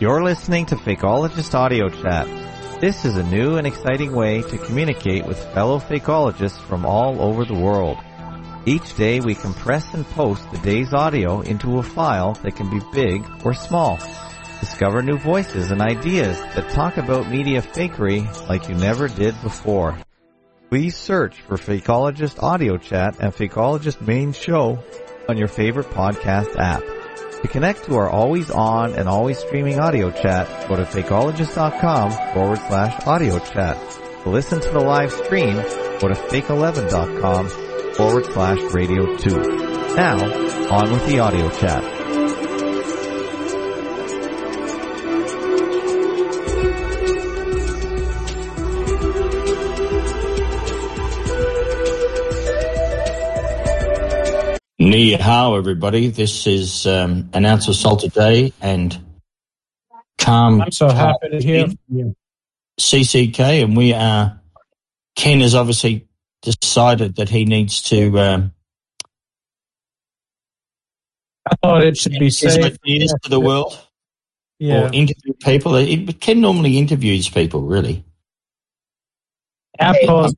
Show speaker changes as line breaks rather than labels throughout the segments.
You're listening to Fakeologist Audio Chat. This is a new and exciting way to communicate with fellow fakeologists from all over the world. Each day we compress and post the day's audio into a file that can be big or small. Discover new voices and ideas that talk about media fakery like you never did before. Please search for Fakeologist Audio Chat and Fakeologist Main Show on your favorite podcast app. To connect to our always on and always streaming audio chat, go to fakeologist.com forward slash audio chat. To listen to the live stream, go to fake11.com forward slash radio 2. Now, on with the audio chat.
Ni hao, everybody. This is um, Announcer Sol today and Calm.
I'm so happy to hear from you.
CCK, and we are. Ken has obviously decided that he needs to. Um,
I thought it should be safe
to the world.
Yeah.
Or interview people. He- Ken normally interviews people, really.
Apple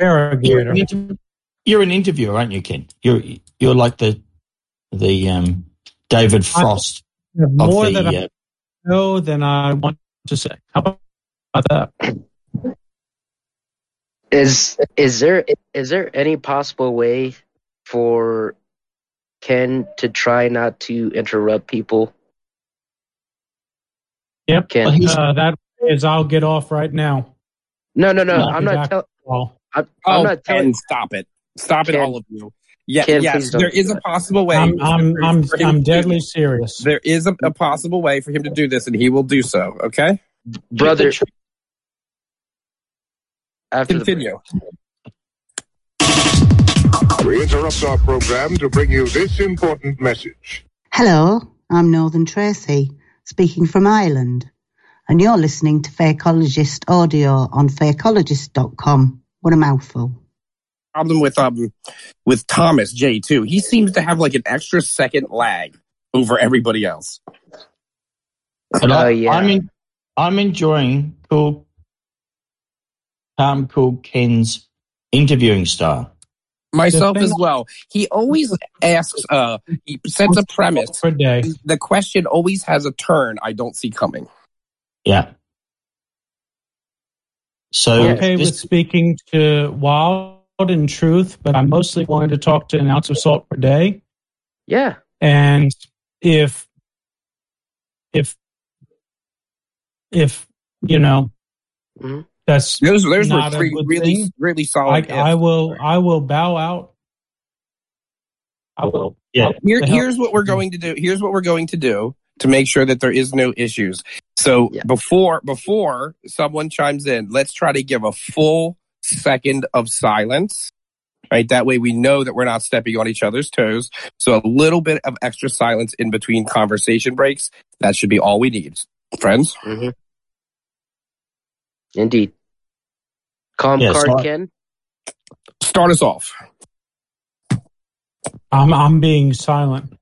You're an,
interrogator.
you're an interviewer, aren't you, Ken? You're you're like the the um, David Frost of
More
the.
than I
uh,
know than I want to say. How about that?
Is is there is there any possible way for Ken to try not to interrupt people?
Yep.
Ken.
Uh, that is, I'll get off right now.
No, no, no.
No,
I'm not
exactly.
telling.
Well,
I'm,
Oh,
I'm not telling.
Stop it. Stop it, all of you. Yeah,
Ken,
yes,
there is don't
there
do
is a possible way.
I'm, I'm, I'm, I'm
to do
deadly serious.
There is a, a possible way for him to do this, and he will do so. Okay,
brother. After the
continue.
We interrupt our program to bring you this important message.
Hello, I'm Northern Tracy, speaking from Ireland, and you're listening to Fakeologist Audio on fakeologist.com. What a mouthful.
Problem with um with Thomas J too. He seems to have like an extra second lag over everybody else.
But
Oh,
I,
yeah.
I'm in, I'm enjoying cool, calm, cool Ken's interviewing style.
Myself as well. He always asks. Uh, he sets a premise.
Per day.
The question always has a turn I don't see coming.
Yeah. So
I'm okay with speaking to Wild and Truth, but I'm mostly going to talk to an ounce of salt per day.
Yeah.
And if, if, if, you know,
Mhm.
that's,
Those those were
Not a
three
good
really
thing.
really solid.
I
ifs.
will, I will bow out. I will.
Yeah.
Here, here's what we're going to do. Here's what we're going to do to make sure that there is no issues. So
Yeah.
before before someone chimes in, let's try to give a full second of silence. Right, that way we know that we're not stepping on each other's toes. So a little bit of extra silence in between conversation breaks. That should be all we need, friends.
hmm Indeed. Calm
Yeah,
card,
so I-
Ken.
Start us off.
I'm, I'm being silent.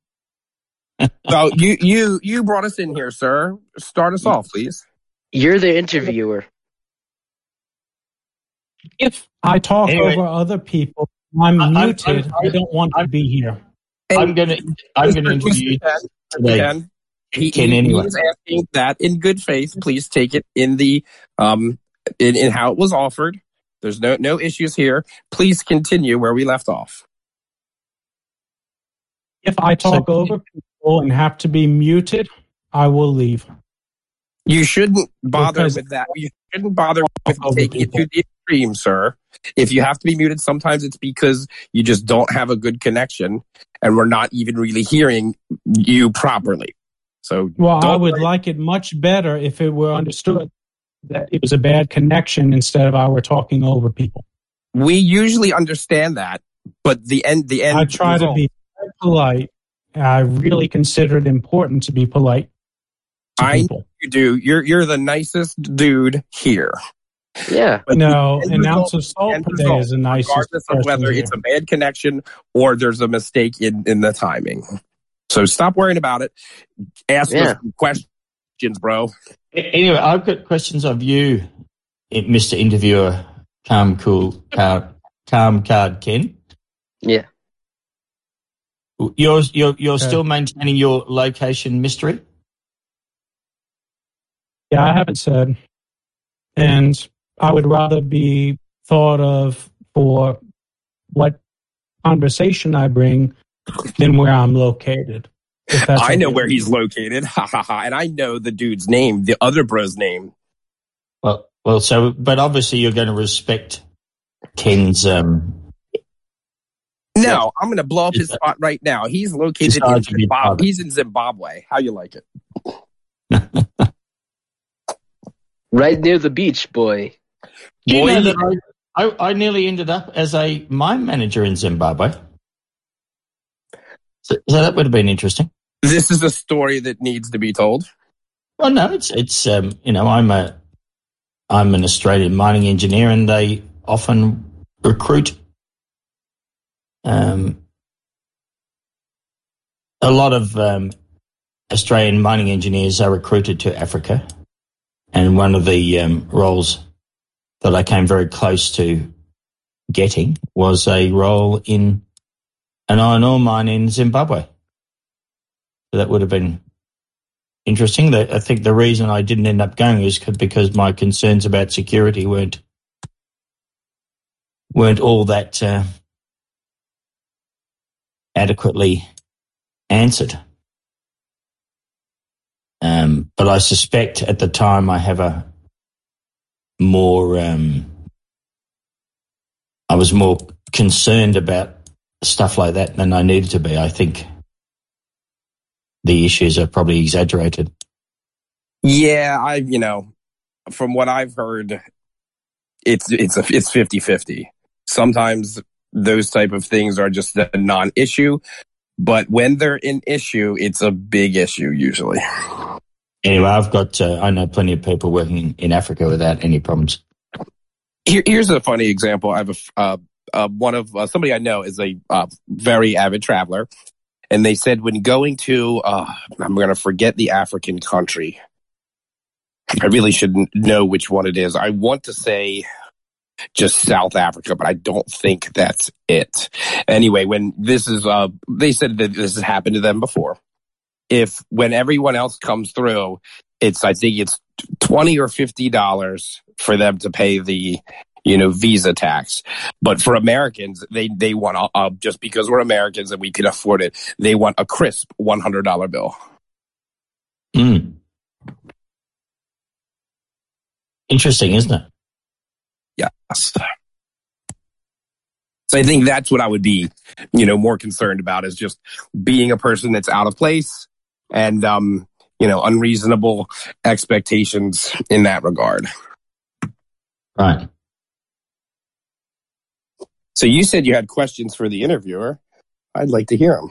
So you you you brought us in here, sir. Start us off, please.
You're the interviewer.
If I talk
Anyway.
over other people, I'm
I- I'm-
muted.
I'm-
I don't want to
I'm-
be here.
I'm gonna I'm gonna
Mr.
interview you
Ken,
today.
Ken, he,
Ken,
he-
anyway.
he is asking that in good faith. Please take it in the um in, in how it was offered. There's no no issues here. Please continue where we left off.
If I talk
So-
over people and have to be muted, I will leave.
You shouldn't bother
Because-
with that. You shouldn't bother with
Over
taking it to the extreme, sir. If you have to be muted, sometimes it's because you just don't have a good connection, and we're not even really hearing you properly. So
Well, I would
worry.
like it much better if it were understood that it was a bad connection instead of I were talking over people.
we usually understand that, but the end the end.
I try to be polite. I really consider it important to be polite to
I
people.
you do. You're you're the nicest dude here.
Yeah.
But
No, an
result-
ounce of salt
end
per day is a nice.
regardless of whether it's a bad connection or there's a mistake in, in the timing. So stop worrying about it. Ask
Yeah.
some questions, bro.
Anyway, I've got questions of you, eh, Mr. Interviewer, calm, cool, card, calm card, Ken.
Yeah.
You're you're you're
Okay.
still maintaining your location mystery.
Yeah, I haven't said. And I would rather be thought of for what conversation I bring than where I'm located.
I know where he's located. Ha ha ha. And I know the dude's name, the other bro's name.
Well, well, so but obviously you're going to respect Ken's. Um,
No, I'm going to blow up his spot right now. He's located in Zimbabwe. He's in Zimbabwe. How you like it?
Right near the beach, boy.
Do you know that I, I I nearly ended up as a mine manager in Zimbabwe. So, so that would have been interesting.
This is a story that needs to be told.
Well, no, it's it's um, you know I'm a I'm an Australian mining engineer, and they often recruit um, a lot of um, Australian mining engineers are recruited to Africa, and one of the um, roles that I came very close to getting was a role in an iron ore mine in Zimbabwe. So that would have been interesting. I think the reason I didn't end up going is 'cause- because my concerns about security weren't weren't all that uh, adequately answered. Um, but I suspect at the time I have a more um, I was more concerned about stuff like that than I needed to be. I think the issues are probably exaggerated.
Yeah, I you know, from what I've heard, it's it's a it's 50-50. Sometimes those type of things are just a non-issue, but when they're an issue, it's a big issue usually.
Anyway, I've got uh, I know plenty of people working in, Africa without any problems.
Here, here's a funny example. I have a uh, uh, one of uh, somebody I know is a uh, very avid traveler, and they said when going to uh, I'm going to forget the African country. I really should n- know which one it is. I want to say just South Africa, but I don't think that's it. Anyway, when this is, uh, they said that this has happened to them before. If when everyone else comes through, it's I think it's twenty or fifty dollars for them to pay the you know visa tax. But for Americans, they they want a, uh, just because we're Americans and we can afford it, they want a crisp one hundred dollar bill.
Mm. Interesting, isn't it?
Yes. So I think that's what I would be, you know, more concerned about is just being a person that's out of place and, um, you know, unreasonable expectations in that regard.
Right.
So you said you had questions for the interviewer. I'd like to hear them.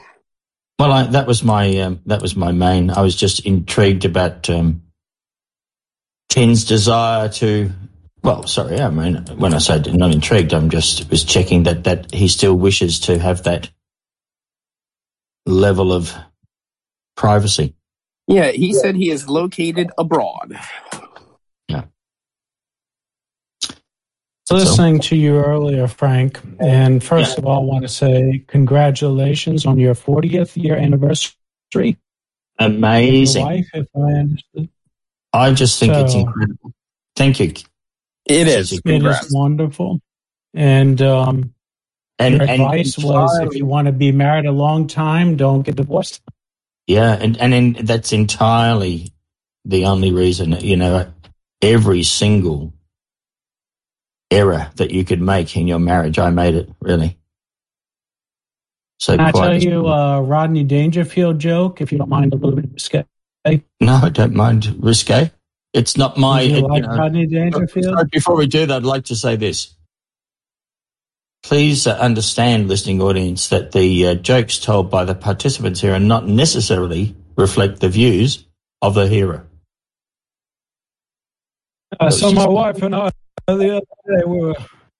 Well, I, that was my um, that was my main. I was just intrigued about um, Ken's desire to. Well, sorry, I mean when I say not intrigued, I'm just was checking that that he still wishes to have that level of privacy.
Yeah, he said he is located abroad. Yeah.
Listening to you earlier, Frank, and first
Yeah.
of all, I want to say congratulations on your 40th year anniversary.
Amazing.
wife, if I understood.
I just think it's incredible. Thank you.
It is.
It is
It is
Congrats.
wonderful. And um,
And,
your
and
advice was if you want to be married a long time, don't get divorced.
Yeah, and and in, that's entirely the only reason. You know, every single error that you could make in your marriage, I made it really. So
Can I tell you a Rodney Dangerfield joke, if you don't mind a little bit of risque?
no, I don't mind risque. It's not my.
You
you know-
Rodney Dangerfield?
Before we do that, I'd like to say this. Please uh, understand, listening audience, that the uh, jokes told by the participants here are not necessarily reflect the views of the hearer.
Uh, so my wife and I the other day we were,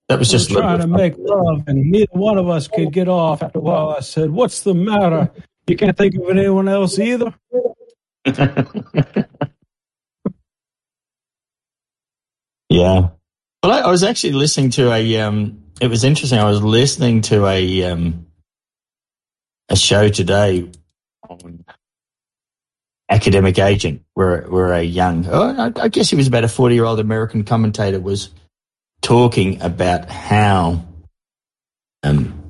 That was
we
just a
trying to make love, and neither one of us could get off. After a while, I said, "What's the matter? You can't think of anyone else either."
yeah. Well, I, I was actually listening to a. Um, it was interesting. I was listening to a um, a show today on academic agent, where where a young, oh, I, I guess he was about a forty year old American commentator was talking about how um,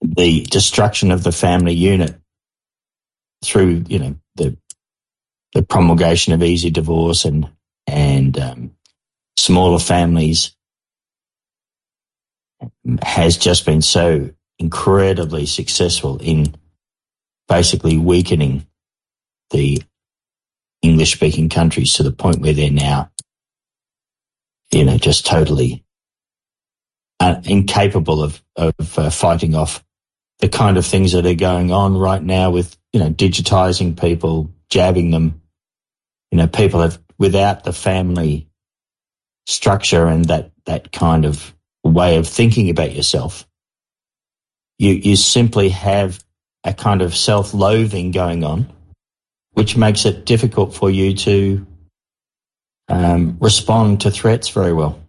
the destruction of the family unit through you know the the promulgation of easy divorce and and um, smaller families has just been so incredibly successful in basically weakening the English speaking countries to the point where they're now, you know, just totally uh, incapable of, of uh, fighting off the kind of things that are going on right now with, you know, digitizing people, jabbing them. You know, people have, without the family structure and that, that kind of way of thinking about yourself, you, you simply have a kind of self loathing going on, which makes it difficult for you to um, respond to threats very well.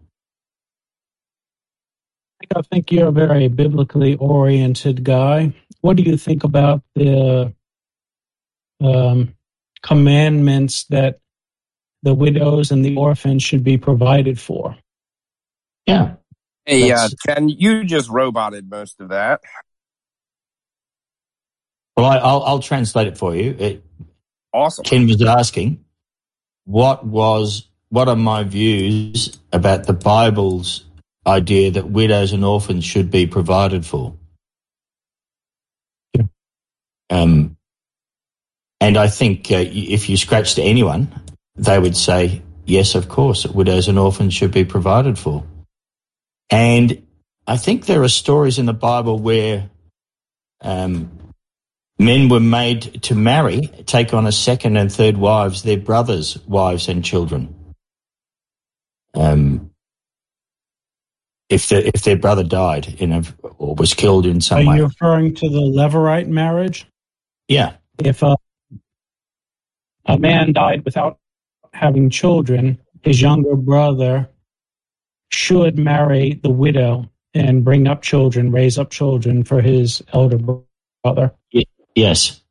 I think you're a very biblically oriented guy. What do you think about the um, commandments that the widows and the orphans should be provided for?
Yeah.
Hey, uh,
That's-
Ken, you just roboted most of that.
Well, I, I'll, I'll translate it for you. It,
Awesome.
Ken was asking, what was what are my views about the Bible's idea that widows and orphans should be provided for?
Yeah.
Um, and I think uh, if you scratch to anyone, they would say, yes, of course, widows and orphans should be provided for. And I think there are stories in the Bible where um, men were made to marry, take on a second and third wives, their brothers' wives and children. Um, if the, if their brother died in a, or was killed in
Are
some way, Are
you referring to the Levirate marriage?
yeah,
If a, a man died without having children, his younger brother should marry the widow and bring up children, raise up children for his elder brother.
yes,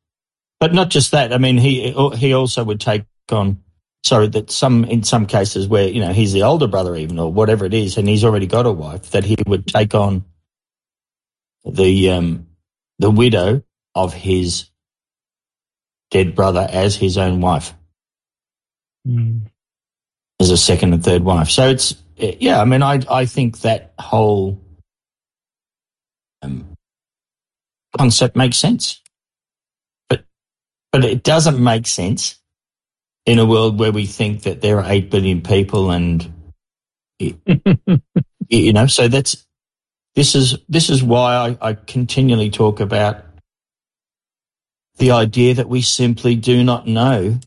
but not just that. I mean, he he also would take on. Sorry, that some in some cases where you know he's the older brother even or whatever it is, and he's already got a wife, that he would take on the um, the widow of his dead brother as his own wife.
Mm.
as a second and third wife. So it's yeah. I mean, I I think that whole um, concept makes sense, but but it doesn't make sense in a world where we think that there are eight billion people and you know. So that's this is this is why I, I continually talk about the idea that we simply do not know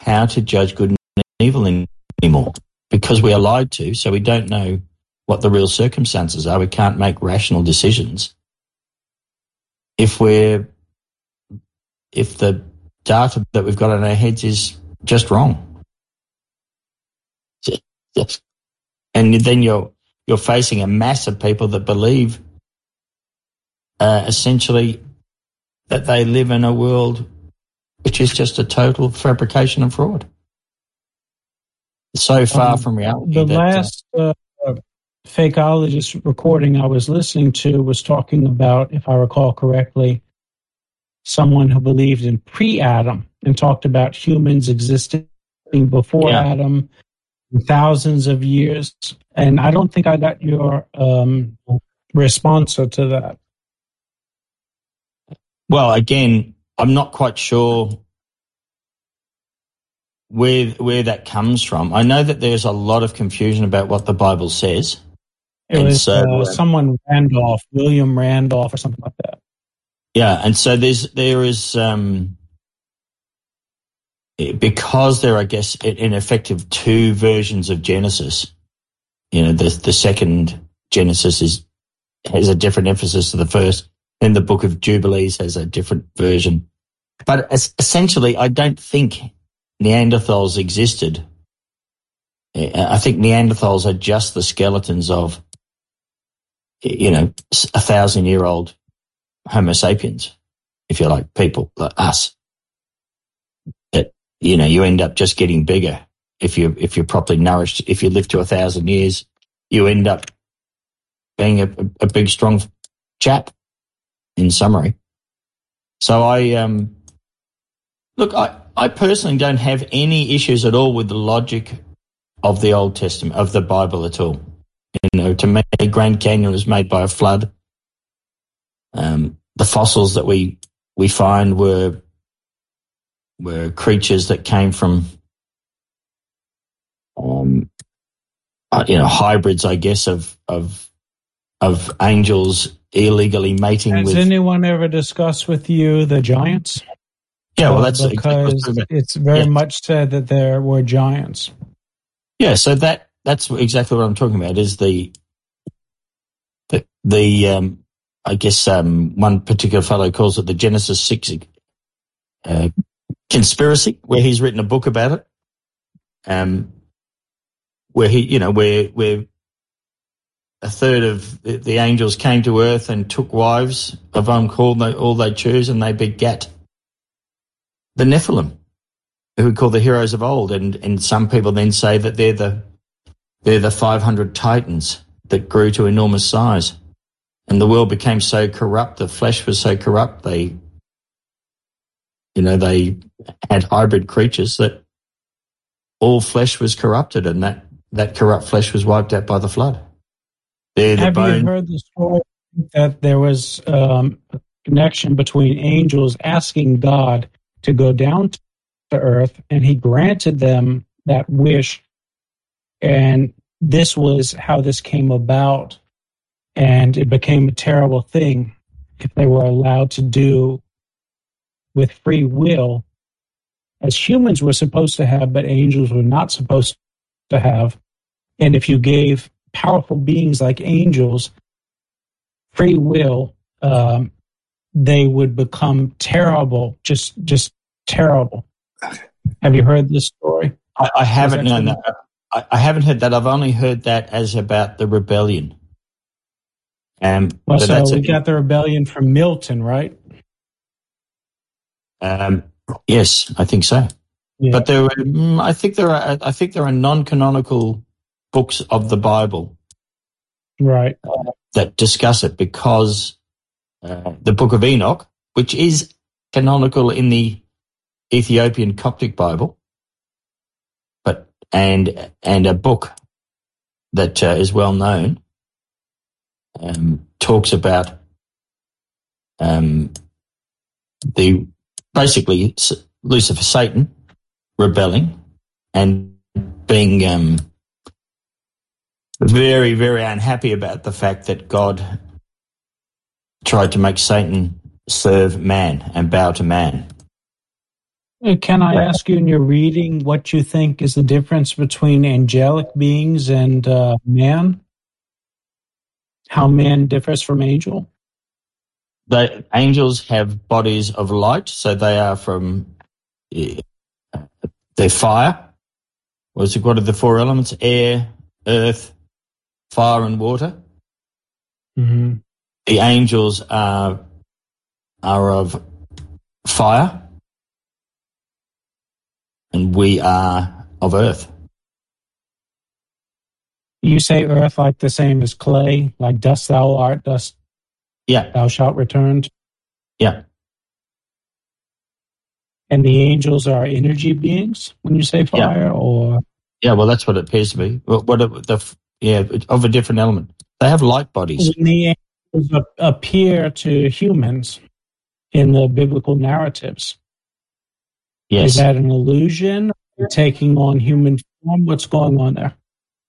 how to judge good and evil anymore because we are lied to. So we don't know what the real circumstances are. We can't make rational decisions. If we're, if the data that we've got in our heads is just wrong. And then you're, you're facing a mass of people that believe, uh, essentially that they live in a world which is just a total fabrication and fraud. So far
Um,
from reality.
The
that, uh,
last uh, fakeologist recording I was listening to was talking about, if I recall correctly, someone who believed in pre Adam and talked about humans existing before
Yeah.
Adam thousands of years. And I don't think I got your um, response to that.
Well, again, I'm not quite sure where where that comes from. I know that there's a lot of confusion about what the Bible says.
It
And
was
so,
uh, someone Randolph, William Randolph, or something like that.
Yeah, and so there's there is um, because there, are, I guess, in effective two versions of Genesis. You know, the the second Genesis is has a different emphasis to the first, and the Book of Jubilees has a different version. But essentially, I don't think Neanderthals existed. I think Neanderthals are just the skeletons of, you know, a thousand year old Homo sapiens, if you like, people like us you know, you end up just getting bigger if you if you're properly nourished. If you live to a thousand years, you end up being a, a big, strong chap. In summary, so I um, look. I I personally don't have any issues at all with the logic of the Old Testament of the Bible at all. You know, to me, Grand Canyon was made by a flood. Um, the fossils that we we find were were creatures that came from, um, uh, you know, hybrids, I guess, of of of angels illegally mating
Has
with.
anyone ever discussed with you the giants?
Yeah, well, that's
because exactly it's very yeah. much said that there were giants.
Yeah, so that that's exactly what I'm talking about. Is the the the um, I guess um, one particular fellow calls it the Genesis six uh, conspiracy, where he's written a book about it. Um, where he, you know, where where a third of the, angels came to earth and took wives of them called they, all they chose, and they begat the Nephilim, who we call the heroes of old. And and some people then say that they're the they're the 500 titans that grew to enormous size. And the world became so corrupt, the flesh was so corrupt, they you know, they had hybrid creatures that all flesh was corrupted and that, that corrupt flesh was wiped out by the flood.
They're the Have bone. you heard the story that there was um, a connection between angels asking God to go down to earth and he granted them that wish and this was how this came about and it became a terrible thing if they were allowed to do with free will as humans were supposed to have, but angels were not supposed to have. And if you gave powerful beings like angels free will, um, they would become terrible, just just terrible. Have you heard this story?
I, I haven't known that. I, I, haven't heard that. I've only heard that as about the rebellion.
Um, well, so we got the rebellion from Milton, right?
Um, yes, I think so. Yeah. But there, were, mm, I think there are, I think there are non-canonical books of the Bible,
right,
uh, that discuss it because the Book of Enoch, which is canonical in the Ethiopian Coptic Bible, but and and a book that uh, is well known um, talks about um, the basically Lucifer, Satan, rebelling and being um, very, very unhappy about the fact that God tried to make Satan serve man and bow to man.
Uh, can I ask you in your reading what you think is the difference between angelic beings and uh, man? How man differs from angel?
the angels have bodies of light, so they are from their fire. What's it? What are the four elements? Air, earth, fire, and water.
Mm-hmm.
The angels are are of fire, and we are of earth.
You say earth like the same as clay, like dust thou art, dust
yeah.
Thou shalt return.
Yeah.
And the angels are energy beings when you say fire, yeah. or
yeah, well, that's what it appears to be. What, what the yeah of a different element. They have light bodies.
When the appear to humans in the biblical narratives,
yes,
is that an illusion? Taking on human form? What's going on there?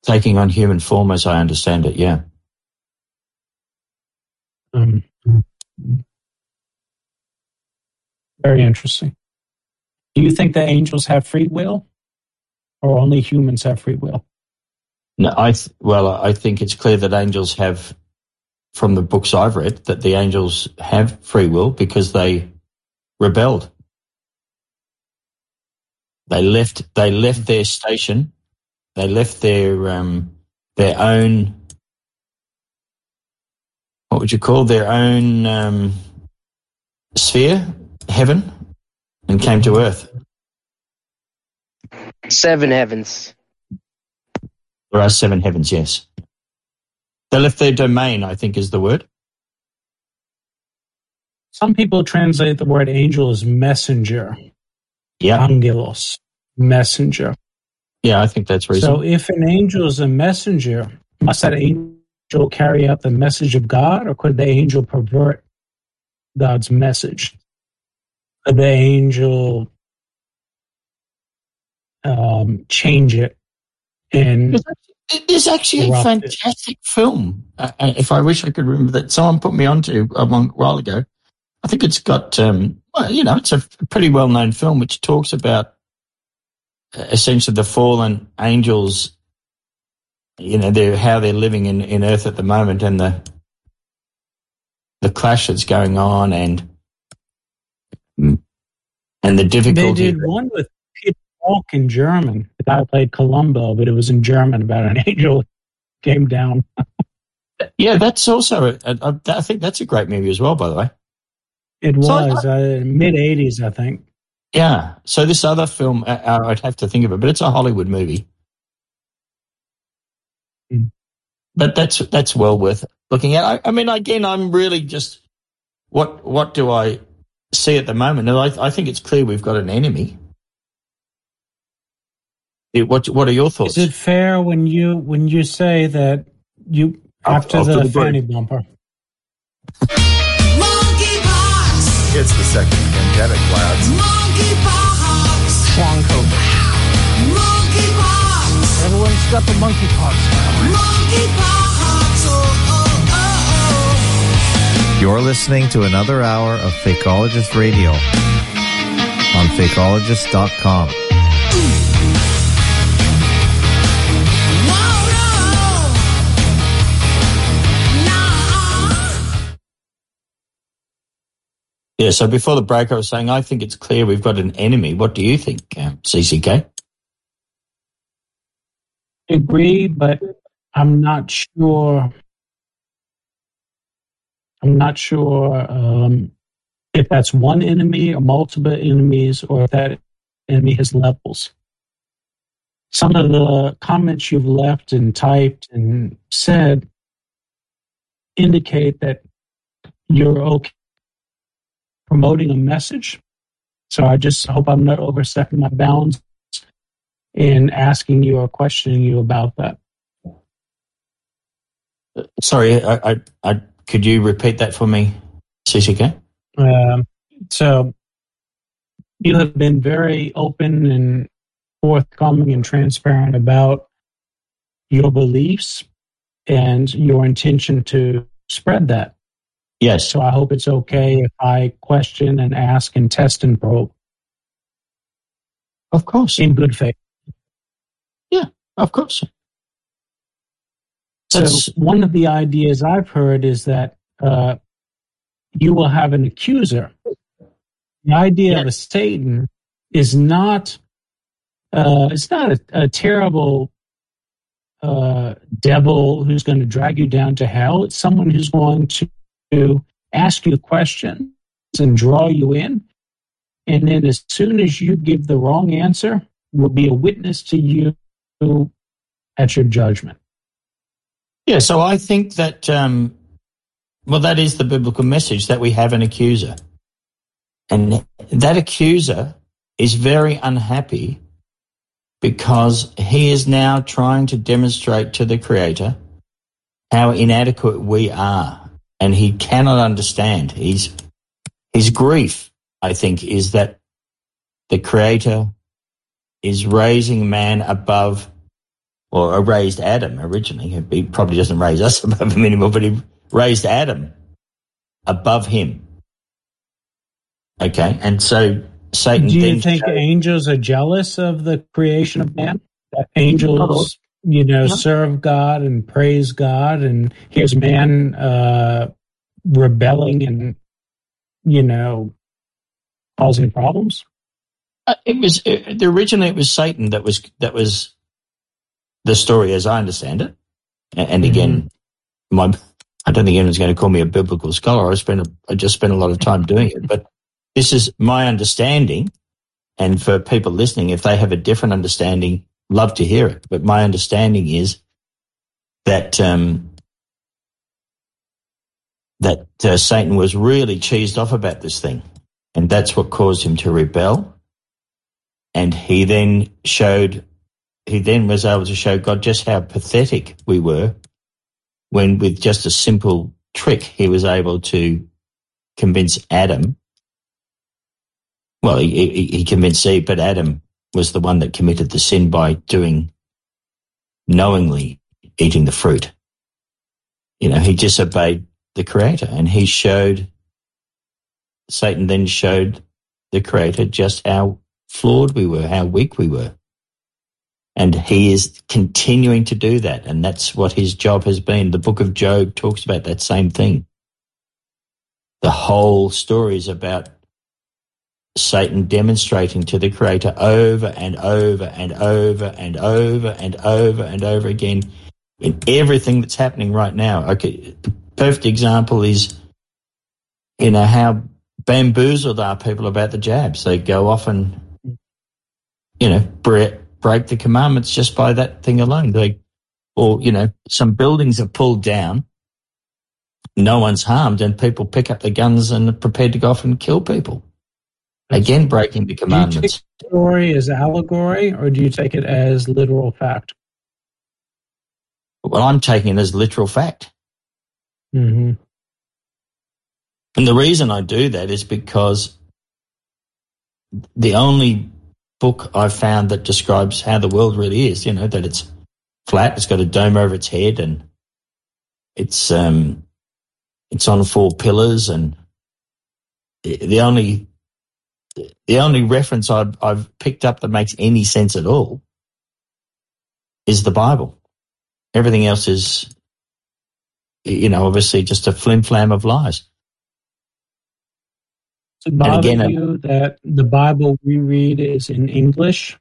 Taking on human form, as I understand it. Yeah.
Um, very interesting. Do you think that angels have free will, or only humans have free will?
No, I th- well, I think it's clear that angels have, from the books I've read, that the angels have free will because they rebelled. They left. They left their station. They left their um, their own. What would you call their own um, sphere, heaven, and came to earth.
Seven heavens.
There are seven heavens. Yes, they left their domain. I think is the word.
Some people translate the word angel as messenger,
Yeah,
angelos, messenger.
yeah, I think that's reasonable.
So if an angel is a messenger, must that angel carry out the message of God, or could the angel pervert God's message? Could the angel um, change it? And
It- There's actually a fantastic film. Uh, uh, if I wish I could remember that, someone put me onto a while ago. I think it's got, um, well, you know, it's a pretty well known film which talks about uh, essentially the fallen angels. You know, they're, how they're living in, in Earth at the moment, and the the clash that's going on, and and the difficulty.
they did one with Peter Falk in German. The guy played Columbo, but it was in German about an angel came down.
Yeah, that's also. A, a, a, I think that's a great movie as well. By the way.
It
So
was uh, mid '80s, I think.
Yeah. So this other film, uh, uh, I'd have to think of it, but it's a Hollywood movie.
Mm.
But that's that's well worth looking at. I, I mean, again, I'm really just what what do I see at the moment? And I, I think it's clear we've got an enemy. Yeah, What what are your thoughts?
Is it fair when you when you say that you after,
After
the,
the
fanny bumper?
Monkeypox,
It's the second pandemic, lads.
monkeypox,
Long COVID.
monkeypox,
Everyone's got the monkeypox now.
monkeypox. Oh, oh, oh, oh.
You're listening to another hour of Fakeologist Radio on fakeologist.com.
yeah. So before the break, I was saying I think it's clear we've got an enemy. What do you think, um, CCK?
agree, but I'm not sure. I'm not sure um, if that's one enemy or multiple enemies, or if that enemy has levels. Some of the comments you've left and typed and said indicate that you're okay promoting a message. So I just hope I'm not overstepping my bounds in asking you or questioning you about that.
Sorry, I, I, I could you repeat that for me, CCK?
Um, so you have been very open and forthcoming and transparent about your beliefs and your intention to spread that.
Yes.
So I hope it's okay if I question and ask and test and probe
Of course.
in good faith.
Yeah, of course.
So
That's-
one of the ideas I've heard is that uh, you will have an accuser. The idea of a Satan is not uh, it's not a, a terrible uh, devil who's going to drag you down to hell. It's someone who's going to, to ask you questions and draw you in, and then as soon as you give the wrong answer, will be a witness to you at your judgment.
Yeah, so I think that, um, well, that is the biblical message that we have an accuser. And that accuser is very unhappy because he is now trying to demonstrate to the Creator how inadequate we are. And he cannot understand. He's, his grief, I think, is that the Creator is raising man above or uh, raised Adam originally. He probably doesn't raise us above him anymore, but he raised Adam above him. Okay. And so Satan
Do you think angels are jealous of the creation of man? That angels, you know, serve God and praise God, and here's man uh, rebelling and, you know, causing problems?
Uh, it was uh, the originally it was Satan that was that was the story as I understand it. A- And again, my I don't think anyone's going to call me a biblical scholar. I spent a, I just spent a lot of time doing it, but this is my understanding. And for people listening, if they have a different understanding, love to hear it. But my understanding is that um, that uh, Satan was really cheesed off about this thing, and that's what caused him to rebel and he then showed he then was able to show God just how pathetic we were when with just a simple trick he was able to convince Adam well he, he, he convinced Eve but Adam was the one that committed the sin by doing knowingly eating the fruit you know he disobeyed the creator and he showed Satan then showed the creator just how flawed we were, how weak we were. And he is continuing to do that. And that's what his job has been. The book of Job talks about that same thing. The whole story is about Satan demonstrating to the creator over and over and over and over and over and over again in everything that's happening right now. Okay. Perfect example is, you know, how bamboozled are people about the jabs. They go off and you know, break, break the commandments just by that thing alone. They, or, you know, some buildings are pulled down, no one's harmed, and people pick up the guns and are prepared to go off and kill people. Again, breaking the
Do you take
commandments.
the story as allegory, or do you take it as literal fact?
Well, I'm taking it as literal fact.
Mm-hmm.
And the reason I do that is because the only book I've found that describes how the world really is, you know, that it's flat, it's got a dome over its head and it's um it's on four pillars and the only the only reference I've I've picked up that makes any sense at all is the Bible. Everything else is you know, obviously just a flim flam of lies.
It bother
again,
you that the Bible we read is in English?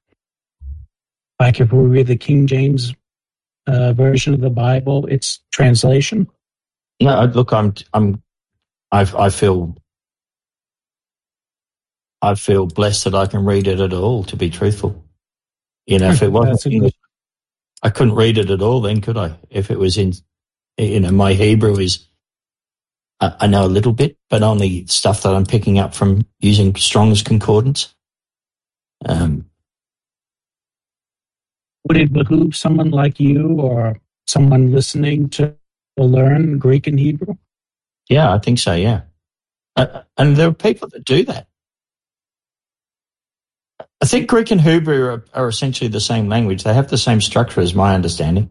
Like if we read the King James uh, version of the Bible, it's translation.
No, look, I'm, I'm, I, I feel, I feel blessed that I can read it at all. To be truthful, you know, if it wasn't
a good-
English, I couldn't read it at all. Then could I? If it was in, you know, my Hebrew is, I, I know a little bit, but only stuff that I'm picking up from using Strong's Concordance. Um,
Would it behoove someone like you or someone listening to learn Greek and Hebrew?
yeah, I think so. Yeah, uh, and there are people that do that. I think Greek and Hebrew are, are essentially the same language. They have the same structure, as my understanding.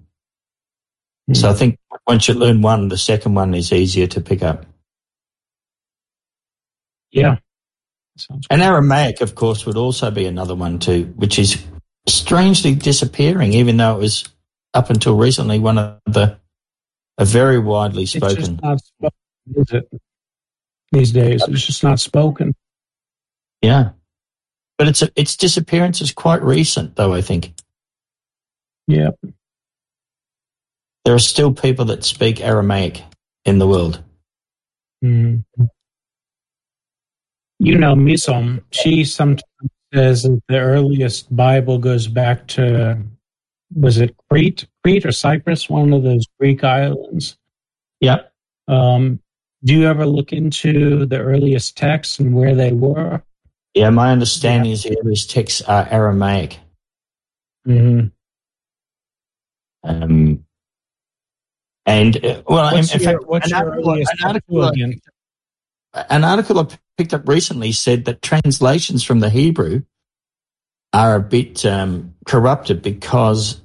So hmm. I think once you learn one, the second one is easier to pick up.
yeah.
And Aramaic, of course, would also be another one too, which is strangely disappearing, even though it was up until recently one of the a very widely
It's
spoken.
just not spoken, is it? These days, it's just not spoken.
Yeah, but its its disappearance is quite recent, though. I think
Yeah.
there are still people that speak Aramaic in the world.
Mm. You know, Misom, she sometimes says that the earliest Bible goes back to, was it Crete, Crete or Cyprus, one of those Greek islands?
Yep.
Um, do you ever look into the earliest texts and where they were?
Yeah, my understanding is the earliest texts are Aramaic.
Mm-hmm.
Um, and uh, well, in,
What's
in
your,
fact,
what's
an article, an article, I- an article I picked up recently said that translations from the Hebrew are a bit um, corrupted because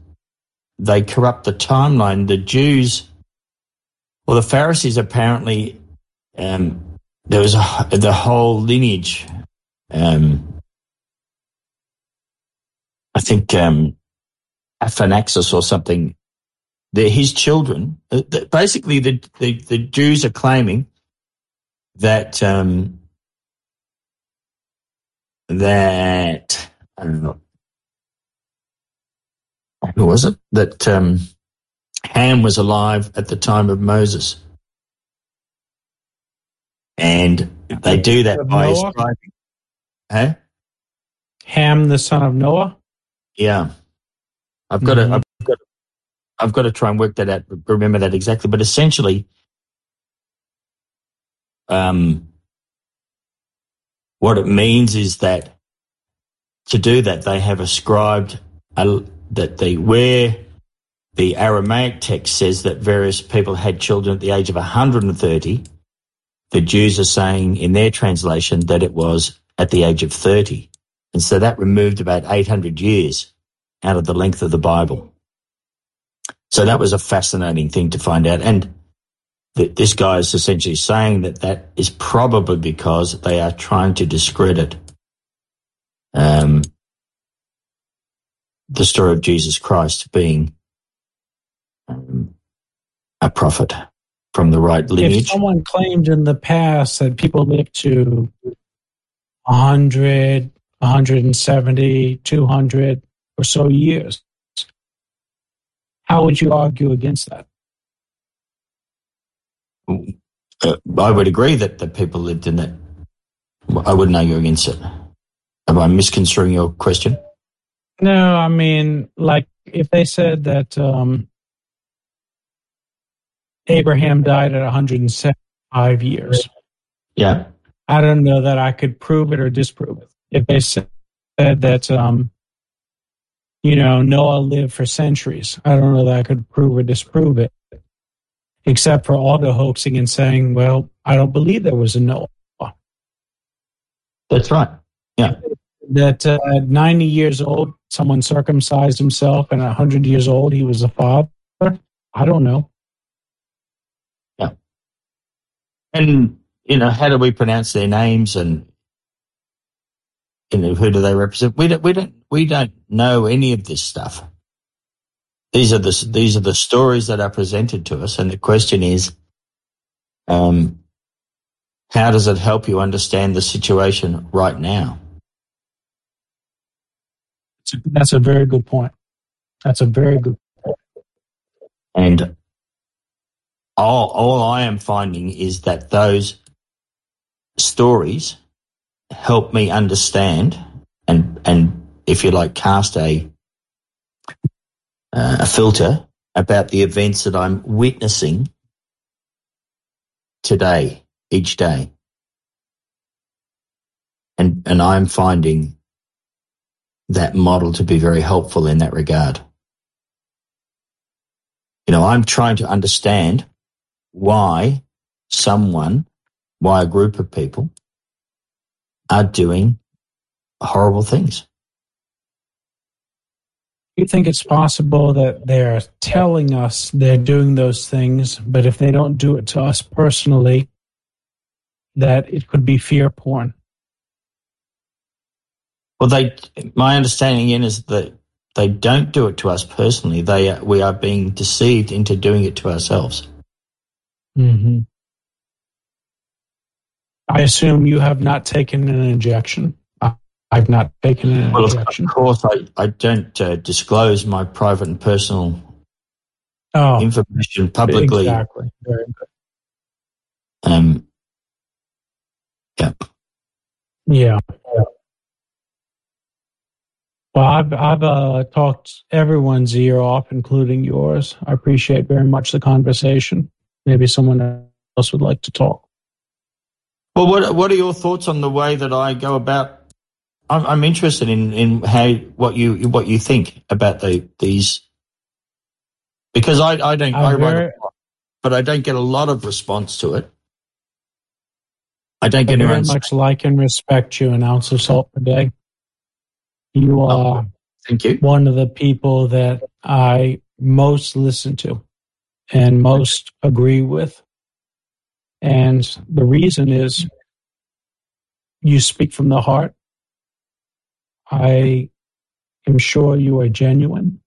they corrupt the timeline. The Jews, or the Pharisees, apparently um, there was a, the whole lineage um, I think um, Aphanaxis or something. They're his children. Uh, Basically, the, the the Jews are claiming that um, that I don't know who was it that um, Ham was alive at the time of Moses, and they do that by ascribing. Huh?
Ham, the son of Noah.
Yeah, I've got to.
Mhm.
I've got. I've got to try and work that out. Remember that exactly, but essentially, um, what it means is that to do that, they have ascribed a, that they where the Aramaic text says that various people had children at the age of 130, the Jews are saying in their translation that it was at the age of 30. And so that removed about 800 years out of the length of the Bible. So that was a fascinating thing to find out. And th- this guy is essentially saying that that is probably because they are trying to discredit um, the story of Jesus Christ being um, a prophet from the right lineage.
If someone claimed in the past that people lived to 100, 170, 200 or so years, how would you argue against that?
Uh, I would agree that, the people lived in that. I wouldn't argue against it. Am I misconstruing your question?
No, I mean, like if they said that um, Abraham died at 175 years,
Yeah.
I don't know that I could prove it or disprove it. If they said that, um, you know, Noah lived for centuries, I don't know that I could prove or disprove it, except for all the hoaxing and saying, well, I don't believe there was a Noah.
That's right. Yeah.
That uh, at 90 years old, someone circumcised himself, and at 100 years old, he was a father. I don't know. Yeah.
And, you know, how do we pronounce their names and, you know, who do they represent? We don't, we don't, we don't know any of this stuff. These are the, these are the stories that are presented to us. And the question is, um, how does it help you understand the situation right now?
That's a very good point. That's a very good point.
And all, all I am finding is that those stories help me understand and, and if you like, cast a, uh, a filter about the events that I'm witnessing today, each day. And, and I'm finding that model to be very helpful in that regard. You know, I'm trying to understand why someone, why a group of people are doing horrible things.
You think it's possible that they're telling us they're doing those things, but if they don't do it to us personally, that it could be fear porn?
Well, they, my understanding in is that they don't do it to us personally. They, we are being deceived into doing it to ourselves.
Mm-hmm. I assume you have not taken an injection. I've not taken an
Well, of course, I, I don't uh, disclose my private and personal
Oh,
information publicly.
exactly. Very good.
Um, yeah.
Yeah. Well, I've I've uh, talked everyone's ear off, including yours. I appreciate very much the conversation. Maybe someone else would like to talk.
Well, what what are your thoughts on the way that I go about? I'm, I'm interested in in how what you what you think about the these because I I don't I write a lot, but I don't get a lot of response to it. I don't
I
get
very much like and respect you. An ounce of salt per day. You oh, are
Thank you.
one of the people that I most listen to and most agree with. And the reason is you speak from the heart. I am sure you are genuine.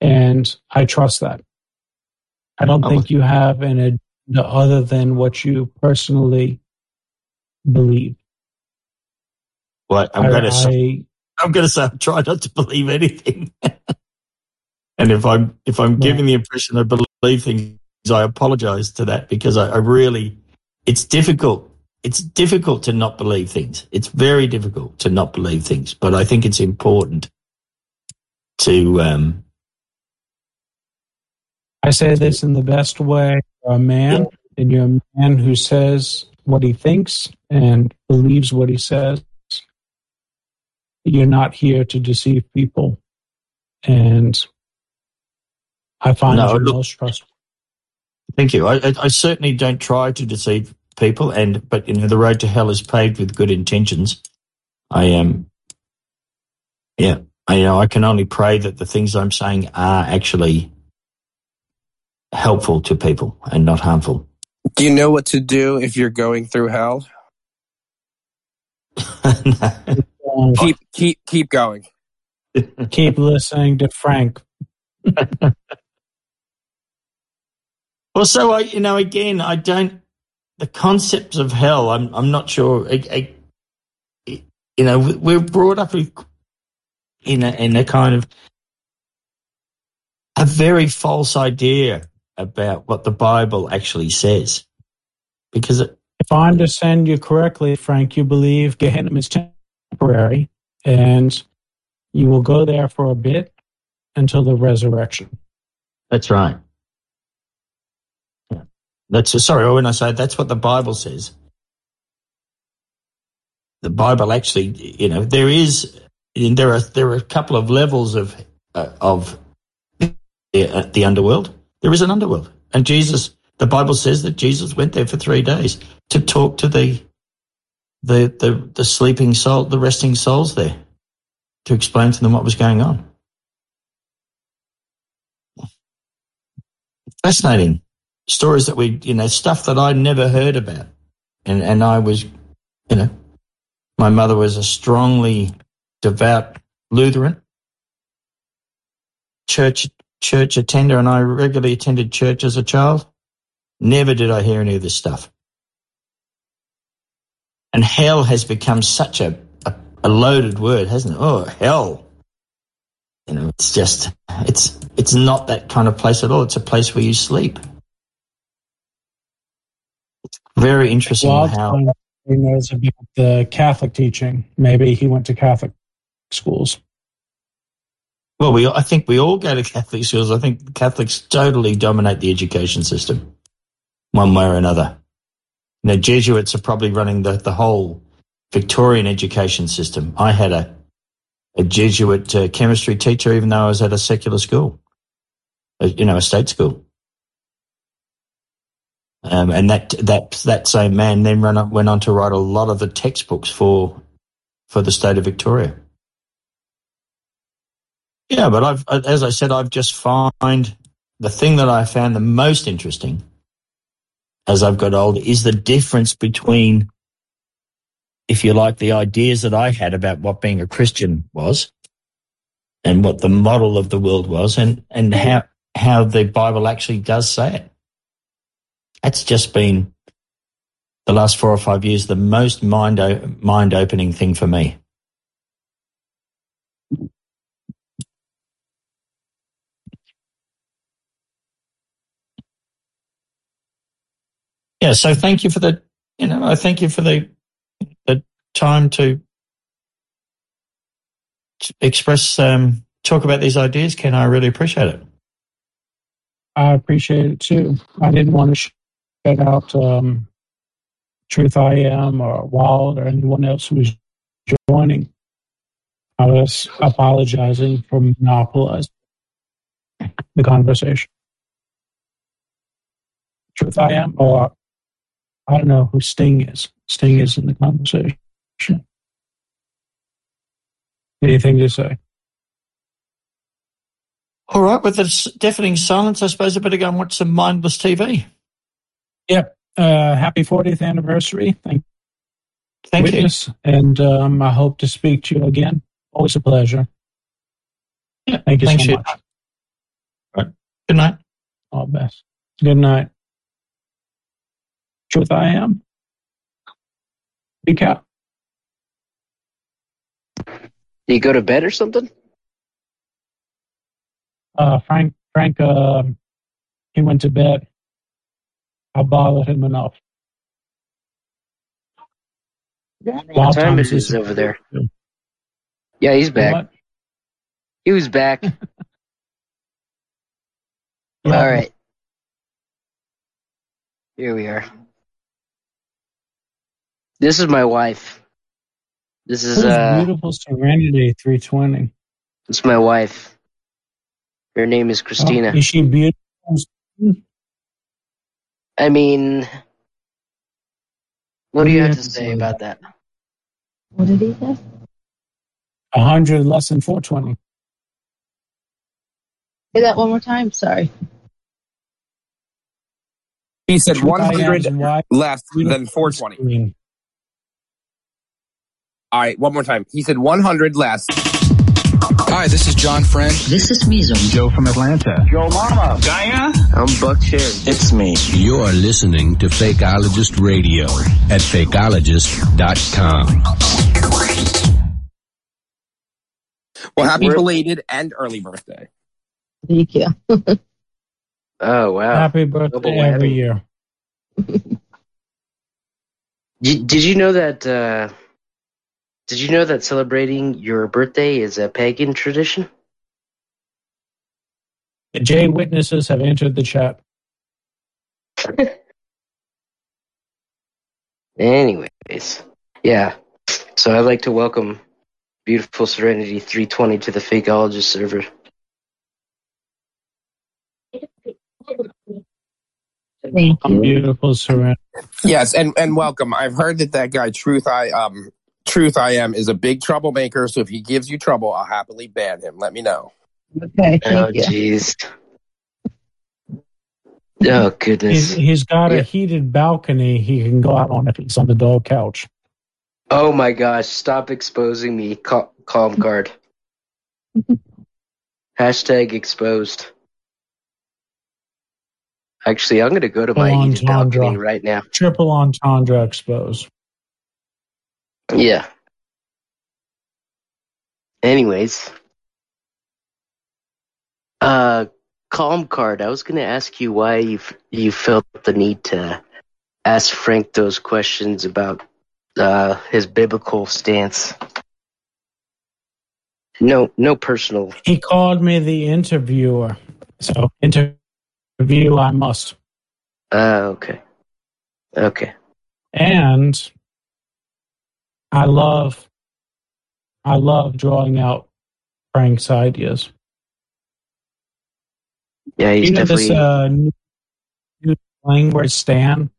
And I trust that. I don't think you have an agenda other than what you personally believe.
Well, I'm going to say, I'm going to say, I try not to believe anything. and if I'm if I'm giving the impression I believe things, I apologize to that because I, I really, it's difficult. It's difficult to not believe things. It's very difficult to not believe things, but I think it's important to. Um,
I say this in the best way. You're a man, and you're a man who says what he thinks and believes what he says. You're not here to deceive people. And I find
No,
you
look-
most trustworthy.
Thank you. I, I, I certainly don't try to deceive people, and but you know the road to hell is paved with good intentions. I am, um, yeah. I you know I can only pray that the things I'm saying are actually helpful to people and not harmful.
Do you know what to do if you're going through hell? Keep keep keep going.
keep listening to Frank.
Well, so I, you know, again, I don't. The concepts of hell, I'm, I'm not sure. I, I, you know, we're brought up in a, in a kind of a very false idea about what the Bible actually says, because it,
If I understand you correctly, Frank, you believe Gehenna is temporary and you will go there for a bit until the resurrection.
that's right. That's sorry when I say that's what the Bible says. The Bible actually, you know, there is there are there are a couple of levels of uh, of the, uh, the underworld. There is an underworld, and Jesus. The Bible says that Jesus went there for three days to talk to the the the, the sleeping soul, the resting souls there, to explain to them what was going on. Fascinating stories that we, you know, stuff that I never heard about, and and I was, you know, my mother was a strongly devout Lutheran church church attender, and I regularly attended church as a child. Never did I hear any of this stuff. And hell has become such a, a, a loaded word, hasn't it? Oh, hell. You know, it's just it's it's not that kind of place at all. It's a place where you sleep. Very interesting
Well,
how
he knows about the Catholic teaching. Maybe he went to Catholic schools.
Well, we I think we all go to Catholic schools. I think Catholics totally dominate the education system, one way or another. You know, Jesuits are probably running the, the whole Victorian education system. I had a a Jesuit uh, chemistry teacher, even though I was at a secular school, a, you know, a state school. Um, and that that that same man then up, went on to write a lot of the textbooks for for the state of Victoria. Yeah, but I've, as I said, I've just find the thing that I found the most interesting as I've got older is the difference between, if you like, the ideas that I had about what being a Christian was and what the model of the world was and, and how, how the Bible actually does say it. That's just been the last four or five years, the most mind, mind opening thing for me. yeah so thank you for the you know i thank you for the the time to, to express um talk about these ideas ken i really appreciate it
I appreciate it too. I didn't want to shout out um, Truth I Am or Wild or anyone else who is joining. I was apologizing for monopolizing the conversation. Truth I Am, or I don't know who Sting is. Sting is in the conversation. Anything to say?
all right with the deafening silence i suppose i better go and watch some mindless tv
Yep. Uh, happy 40th anniversary. Thank,
thank
witness. And um, I hope to speak to you again Always a pleasure.
Yeah,
Thank you
thanks
so
for-
much.
Right. Good night.
All best. Good night. Truth I am. Big cat.
Do you go to bed or something?
Uh, Frank, Frank, uh, he went to bed. I bothered him enough.
What time it is over there? Yeah, he's back.
What?
He was back.
Yeah.
All right. Here we are. This is my wife. This is
Who's
uh
beautiful Serenity 320?
It's my wife. Her name is Christina.
Oh, is she beautiful?
I mean what do you have to say about that?
What did he say?
A hundred less than 420.
Say that one more time. Sorry.
He said
Truth I am
100 less than 420. All right, one more time. He said 100 less.
Hi, this is John Friend.
This is Weasel.
Joe from Atlanta.
Joe Mama. Diana.
I'm Buck Cherry.
It's me. You're listening to Fakeologist Radio at fakeologist.com.
Well, happy
We're-
belated and early birthday.
Thank you.
Oh wow.
Happy
Double
birthday every
whammy.
year.
Did, did you know that uh did you know that celebrating your birthday is a pagan tradition?
The J witnesses have entered the chat.
Anyways, yeah. So I'd like to welcome beautiful Serenity 320 to the Fakeologist server.
Thank you.
beautiful Serenity.
Yes, and and welcome. I've heard that that guy Truth I um Truth I am is a big troublemaker. So if he gives you trouble, I'll happily ban him. Let me know.
Okay.
Oh
Thank you.
jeez. Oh
He's,
goodness.
he's got
Yeah.
a heated balcony he can go out on if he's on the dog couch.
Oh my gosh, stop exposing me. Cal- calm guard. Hashtag exposed. Actually, I'm going to go to my
Full
heated balcony right now.
Triple entendre exposed.
Yeah. Anyways. Uh, calm card. I was going to ask you why you f- you felt the need to ask Frank those questions about uh his biblical stance. No, no personal.
He called me the interviewer. So interview I must.
Uh, okay. Okay.
And I love I love drawing out Frank's ideas.
Yeah, he's
you know
definitely.
this uh, new, new word "stan"?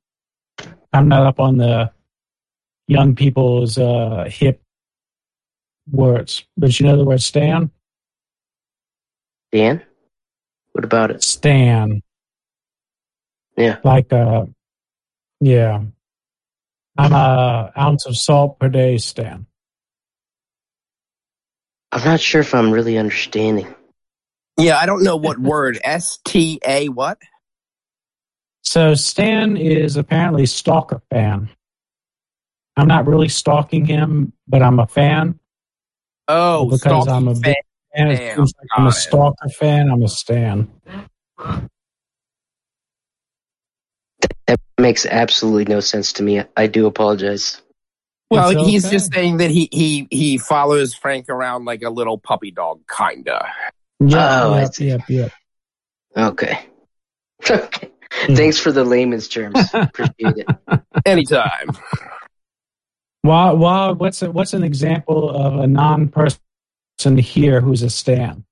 I'm not up on the young people's uh, hip words, but you know the word "stan"?
Stan. What about it?
Stan,
Yeah.
like uh, yeah. I'm a ounce of salt per day, Stan.
I'm not sure if I'm really understanding.
Yeah, I don't know what word. S T A what?
So Stan is apparently stalker fan. I'm not really stalking him, but I'm a fan.
Oh,
because I'm a big
fan.
fan. It seems like I'm a stalker fan. I'm a Stan.
That makes absolutely no sense to me. I do apologize.
Well,
It's
he's just saying that he he he follows Frank around like a little puppy dog, kinda.
Yep,
Oh, I
yep,
see.
yep, yep.
Okay. okay.
Hmm.
Thanks for the layman's terms. Appreciate it.
Anytime.
Why? Why? What's a, what's an example of a non-person here who's a Stan?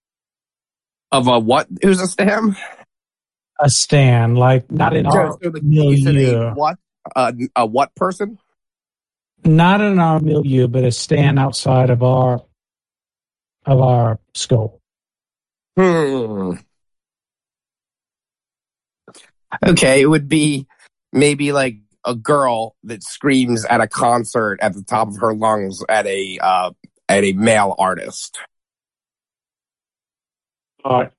Of a what? Who's a stam?
A Stan, like not in our
So you a
milieu,
what? A, a what person?
not in our milieu, but a Stan outside of our of our scope.
Hmm. Okay, it would be maybe like a girl that screams at a concert at the top of her lungs at a uh, and a male artist.
All right.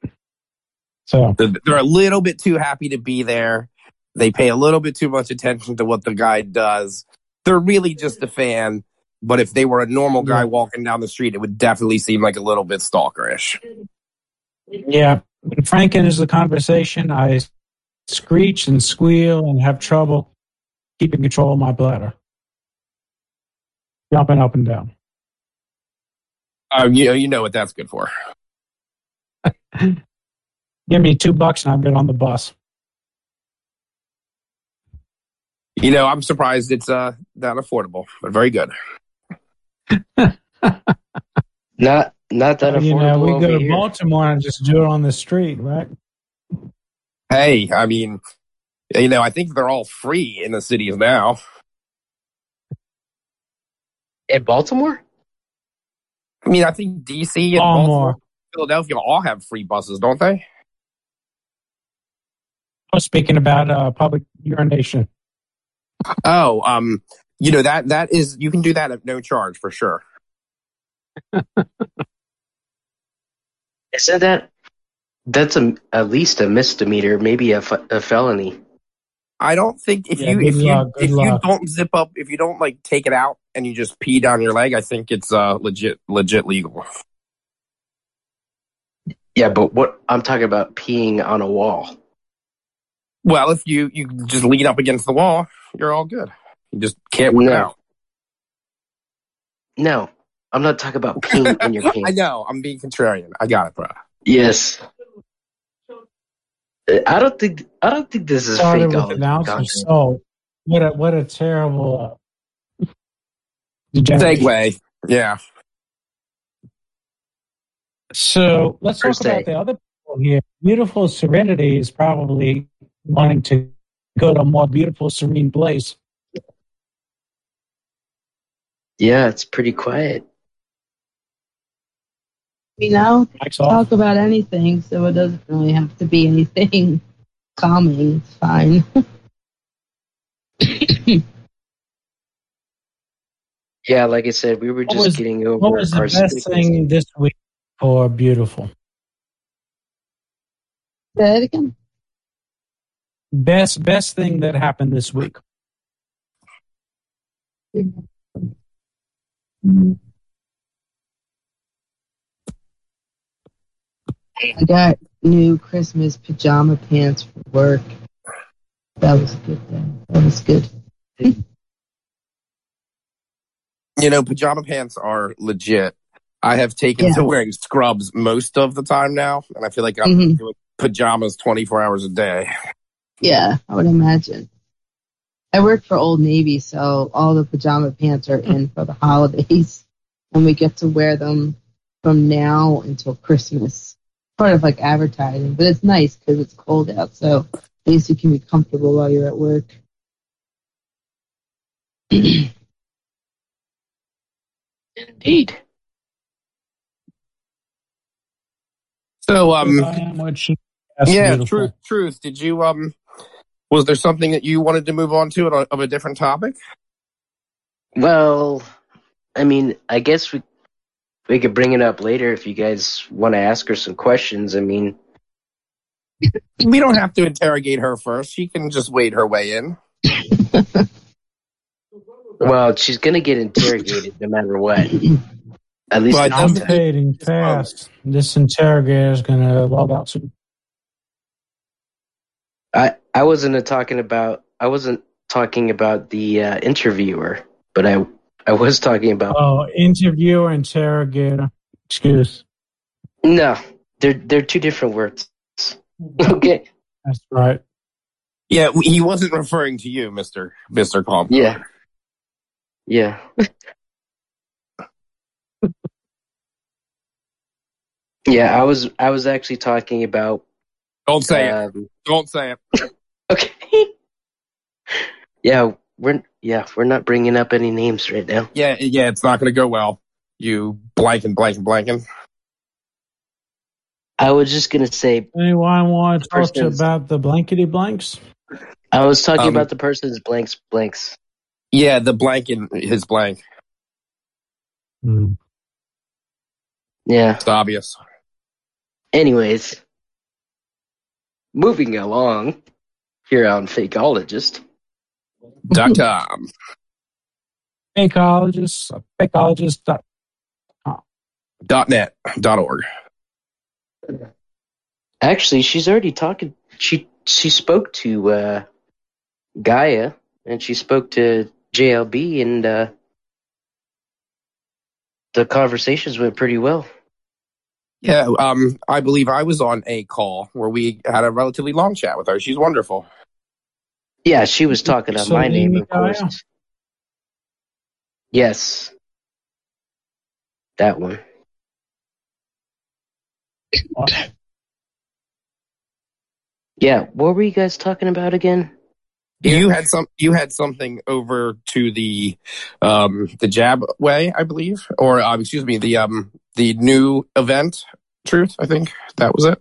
So
They're, a little bit too happy to be there. They pay a little bit too much attention to what the guy does. They're really just a fan. But if they were a normal guy walking down the street, it would definitely seem like a little bit stalkerish.
yeah, when Frank enters the conversation, I screech and squeal and have trouble keeping control of my bladder, jumping up and down.
Um, you, you know what that's good for.
Give me two bucks and I'll get on the bus.
You know, I'm surprised it's uh that affordable, but very good.
Not not that
you know,
affordable
we go to
here.
Baltimore and just do it on the street, right?
Hey, I mean, you know, I think they're all free in the cities now.
In Baltimore?
I mean, I think DC and
Baltimore.
Baltimore, Philadelphia all have free buses, don't they?
I was speaking about uh, public urination.
Oh, um, you know that that is you can do that at no charge for sure.
Isn't that that's a, at least a misdemeanor, maybe a, a felony?
I don't think if
Yeah,
you if you
luck, good
if you don't zip up if you don't like take it out and you just pee down your leg, I think it's uh legit legit legal.
Yeah, but what I'm talking about peeing on a wall.
Well, if you you just lean up against the wall, you're all good. You just can't win it
No.
out.
No, I'm not talking about peeing in your
pain.
I
know. I'm being contrarian. I got it, bro.
Yes. I don't think I don't think this is
Started
fake.
with an ounce of salt. What a what a terrible uh.
Segue. Yeah.
So let's talk
First
about the other people here. Beautiful Serenity is probably wanting to go to a more beautiful, serene place.
Yeah, it's pretty quiet.
We know,
Mike's off.
talk about anything, so it doesn't really have to be anything calming. It's fine.
Yeah, like I said, we were just
was-
getting over
What was the
our
best thing this week for beautiful?
Say that again.
Best best thing that happened this week.
I got new Christmas pajama pants for work. That was a good thing. That was good.
You know, pajama pants are legit. I have taken
Yeah.
to wearing scrubs most of the time now, and I feel like I'm
Mhm.
doing pajamas 24 hours a day.
Yeah, I would imagine. I work for Old Navy, so all the pajama pants are in for the holidays, and we get to wear them from now until Christmas. Part of like advertising, but it's nice because it's cold out, so at least you can be comfortable while you're at work.
Indeed.
So, um,
I am what she- that's
yeah,
beautiful.
truth, truth. Did you, um, was there something that you wanted to move on to of a- of a different topic?
Well, I mean, I guess we we could bring it up later if you guys want to ask her some questions. I mean,
We don't have to interrogate her first. She can just wade her way in.
well, she's gonna get interrogated no matter what. At least
Well, I
first
don't
time.
Communicating fast. This interrogator is going to log out soon.
I I wasn't talking about I wasn't talking about the uh, interviewer, but I I was talking about
Oh, interviewer, and interrogator. Excuse.
no. They're they're two different words. Okay.
That's right.
Yeah, he wasn't referring to you, Mister Mister Calm.
Yeah. Yeah. yeah, I was I was actually talking about
Don't say it.
um,
Don't say it.
Okay. yeah, we're yeah, we're not bringing up any names right now.
Yeah, yeah, it's not going to go well. You blanking, blanking, blanking.
I was just gonna say
Anyone want to talk to about the blankety blanks?
I was talking
Um,
about the person's blanks blanks.
Yeah, the blank in his blank.
Hmm.
Yeah.
It's obvious.
Anyways, moving along here on Fakeologist.
Dot com.
Fakeologist, fakeologist. dot-
Dot net. Dot org.
Actually, she's already talking. She she spoke to uh, Gaia and she spoke to JLB, and uh, the conversations went pretty well.
Yeah, um, I believe I was on a call where we had a relatively long chat with her. She's wonderful.
Yeah, she was talking on my name, of
Gaia?
course. Yes, that one. Yeah, what were you guys talking about again?
You had some. You had something over to the, um, the Jab way, I believe, or uh, excuse me, the um, the new event. Truth, I think that was it.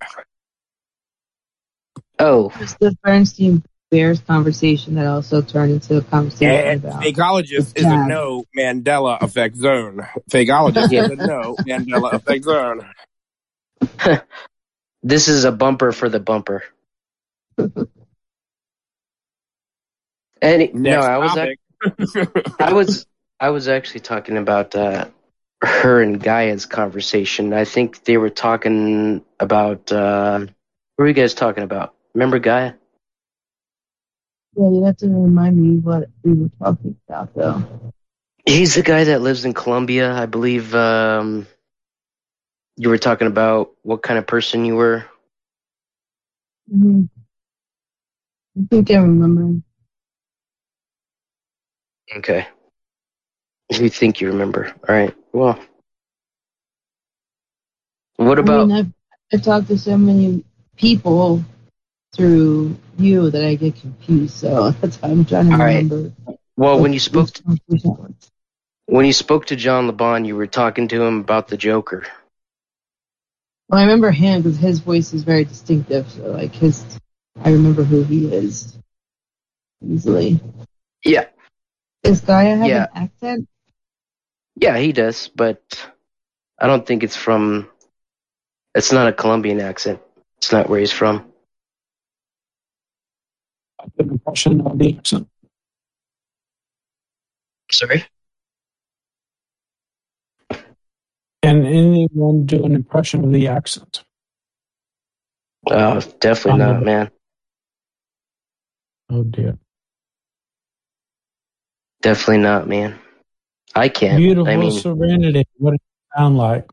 Oh,
It was the Bernstein Bears conversation that also turned into a conversation
And
about.
fakeologist is a no Mandela effect zone. Fakeologist is a no Mandela effect zone.
this is a bumper for the bumper. Any, no,
Next
I was
topic.
I was I was actually talking about uh, her and Gaia's conversation. I think they were talking about uh, what were you guys talking about? Remember Gaia?
Yeah, you have to remind me what we were talking about, though.
He's the guy that lives in Colombia, I believe. Um, you were talking about what kind of person you were.
hmm I think I remember.
Okay. You think you remember? All right. Well, what
I
about?
mean, I've, I've talked to so many people through you that I get confused. So that's why I'm trying to
All right.
remember.
well, when you spoke
was.
when you spoke to John Le Bon, you were talking to him about the Joker.
Well, I remember him because his voice is very distinctive. So, like his, I remember who he is easily.
Yeah.
Does Gaia have
Yeah.
an accent?
Yeah, he does, but I don't think it's from. It's not a Colombian accent. It's not where he's from.
Good impression of the accent.
Sorry.
Can anyone do an impression of the accent?
Oh, definitely not, man.
Oh dear.
Definitely not, man. I can't.
Beautiful
I mean,
serenity. What does it sound like?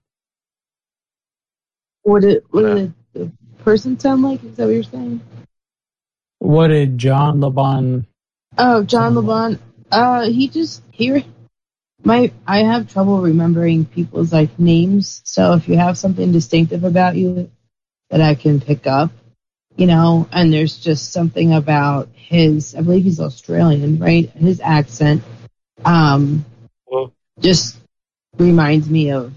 What did, what did the person sound like? Is that what you're saying?
What did John Le Bon?
Oh, John Le Bon. Uh, he just he. My I have trouble remembering people's like names. So if you have something distinctive about you that I can pick up, you know, and there's just something about his. I believe he's Australian, right? His accent, um, just reminds me of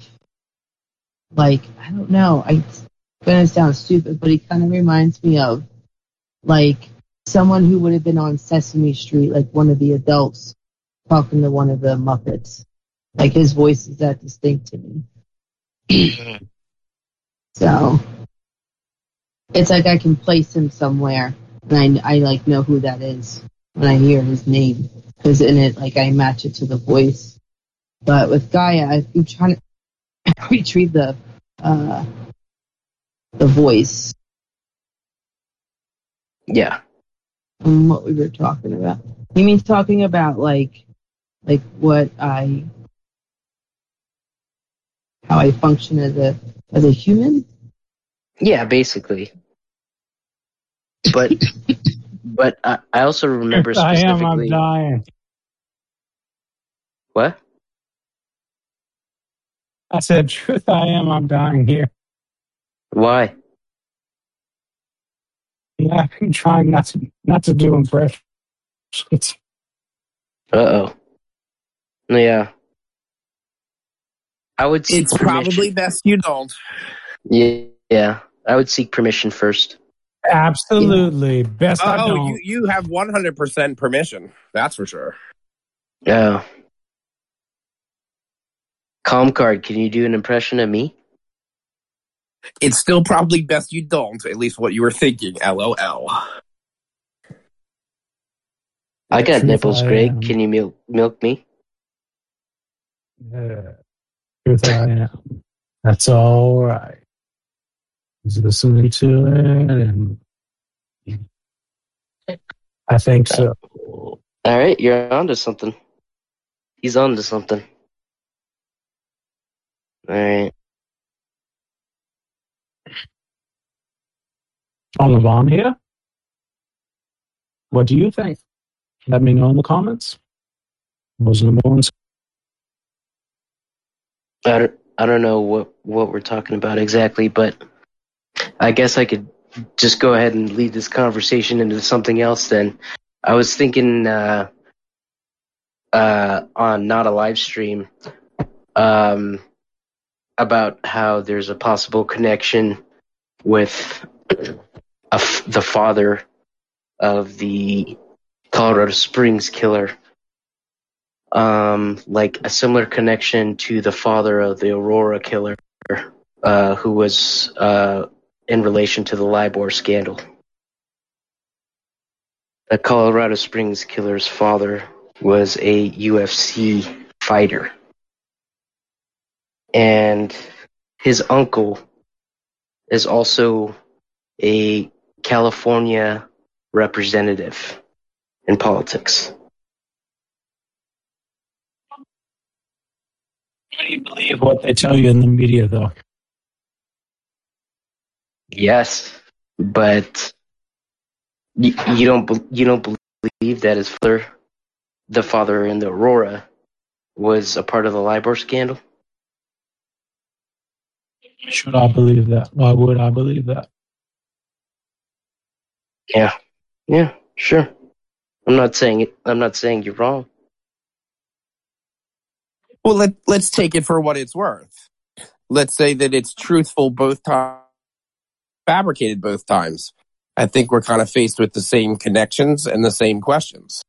like I don't know. I it's gonna sound stupid, but he kind of reminds me of like someone who would have been on Sesame Street, like one of the adults talking to one of the Muppets. Like his voice is that distinct to me. so it's like I can place him somewhere, and I I like know who that is when I hear his name because in it like I match it to the voice. But with Gaia, I- I'm trying to retrieve the uh, the voice
yeah.
and what we were talking about. You mean talking about like like what I how I function as a as a human?
Yeah, basically. But but I, I also remember
If I am, I'm
specifically
dying.
what?
I said, truth I am, I'm dying here.
Why?
Yeah, I've been trying not to not to do impressions.
Uh oh. Yeah. I would seek
It's probably best you don't.
Yeah, yeah. I would seek permission first.
Absolutely. Best
Oh,
don't.
you you have one hundred percent permission. That's for sure.
Yeah. Calm card, can you do an impression of me?
It's still probably best you don't, at least what you were thinking, lol.
I got
Truth
nipples,
I
Greg.
am.
Can you milk milk me?
Yeah. Truth I am. That's all right. Listening to it, and I think so.
All right, you're onto something. He's onto something. All right.
On Levon here. What do you think? Let me know in the comments. The ones.
I don't, I don't know what, what we're talking about exactly, but I guess I could just go ahead and lead this conversation into something else then. I was thinking uh, uh, on not a live stream um, about how there's a possible connection with the father of the Colorado Springs killer um, like a similar connection to the father of the Aurora killer, uh, who was uh, in relation to the LIBOR scandal. The Colorado Springs killer's father was a UFC fighter, and his uncle is also a California representative in politics.
Do you believe what they tell you in the media, though?
Yes, but you, you don't you don't believe that his father, the father in the Aurora, was a part of the LIBOR scandal.
Should I believe that? Why would I believe that?
Yeah, yeah, sure. I'm not saying it. I'm not saying you're wrong.
Well, let, let's take it for what it's worth. Let's say that it's truthful both times, fabricated both times. I think we're kind of faced with the same connections and the same questions.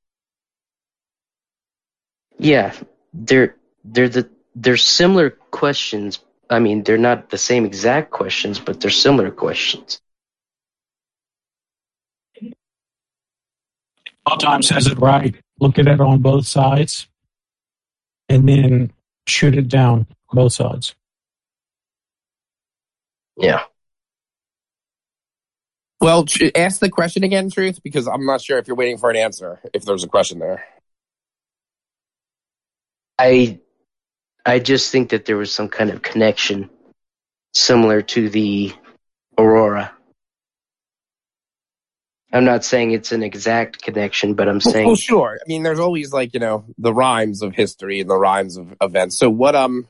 Yeah, they're they're the they're similar questions. I mean, they're not the same exact questions, but they're similar questions.
Sometimes says it right. Look at it on both sides, and then shoot it down both sides.
Yeah.
Well, ask the question again, Truth, because I'm not sure if you're waiting for an answer, if there's a question there.
I I just think that there was some kind of connection similar to the Aurora. I'm not saying it's an exact connection, but I'm
Well,
saying
well, sure. I mean, there's always like, you know, the rhymes of history and the rhymes of events. So what, um,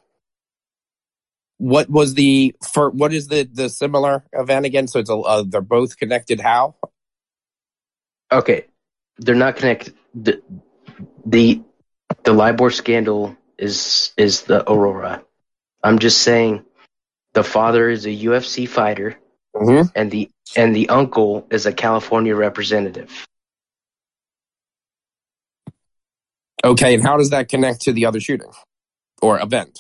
what was the, for, what is the, the similar event again? So it's a, uh, they're both connected how?
okay, they're not connected. The the the LIBOR scandal is is the Aurora. I'm just saying the father is a UFC fighter
Mm-hmm.
and the and the uncle is a California representative.
Okay. And how does that connect to the other shooting or event?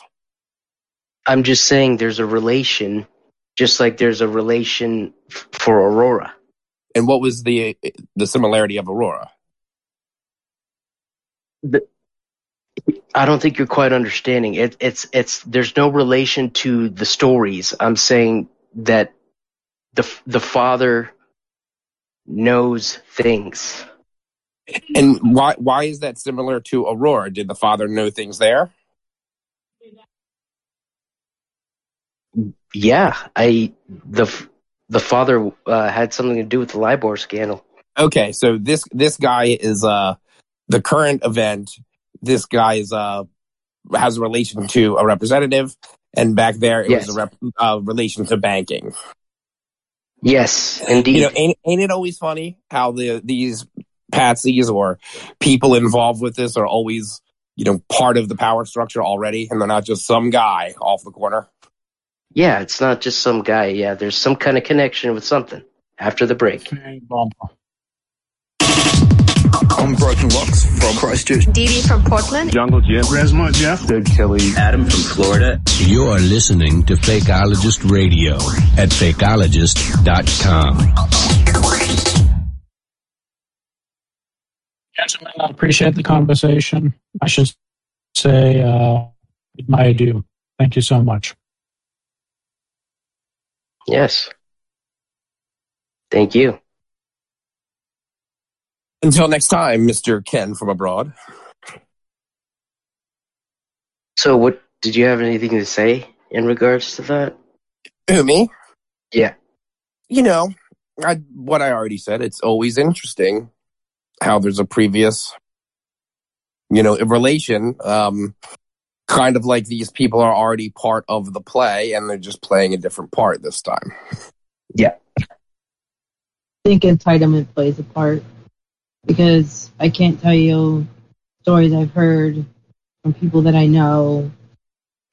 I'm just saying there's a relation, just like there's a relation f- for Aurora.
And what was the, the similarity of Aurora?
The, I don't think you're quite understanding. It, it's it's there's no relation to the stories. I'm saying that the the father knows things.
And why, why is that similar to Aurora? Did the father know things there?
Yeah, I the the father uh, had something to do with the LIBOR scandal.
Okay, so this this guy is uh the current event. This guy is uh has a relation to a representative, and back there it
Yes.
was a rep, uh, relation to banking.
Yes, indeed.
You know, ain't, ain't it always funny how the these patsies or people involved with this are always you know part of the power structure already, and they're not just some guy off the corner.
Yeah, it's not just some guy. Yeah, there's some kind of connection with something. After the break.
I'm Broken Locks from Christchurch.
Dee Dee from Portland.
Jungle Jim. Resmo Jeff. Dead Kelly. Adam from Florida.
You're listening to Fakeologist Radio at fakeologist.com.
Gentlemen, I appreciate the conversation. I should say, uh, my adieu. Thank you so much.
Yes. Thank you.
Until next time, Mr. Ken from abroad.
So, what did you have anything to say in regards to that?
Who, me?
Yeah.
You know, I, what I already said, it's always interesting how there's a previous, you know, relation. Um, kind of like these people are already part of the play and they're just playing a different part this time.
Yeah.
I think entitlement plays a part because I can't tell you stories I've heard from people that I know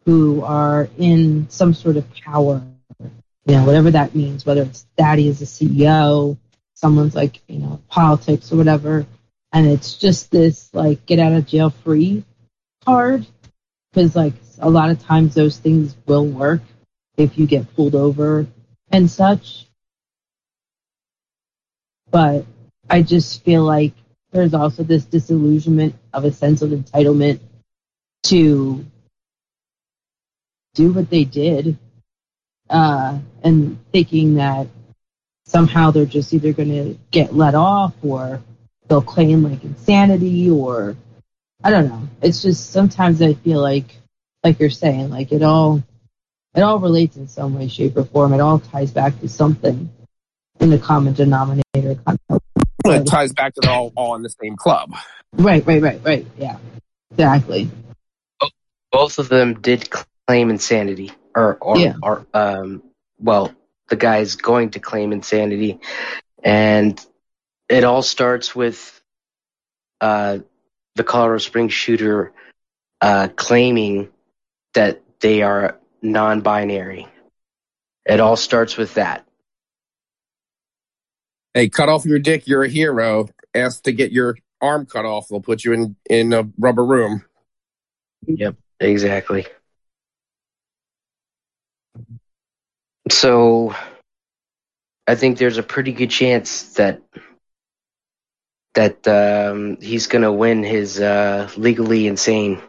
who are in some sort of power, you know, whatever that means, whether it's daddy is a CEO, someone's like, you know, politics or whatever. And it's just this like get out of jail free card because like a lot of times those things will work if you get pulled over and such. But I just feel like there's also this disillusionment of a sense of entitlement to do what they did uh, and thinking that somehow they're just either going to get let off or they'll claim like insanity or I don't know. It's just sometimes I feel like, like you're saying, like it all, it all relates in some way, shape, or form. It all ties back to something in the common denominator.
It ties back to all, all in the same club.
Right, right, right, right. Yeah, exactly.
Both of them did claim insanity, or or,
Yeah.
or um, well, the guy's going to claim insanity, and it all starts with uh, the Colorado Springs shooter uh, claiming that they are non-binary. It all starts with that.
Hey, cut off your dick, you're a hero. Ask to get your arm cut off, they'll put you in, in a rubber room.
Yep, exactly. So, I think there's a pretty good chance that that um, he's going to win his uh, legally insane.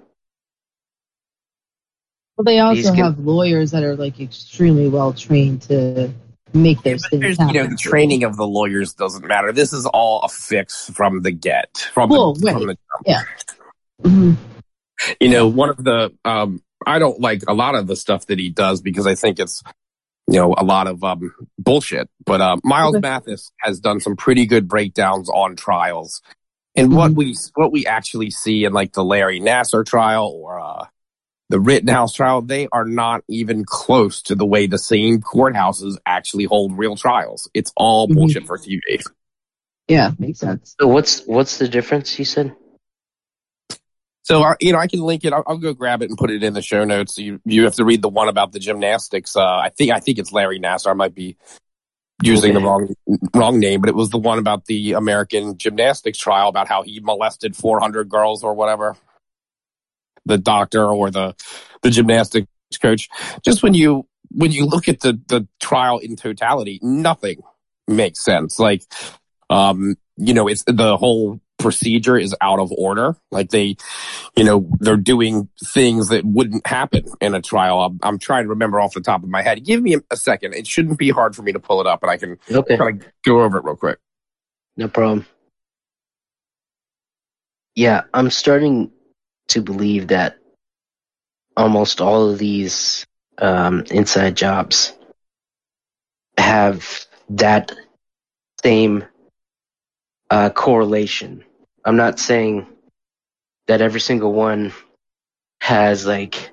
Well, they also
gonna-
have lawyers that are like extremely well trained to make those things
There's,
happen.
you know, the training of the lawyers doesn't matter. This is all a fix from the get. From
Well,
the,
right.
from the jump.
Yeah. Mhm.
You know, one of the um I don't like a lot of the stuff that he does because I think it's you know a lot of um bullshit. But uh, Miles
Okay.
Mathis has done some pretty good breakdowns on trials. And what we what we actually see in like the Larry Nassar trial or uh the Rittenhouse trial, they are not even close to the way the same courthouses actually hold real trials. It's all
Mhm.
bullshit for TV.
Yeah, makes sense.
So what's what's the difference? You said.
So, uh, you know, I can link it. I'll, I'll go grab it and put it in the show notes. You you have to read the one about the gymnastics. Uh, I think I think it's Larry Nassar. I might be using the wrong wrong name, but it was the one about the American gymnastics trial about how he molested 400 girls or whatever. The doctor or the the gymnastics coach. Just when you when you look at the the trial in totality, nothing makes sense. Like, um, you know, it's the whole procedure is out of order. Like they, you know, they're doing things that wouldn't happen in a trial. I'm, I'm trying to remember off the top of my head. Give me a, second. It shouldn't be hard for me to pull it up, and I can
Okay.
kind of go over it real quick.
No problem. Yeah, I'm starting to believe that almost all of these um, inside jobs have that same uh, correlation. I'm not saying that every single one has like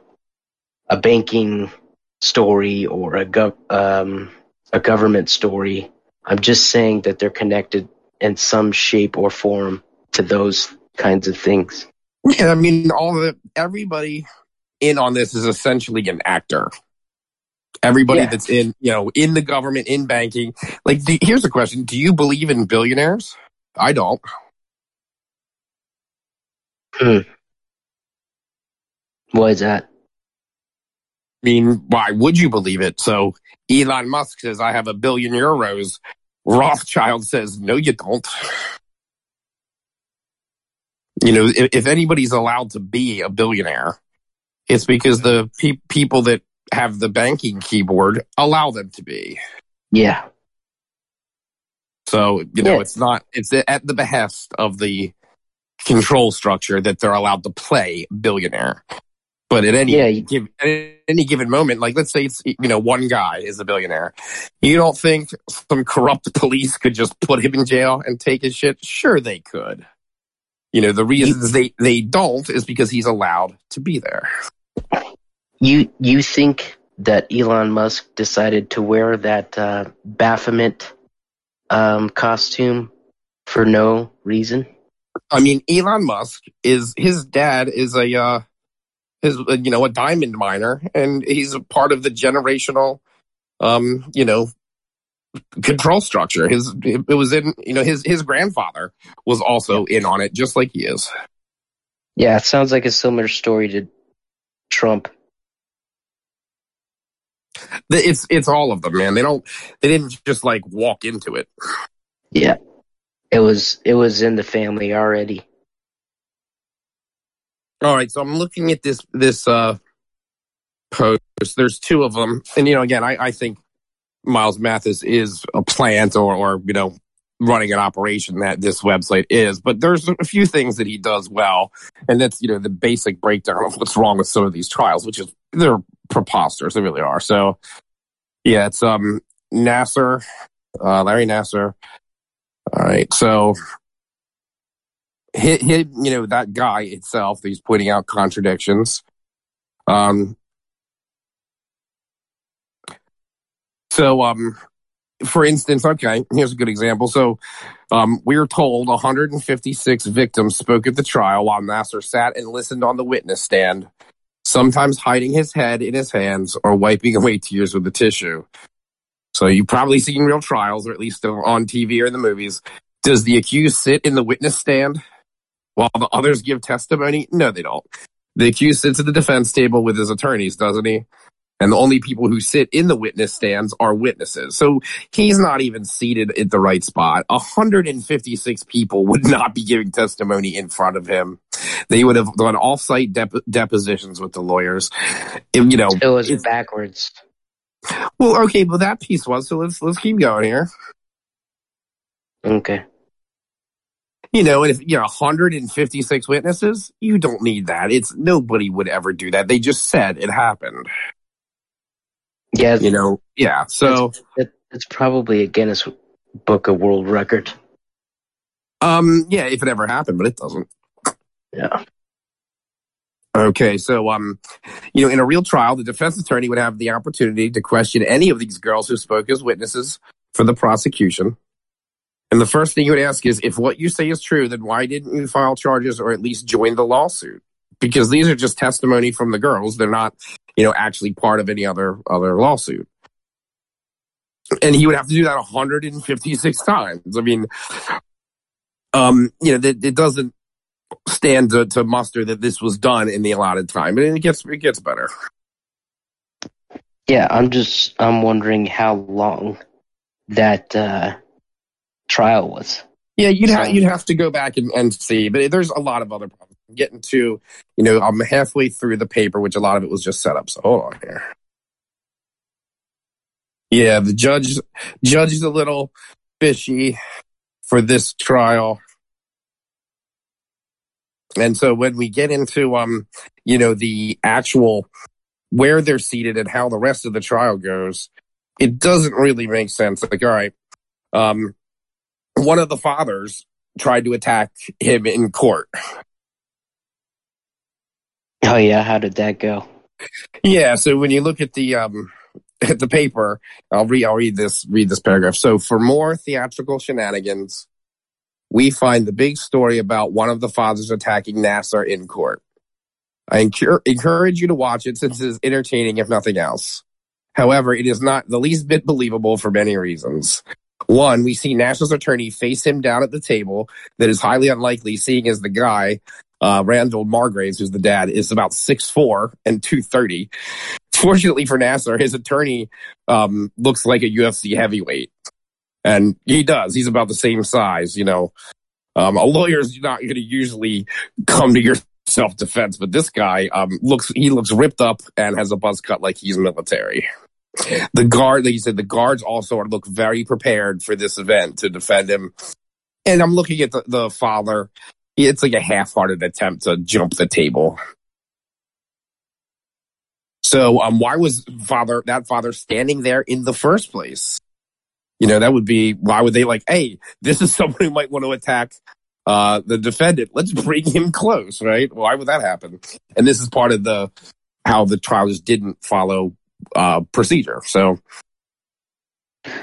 a banking story or a gov- um, a government story. I'm just saying that they're connected in some shape or form to those kinds of things.
Yeah, I mean, all the everybody in on this is essentially an actor. Everybody
Yeah.
that's in, you know, in the government, in banking. Like, do, here's a question: Do you believe in billionaires? I don't.
Hmm. Why is that?
I mean, why would you believe it? So Elon Musk says, I have a billion euros. Rothschild says, no, you don't. You know, if, if anybody's allowed to be a billionaire, it's because the pe- people that have the banking keyboard allow them to be.
Yeah.
So, you know, it's not, it's at the behest of the control structure that they're allowed to play billionaire. But at any
Yeah,
give, at any given moment, like let's say it's you know one guy is a billionaire, you don't think some corrupt police could just put him in jail and take his shit? Sure, they could. You know the reasons they they don't is because he's allowed to be there.
You you think that Elon Musk decided to wear that uh, Baphomet um, costume for no reason?
I mean, Elon Musk is his dad is a uh, his you know a diamond miner, and he's a part of the generational, um, you know, control structure. His it was in you know his his grandfather was also in on it, just like he is.
Yeah, it sounds like a similar story to Trump.
It's it's all of them, man. They don't they didn't just like walk into it.
Yeah, it was it was in the family already.
All right, so I'm looking at this this uh post. There's two of them, and you know, again, I, I think Miles Mathis is a plant or or you know running an operation that this website is. But there's a few things that he does well, and that's you know the basic breakdown of what's wrong with some of these trials, which is they're preposterous. They really are. So yeah, it's um Nassar, uh, Larry Nassar. All right, so hit, hit, you know, that guy itself, he's pointing out contradictions. Um, so, um, for instance, okay, here's a good example. So, um, we are told 156 victims spoke at the trial while Nassar sat and listened on the witness stand, sometimes hiding his head in his hands or wiping away tears with a tissue. So you've probably seen real trials, or at least on TV or in the movies. Does the accused sit in the witness stand while the others give testimony? No, they don't. The accused sits at the defense table with his attorneys, doesn't he? And the only people who sit in the witness stands are witnesses. So he's not even seated at the right spot. 156 people would not be giving testimony in front of him. They would have done off-site dep- depositions with the lawyers. You know,
It was backwards.
well, okay, well that piece was. So let's let's keep going here.
Okay.
You know, and if you know 156 witnesses, you don't need that. It's nobody would ever do that. They just said it happened.
Yeah,
You know, yeah. So,
it, it's probably a Guinness Book of World Record.
um, yeah, if it ever happened, but it doesn't.
Yeah.
Okay, so um, you know, in a real trial, the defense attorney would have the opportunity to question any of these girls who spoke as witnesses for the prosecution. And the first thing you would ask is, if what you say is true, then why didn't you file charges or at least join the lawsuit? Because these are just testimony from the girls; they're not, you know, actually part of any other other lawsuit. And he would have to do that 156 times. I mean, um, you know, that it doesn't stand to, to muster that this was done in the allotted time, and it gets it gets better.
Yeah, I'm just I'm wondering how long that uh, trial was.
Yeah, you'd have you'd have to go back and, and see, but there's a lot of other problems. Getting to, you know, I'm halfway through the paper, which a lot of it was just set up. So hold on here. Yeah, the judge judge is a little fishy for this trial. And so when we get into um, you know, the actual where they're seated and how the rest of the trial goes, it doesn't really make sense. Like, all right, um, one of the fathers tried to attack him in court.
Oh yeah, how did that go?
Yeah, so when you look at the um at the paper, I'll read I'll read this read this paragraph. So for more theatrical shenanigans, we find the big story about one of the fathers attacking Nassar in court. I encourage you to watch it since it is entertaining if nothing else. However, it is not the least bit believable for many reasons. One, we see Nassar's attorney face him down at the table that is highly unlikely seeing as the guy Uh, Randall Margraves, who's the dad, is about 6'4 and 230. Fortunately for Nassar, his attorney um, looks like a UFC heavyweight. And he does. He's about the same size, you know. Um, a lawyer's not going to usually come to your self defense, but this guy um, looks he looks ripped up and has a buzz cut like he's military. The guard, like you said, the guards also look very prepared for this event to defend him. And I'm looking at the, the father. It's like a half-hearted attempt to jump the table. So, um, why was father that father standing there in the first place? You know, that would be why would they like, hey, this is someone who might want to attack uh, the defendant. Let's bring him close, right? Why would that happen? And this is part of the how the trial just didn't follow uh, procedure. So,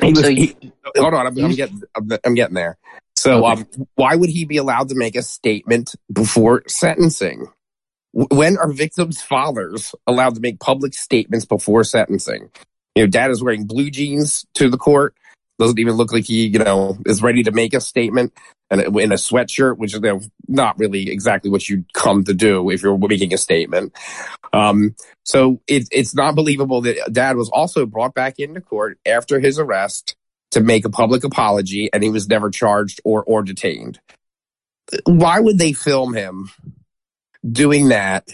was,
So you-
he- hold on, I'm, I'm getting, I'm, I'm getting there. So, um, why would he be allowed to make a statement before sentencing? When are victims' fathers allowed to make public statements before sentencing? You know, dad is wearing blue jeans to the court. Doesn't even look like he, you know, is ready to make a statement and in a sweatshirt, which is you know, not really exactly what you'd come to do if you're making a statement. Um, so it, it's not believable that dad was also brought back into court after his arrest to make a public apology and he was never charged or, or detained. Why would they film him doing that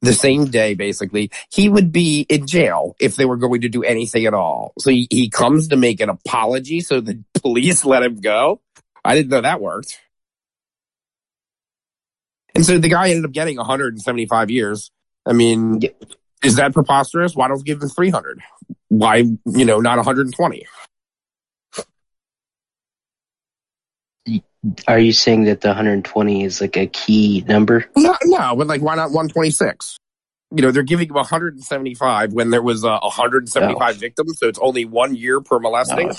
the same day, basically? He would be in jail if they were going to do anything at all. So he, he comes to make an apology so the police let him go. I didn't know that worked. And so the guy ended up getting 175 years. I mean, is that preposterous? Why don't we give him 300? Why, you know, not 120?
Are you saying that the 120 is like a key number?
No, no, but like, why not 126? You know, they're giving him 175 when there was uh, 175 victims, so it's only one year per molesting.
No.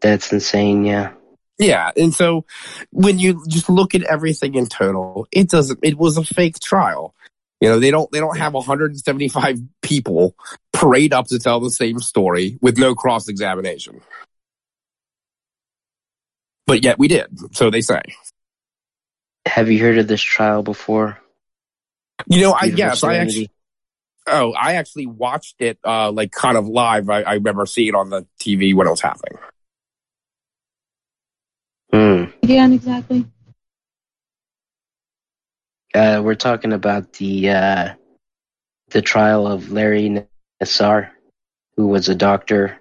That's insane. Yeah.
Yeah, and so when you just look at everything in total, it doesn't. It was a fake trial. You know, they don't they don't have 175 people parade up to tell the same story with no cross examination. But yet we did, so they say.
Have you heard of this trial before?
You know, I
Beautiful
guess I actually. Oh, I actually watched it, uh, like kind of live. I, I remember seeing it on the TV when it was happening.
Hmm.
Again, exactly.
Uh, we're talking about the uh, the trial of Larry Nassar, who was a doctor,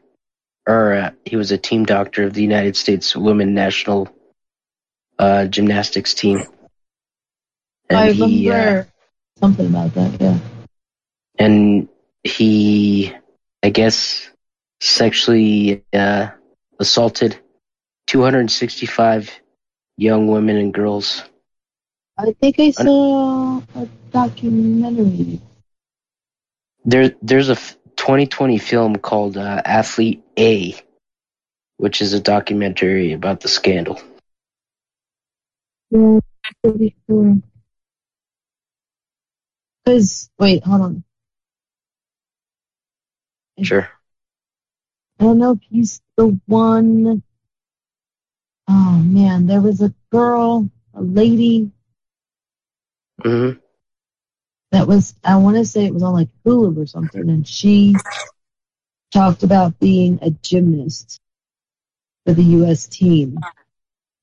or uh, he was a team doctor of the United States Women National uh, Gymnastics Team. And
I
he,
remember
uh,
something about that. Yeah.
and he, I guess, sexually uh, assaulted 265 young women and girls.
I think I saw a documentary.
There, there's a 2020 film called uh, Athlete A, which is a documentary about the scandal.
Yeah. Cause wait, hold on.
Sure.
I don't know if he's the one oh man, there was a girl, a lady
hmm
that was I want to say it was on like Hulu or something, and she talked about being a gymnast for the U.S. team,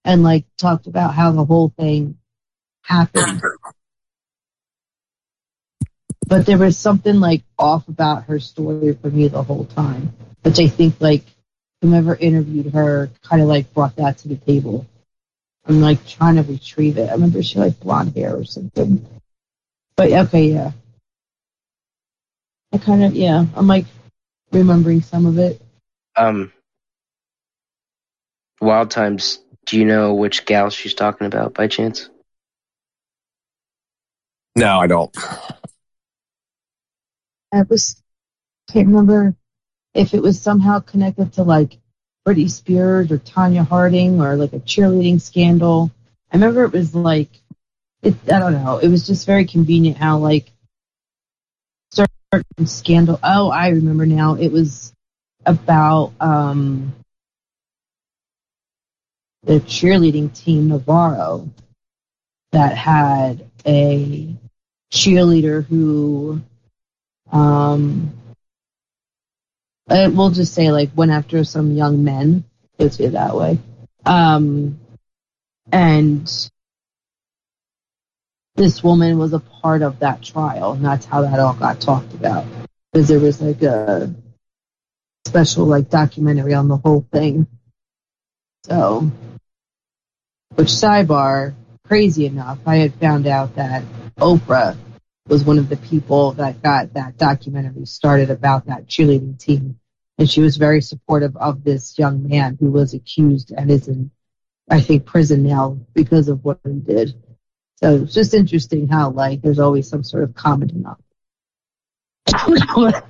and like talked about how the whole thing happened. But there was something like off about her story for me the whole time, which I think like whomever interviewed her kind of like brought that to the table. I'm like trying to retrieve it. I remember she had like blonde hair or something. But okay, yeah. I kind of yeah. I'm like remembering some of it.
Um, Wild Times. Do you know which gal she's talking about by chance?
No, I don't.
I was can't remember if it was somehow connected to like Britney Spears or Tonya Harding or like a cheerleading scandal. I remember it was like it. I don't know. It was just very convenient how like certain scandal. Oh, I remember now. It was about um the cheerleading team Navarro that had a cheerleader who, um, we'll just say like went after some young men. Let's say it that way. Um, and this woman was a part of that trial, and that's how that all got talked about. Because there was like a special like documentary on the whole thing. So, which sidebar, crazy enough, I had found out that Oprah was one of the people that got that documentary started about that cheerleading team. And she was very supportive of this young man who was accused and is in, I think, prison now because of what he did. So it's just interesting how, like, there's always some sort of common denominator.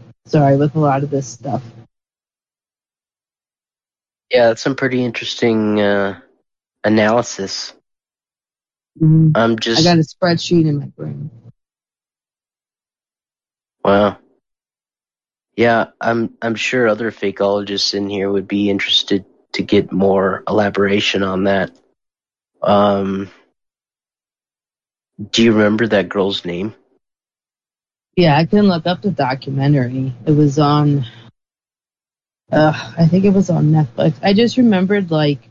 Sorry, with a lot of this stuff.
Yeah, that's some pretty interesting uh, analysis.
Mhm.
I'm just
I got a spreadsheet in my brain.
wow. Yeah, I'm I'm sure other fakeologists in here would be interested to get more elaboration on that. Um, do you remember that girl's name?
Yeah, I can look up the documentary. It was on, uh, I think it was on Netflix. I just remembered like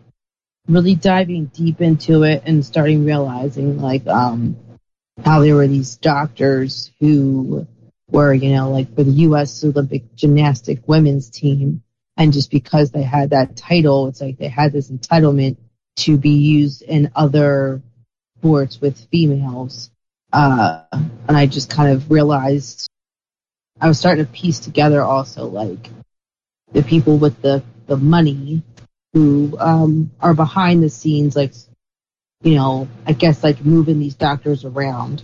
really diving deep into it and starting realizing like um how there were these doctors who were you know like for the U.S. Olympic gymnastic women's team, and just because they had that title, it's like they had this entitlement to be used in other sports with females. Uh, and I just kind of realized I was starting to piece together also like the people with the, the money who um, are behind the scenes, like, you know, I guess like moving these doctors around.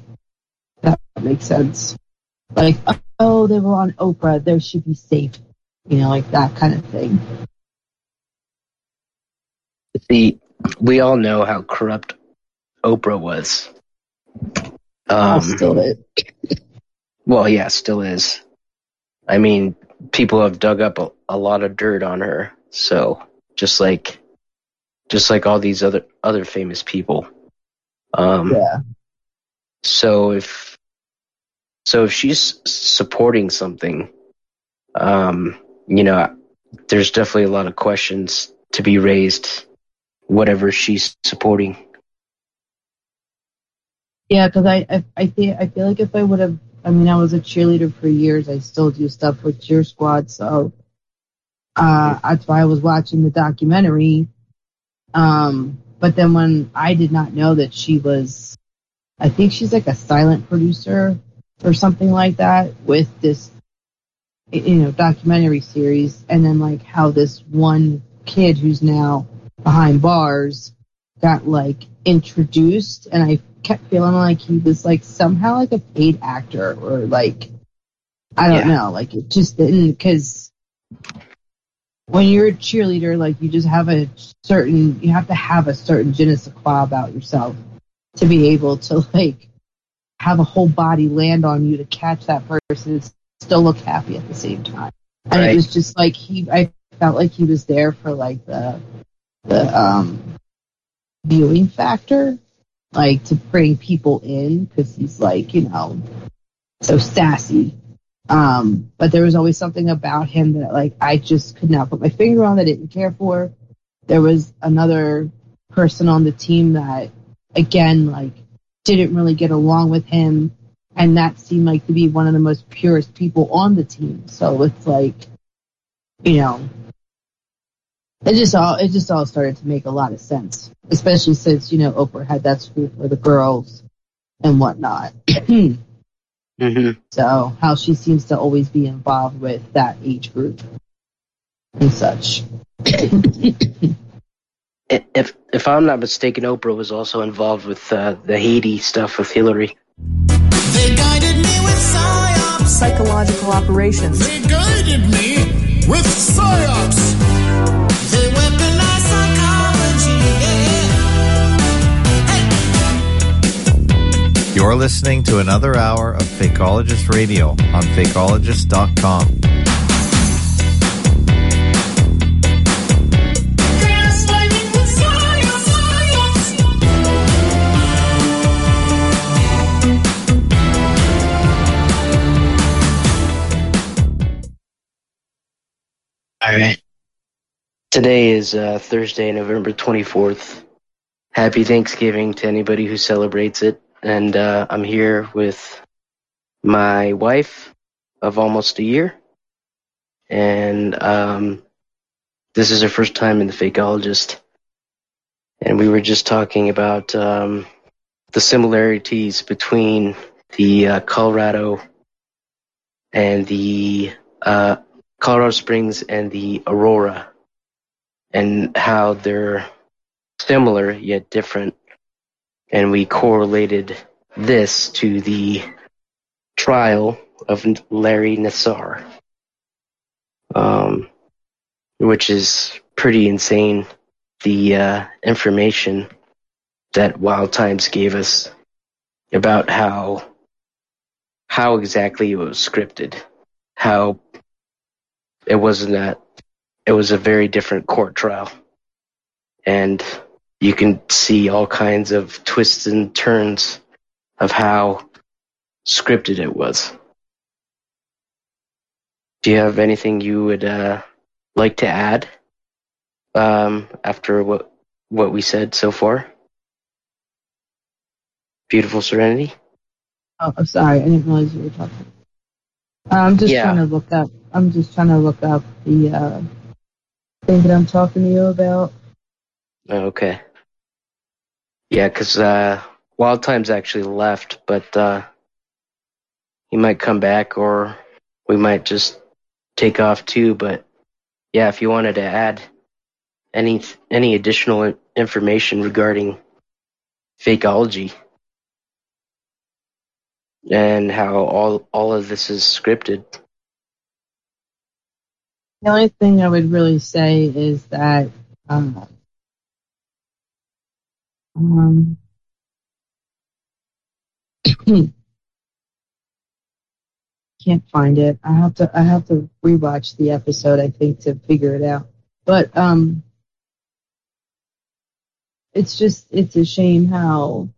That makes sense. Like, oh, they were on Oprah, they should be safe. You know, like that kind of thing.
See, we all know how corrupt Oprah was.
Oh,
Um,
still it.
Well, yeah, still is. I mean, people have dug up a, a lot of dirt on her. So just like, just like all these other other famous people. Um,
Yeah.
So if so, if she's supporting something, um, you know, there's definitely a lot of questions to be raised. Whatever she's supporting.
Yeah, because I, I I feel I feel like if I would have, I mean, I was a cheerleader for years. I still do stuff with cheer squad, so uh, that's why I was watching the documentary. Um, but then when I did not know that she was, I think she's like a silent producer or something like that with this, you know, documentary series, and then like how this one kid who's now behind bars got like introduced and I kept feeling like he was like somehow like a paid actor or like I don't
Yeah.
know, like it just didn't because when you're a cheerleader, like you just have a certain you have to have a certain je ne sais quoi about yourself to be able to like have a whole body land on you to catch that person and still look happy at the same time. And
Right.
it was just like he I felt like he was there for like the the um viewing factor, like to bring people in because he's like, you know, so sassy. Um, but there was always something about him that like I just could not put my finger on that I didn't care for. There was another person on the team that again like didn't really get along with him and that seemed like to be one of the most purest people on the team. So it's like, you know, it just all it just all started to make a lot of sense, especially since you know Oprah had that school for the girls and whatnot.
Mm-hmm.
so how she seems to always be involved with that age group and such.
If if I'm not mistaken, Oprah was also involved with uh, the Haiti stuff with Hillary.
They guided me with psyops.
Psychological operations.
They guided me with psyops.
You're listening to another hour of Fakeologist Radio on fakeologist.com.
All right. Today is uh, Thursday, November 24th. Happy Thanksgiving to anybody who celebrates it. And uh, I'm here with my wife of almost a year. And um, this is her first time in the Fakeologist. And we were just talking about um, the similarities between the uh, Colorado and the uh, Colorado Springs and the Aurora, and how they're similar yet different. And we correlated this to the trial of Larry Nassar, um, which is pretty insane. The uh, information that Wild Times gave us about how how exactly it was scripted, how it wasn't that it was a very different court trial, and you can see all kinds of twists and turns of how scripted it was. Do you have anything you would uh, like to add um, after what what we said so far? Beautiful Serenity.
Oh, I'm sorry, I didn't realize you were talking. I'm just
Yeah.
trying to look up. I'm just trying to look up the uh, thing that I'm talking to you about.
Okay. Yeah, because uh, Wild Times actually left, but uh, he might come back, or we might just take off too. But yeah, if you wanted to add any any additional information regarding fakeology and how all all of this is scripted,
The only thing I would really say is that um, um, can't find it. I have to I have to rewatch the episode. I think to figure it out. But um, it's just it's a shame how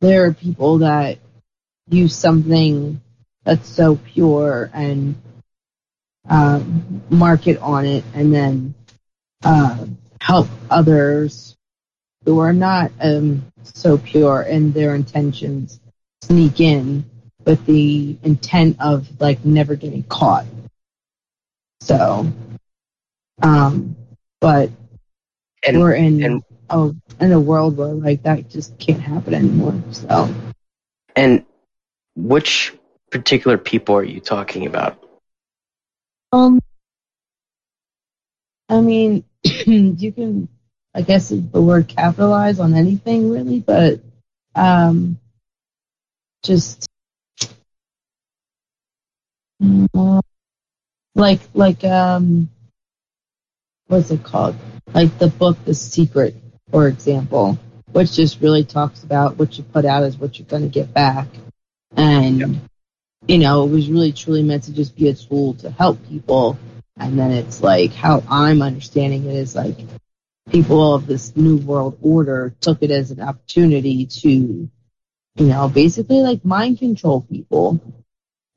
there are people that use something that's so pure and um, market on it and then uh, help others who are not um, so pure in their intentions sneak in with the intent of like never getting caught. So, um, but
And-
we're in
and-
a in a world where like that just can't happen anymore. So,
and which particular people are you talking about?
um, I mean, you can, I guess, is the word capitalize on anything really, but um, just uh, like like um, what's it called? Like the book The Secret, for example, which just really talks about what you put out is what you're going to get back, and you know, it was really truly meant to just be a tool to help people. And then it's like how I'm understanding it is like people of this new world order took it as an opportunity to, you know, basically like mind control people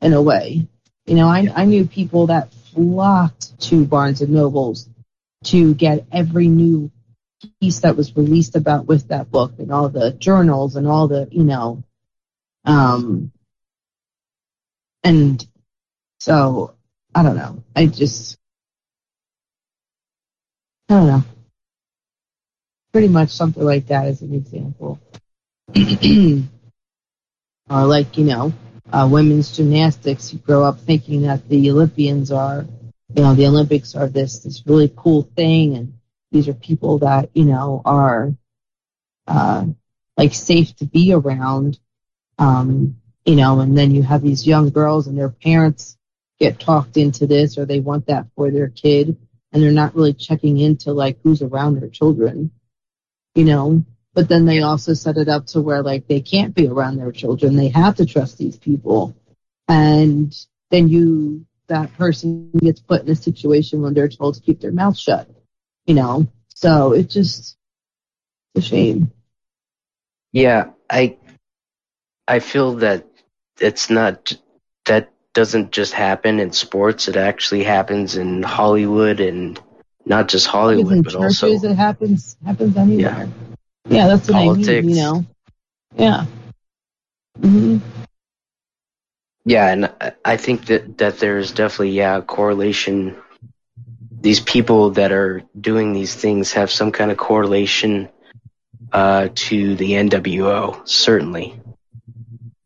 in a way. You know, I, I knew people that flocked to Barnes and Nobles to get every new piece that was released about with that book and all the journals and all the, you know, um, and so I don't know. I just I don't know. Pretty much something like that as an example. or like, you know, uh, women's gymnastics. You grow up thinking that the Olympians are, you know, the Olympics are this this really cool thing, and these are people that you know are uh, like safe to be around. Um, you know, and then you have these young girls and their parents get talked into this or they want that for their kid and they're not really checking into like who's around their children, you know. But then they also set it up to where like they can't be around their children. They have to trust these people. And then you, that person gets put in a situation when they're told to keep their mouth shut, you know. So it just, it's a shame.
Yeah, I I feel that it's not doesn't just happen in sports; it actually happens in Hollywood and not just Hollywood, but
churches,
also
it happens happens anywhere. Yeah, yeah that's what I mean. You know. Yeah. hmm
Yeah, and I- think that that there's definitely yeah a correlation. These people that are doing these things have some kind of correlation uh, to the NWO, certainly.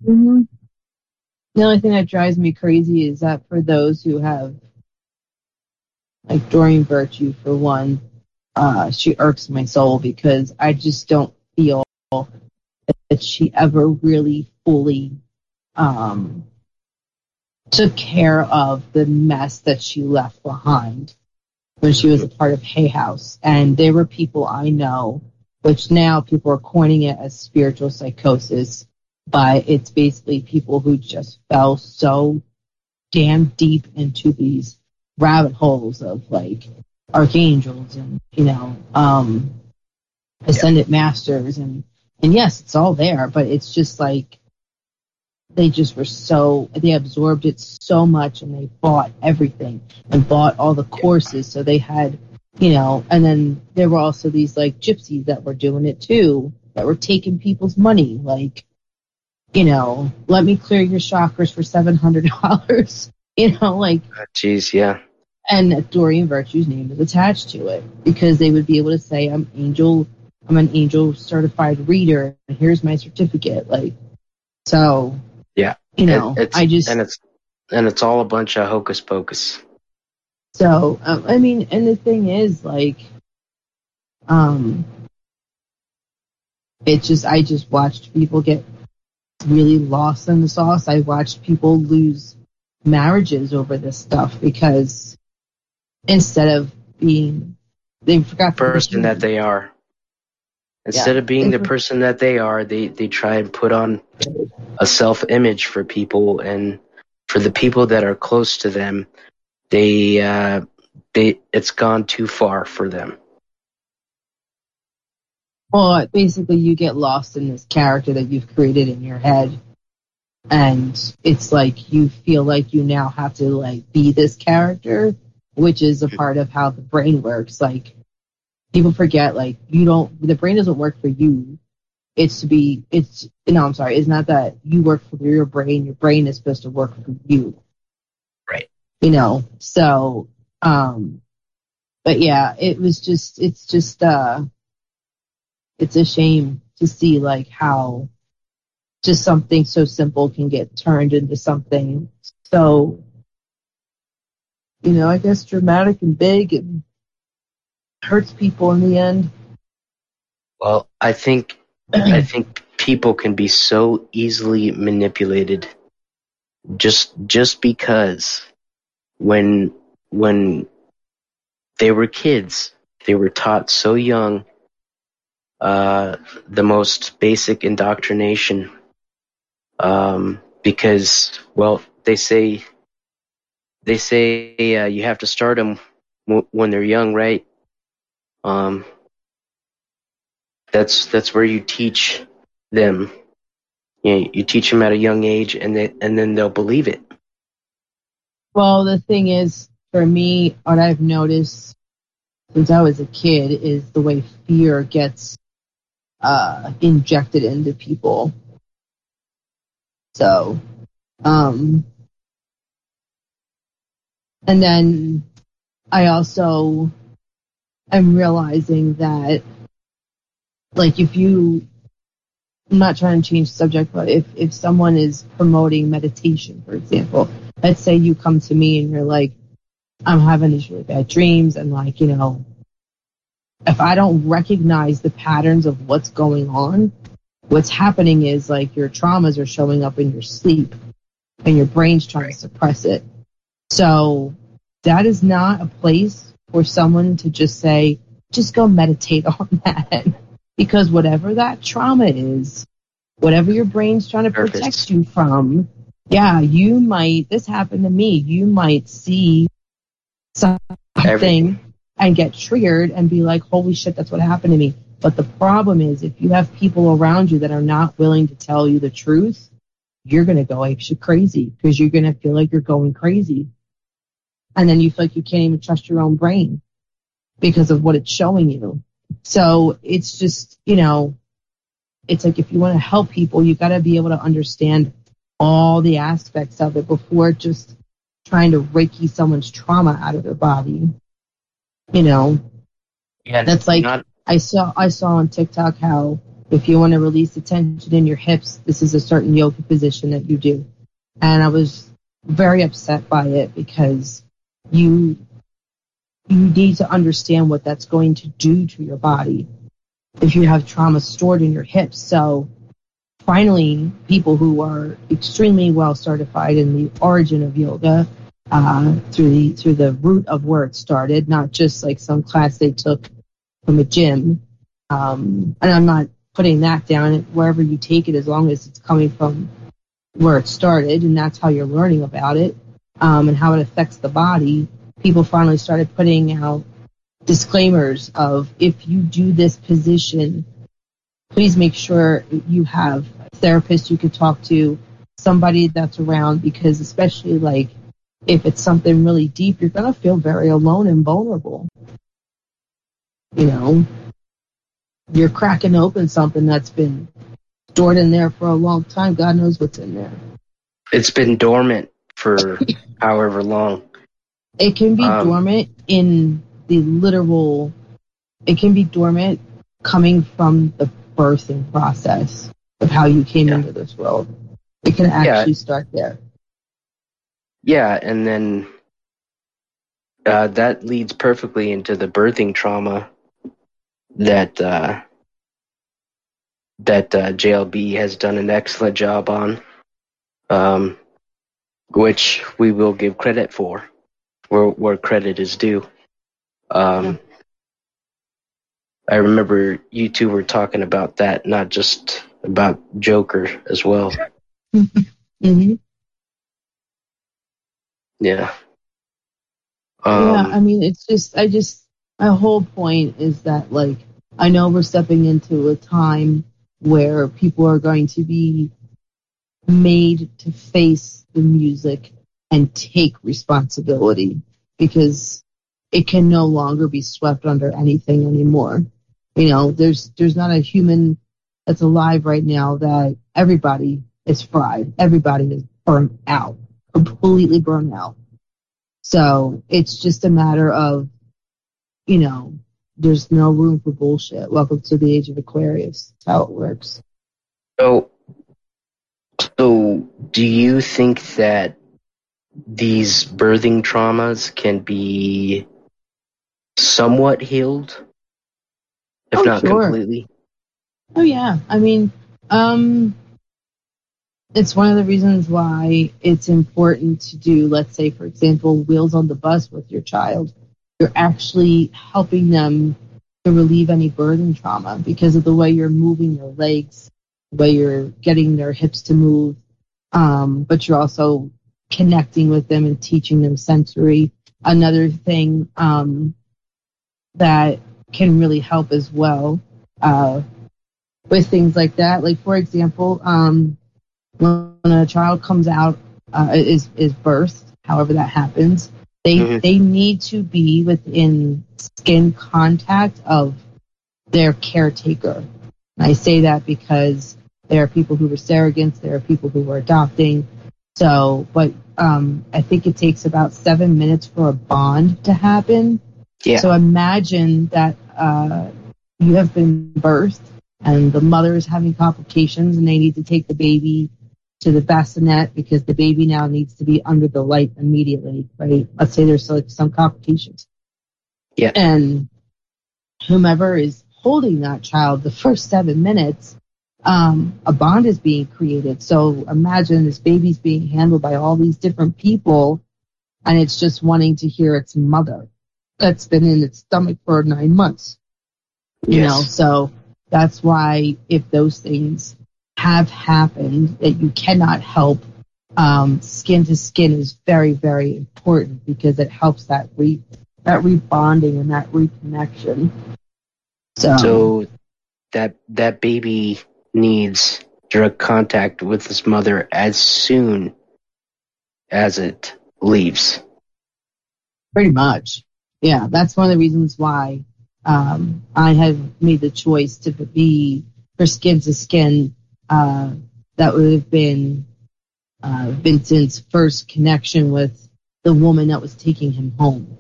hmm The only thing that drives me crazy is that for those who have, like Doreen Virtue, for one, uh, she irks my soul because I just don't feel that she ever really fully um, took care of the mess that she left behind when she was a part of Hay House. And there were people I know, which now people are coining it as spiritual psychosis, but it's basically people who just fell so damn deep into these rabbit holes of like archangels and you know um ascendant masters and and yes it's all there but it's just like they just were so they absorbed it so much and they bought everything and bought all the courses. So they had you know and then there were also these like gypsies that were doing it too that were taking people's money like you know let me clear your chakras for seven hundred dollars you know like
Jeez, yeah,
and Doreen Virtue's name is attached to it because they would be able to say I'm angel I'm an angel certified reader and here's my certificate like so
yeah.
you know
it's,
I just
and it's and it's all a bunch of hocus pocus.
so um, I mean and the thing is like um it just I just watched people get really lost in the sauce I watched people lose marriages over this stuff because instead of being they forgot
person that they are. Instead
Yeah.
of being the person that they are, they, they try and put on a self image for people and for the people that are close to them, they uh they it's gone too far for them.
Well, basically, you get lost in this character that you've created in your head, and it's like you feel like you now have to like be this character, which is a part of how the brain works. Like people forget, like you don't, the brain doesn't work for you. It's to be, it's no, I'm sorry, it's not that you work for your brain. Your brain is supposed to work for you.
Right.
You know, so, um, but yeah, it was just, it's just, uh it's a shame to see like how just something so simple can get turned into something so you know i guess dramatic and big and hurts people in the end.
Well, I think I think people can be so easily manipulated just just because when when they were kids, they were taught so young uh, the most basic indoctrination um, because well they say they say uh, you have to start them w- when they're young right? Um, that's that's where you teach them. You, know, you teach them at a young age and they, and then they'll believe it.
Well the thing is for me what i've noticed since i was a kid is the way fear gets uh, injected into people. So um and then i also am realizing that like if you I'm not trying to change the subject, but if, if someone is promoting meditation, for example, let's say you come to me and you're like, I'm having these really bad dreams and like, you know, if I don't recognize the patterns of what's going on, what's happening is like your traumas are showing up in your sleep and your brain's trying to suppress it. So that is not a place for someone to just say, just go meditate on that. Because whatever that trauma is, whatever your brain's trying to protect you from, yeah, you might, this happened to me, you might see something
Everything.
And get triggered and be like, holy shit, that's what happened to me. But the problem is if you have people around you that are not willing to tell you the truth, you're going to go apeshit crazy because you're going to feel like you're going crazy. And then you feel like you can't even trust your own brain because of what it's showing you. So it's just, you know, it's like if you want to help people, you got to be able to understand all the aspects of it before just trying to reiki someone's trauma out of their body. You know,
Yeah,
that's like
not
I saw I saw on TikTok how if you want to release the tension in your hips, this is a certain yoga position that you do. And I was very upset by it because you you need to understand what that's going to do to your body if you have trauma stored in your hips. So finally, people who are extremely well certified in the origin of yoga, uh, through the through the root of where it started, not just like some class they took from a gym. Um, and I'm not putting that down wherever you take it, as long as it's coming from where it started, and that's how you're learning about it um, and how it affects the body. People finally started putting out disclaimers of if you do this position, please make sure you have a therapist you can talk to, somebody that's around, because especially like if it's something really deep, you're going to feel very alone and vulnerable. You know, you're cracking open something that's been stored in there for a long time. God knows what's in there.
it's been dormant for however long.
It can be
Um,
dormant in the literal, it can be dormant coming from the birthing process of how you came into this world. It can actually start there.
Yeah, and then uh, that leads perfectly into the birthing trauma that uh, that uh, JLB has done an excellent job on, um, which we will give credit for, where where credit is due. Um, I remember you two were talking about that, not just about Joker as well.
hmm
Yeah.
Yeah,
Um,
I mean, it's just, I just, my whole point is that, like, I know we're stepping into a time where people are going to be made to face the music and take responsibility because it can no longer be swept under anything anymore. You know, there's, there's not a human that's alive right now that everybody is fried. Everybody is burnt out, completely burned out. So it's just a matter of, you know, there's no room for bullshit. Welcome to the age of Aquarius. That's how it works.
So, so do you think that these birthing traumas can be somewhat healed, if
Oh,
not
sure.
completely?
Oh yeah, I mean, um, it's one of the reasons why it's important to do, let's say, for example, wheels on the bus with your child. You're actually helping them to relieve any burden trauma because of the way you're moving your legs, the way you're getting their hips to move, um, but you're also connecting with them and teaching them sensory. Another thing um, that can really help as well uh, with things like that. Like for example, um, when a child comes out uh, is is birthed, however that happens, they
Mhm.
they need to be within skin contact of their caretaker. And I say that because there are people who are surrogates, there are people who are adopting. So, but um, I think it takes about seven minutes for a bond to happen.
Yeah.
So imagine that uh, you have been birthed and the mother is having complications and they need to take the baby to the bassinet because the baby now needs to be under the light immediately, right? Let's say there's like some complications.
Yeah.
And whomever is holding that child the first seven minutes, um, a bond is being created. So imagine this baby's being handled by all these different people and it's just wanting to hear its mother that's been in its stomach for nine months. You
Yes.
know, so that's why if those things have happened that you cannot help, um, skin to skin is very, very important because it helps that re that rebonding and that reconnection. So,
So that that baby needs direct contact with his mother as soon as it leaves.
Pretty much. Yeah, that's one of the reasons why um, I have made the choice to be for skin to skin. Uh, that would have been uh, Vincent's first connection with the woman that was taking him home.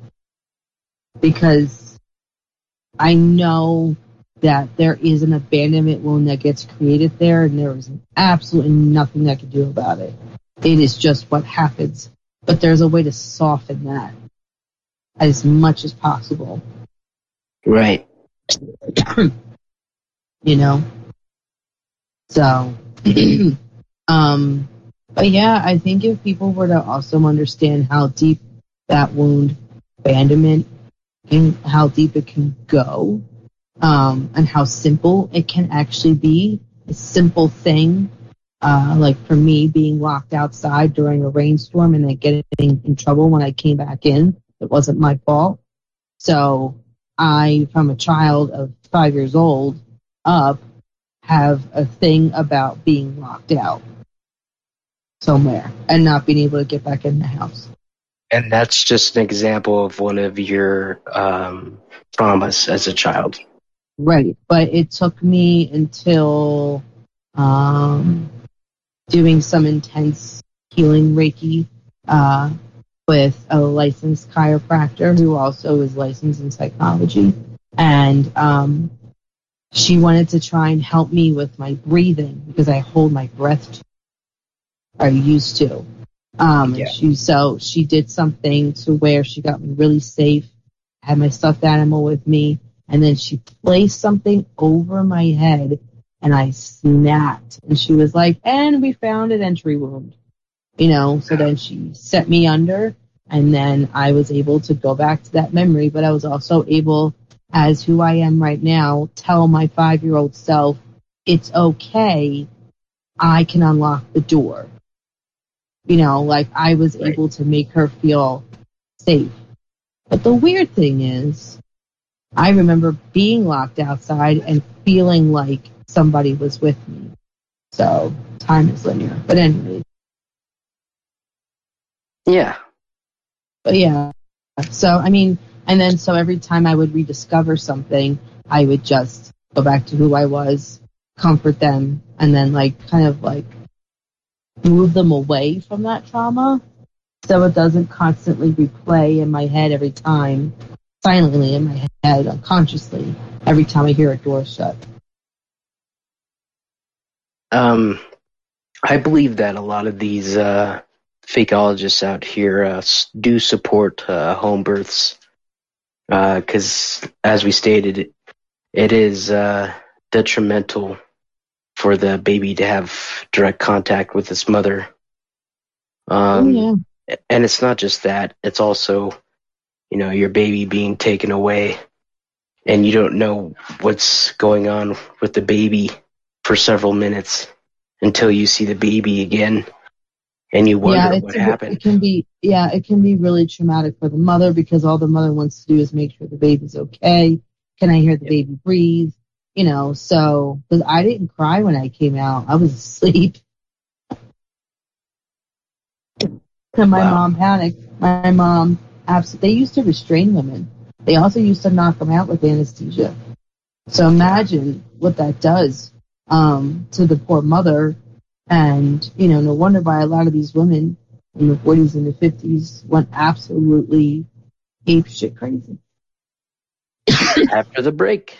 Because I know that there is an abandonment wound that gets created there, and there is absolutely nothing I can do about it. It is just what happens. But there's a way to soften that as much as possible.
Right.
you know? So, um, but yeah, I think if people were to also understand how deep that wound, abandonment, and how deep it can go, um, and how simple it can actually be, a simple thing, uh, like for me being locked outside during a rainstorm and then getting in trouble when I came back in, it wasn't my fault. So I, from a child of five years old up, have a thing about being locked out somewhere and not being able to get back in the house.
And that's just an example of one of your um, traumas as a child.
Right. But it took me until um, doing some intense healing Reiki uh, with a licensed chiropractor who also is licensed in psychology. And um, she wanted to try and help me with my breathing because I hold my breath too, or used to. Um,
Yeah.
she, so she did something to where she got me really safe, had my stuffed animal with me, and then she placed something over my head and I snapped. And she was like, and we found an entry wound. You know, so then she set me under and then I was able to go back to that memory, but I was also able, as who I am right now, tell my five year old self, it's okay. I can unlock the door. You know, like I was able to make her feel safe. But the weird thing is, I remember being locked outside and feeling like somebody was with me. So time is linear. But anyway,
Yeah.
but yeah. So I mean, and then so every time I would rediscover something, I would just go back to who I was, comfort them, and then like kind of like move them away from that trauma, so it doesn't constantly replay in my head every time, silently in my head, unconsciously, every time I hear a door shut.
Um, I believe that a lot of these uh, fakeologists out here uh, do support uh, home births because, as we stated, it, it is uh, detrimental for the baby to have direct contact with its mother. Um,
oh yeah.
and it's not just that; it's also, you know, your baby being taken away, and you don't know what's going on with the baby for several minutes until you see the baby again, and you wonder
yeah,
what happened.
It can be, yeah, it can be really traumatic for the mother because all the mother wants to do is make sure the baby's okay. Can I hear the baby breathe? You know, so because I didn't cry when I came out, I was asleep. And my
Wow.
mom panicked. My mom, absolutely, they used to restrain women. They also used to knock them out with anesthesia. So imagine what that does um, to the poor mother. And, you know, no wonder why a lot of these women in the 40s and the 50s went absolutely ape shit crazy.
After the break.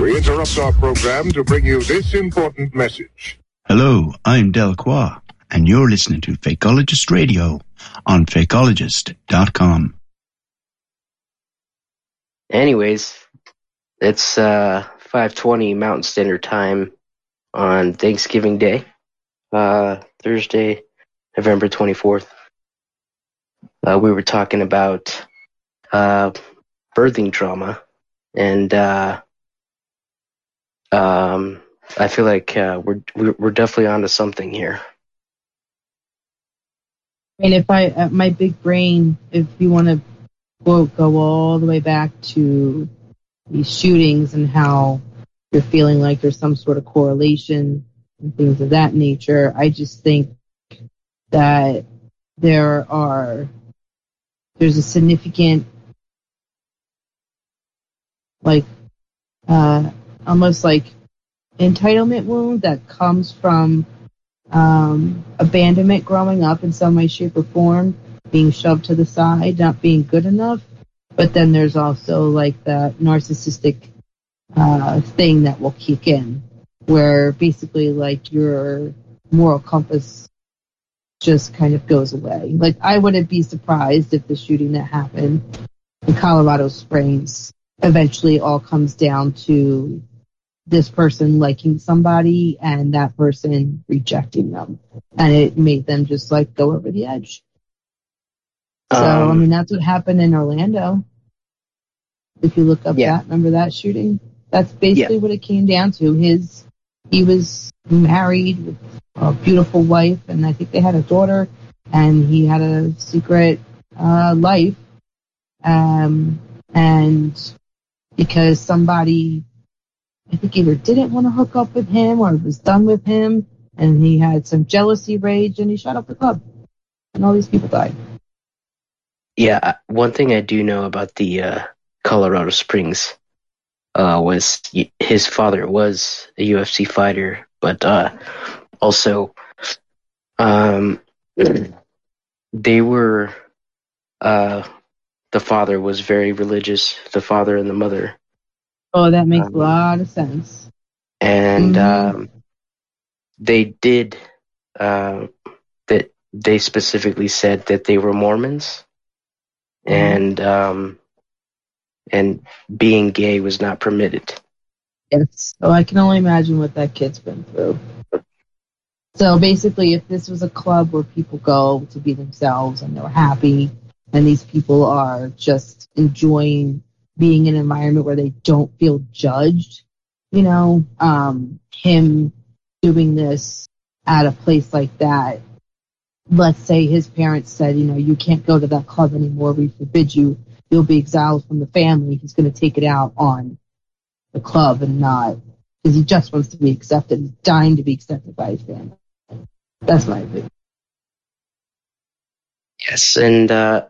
We interrupt our program to bring you this important message.
Hello, I'm Del Delacroix, and you're listening to Fakeologist Radio on fakeologist.com.
Anyways, it's uh 5:20 Mountain Standard Time on Thanksgiving Day, uh Thursday, November 24th. Uh, we were talking about uh birthing trauma and uh um I feel like uh, we're we're definitely onto something here.
I mean, if I, uh, my big brain, if you want to quote, go all the way back to these shootings and how you're feeling like there's some sort of correlation and things of that nature. I just think that there are there's a significant like uh almost like entitlement wound that comes from um abandonment growing up in some way shape or form being shoved to the side not being good enough but then there's also like the narcissistic uh thing that will kick in where basically like your moral compass just kind of goes away. Like I wouldn't be surprised if the shooting that happened in Colorado Springs eventually all comes down to this person liking somebody and that person rejecting them. And it made them just like go over the edge. So I
Um,
mean that's what happened in Orlando. If you look up
Yeah.
that, remember that shooting? That's basically what it came down to. His he was married with a beautiful wife, and I think they had a daughter, and he had a secret uh, life. Um, and because somebody, I think either didn't want to hook up with him or was done with him, and he had some jealousy rage, and he shot up the club, and all these people died.
Yeah, one thing I do know about the uh, Colorado Springs uh, was his father was a UFC fighter, but uh, also um, they were uh, the father was very religious, the father and the mother,
Oh, that makes
Um,
a lot of sense.
and
Mhm.
um, they did uh, that. They specifically said that they were Mormons, and um, and being gay was not permitted.
Yes. So I can only imagine what that kid's been through. So basically, if this was a club where people go to be themselves and they're happy, and these people are just enjoying being in an environment where they don't feel judged, you know, um, him doing this at a place like that, let's say his parents said, you know, you can't go to that club anymore, we forbid you, you'll be exiled from the family, he's going to take it out on the club and not because he just wants to be accepted. He's dying to be accepted by his family. That's my opinion.
Yes, and uh,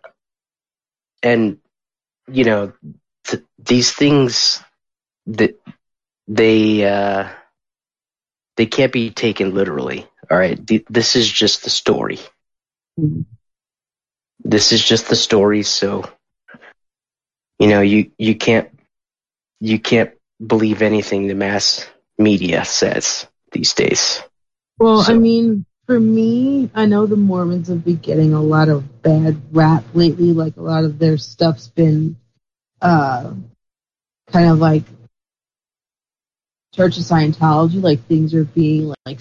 and you know th- these things that they uh, they can't be taken literally. All right, Th- this is just the story.
Mhm.
This is just the story. So you know you you can't you can't believe anything the mass media says these days.
Well, I mean, for me, I know the Mormons have been getting a lot of bad rap lately. Like a lot of their stuff's been uh, kind of like Church of Scientology. Like things are being like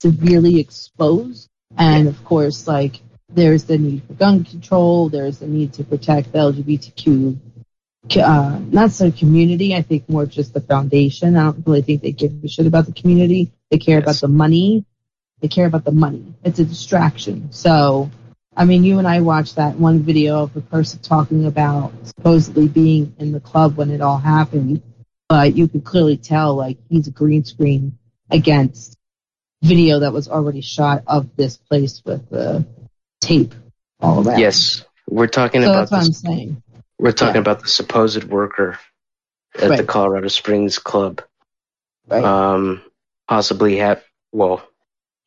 severely exposed, and of course, like there's the need for gun control. There's the need to protect the LGBTQ uh, not so community. I think more just the foundation. I don't really think they give a shit about the community. They care about the money. They care about the money. It's a distraction. So, I mean, you and I watched that one video of a person talking about supposedly being in the club when it all happened, but you could clearly tell like he's a green screen against video that was already shot of this place with the tape all around.
Yes, we're talking
So
about
that's what I'm saying.
We're talking
Yeah.
about the supposed worker at the Colorado Springs club.
Right.
Um, possibly have. Well,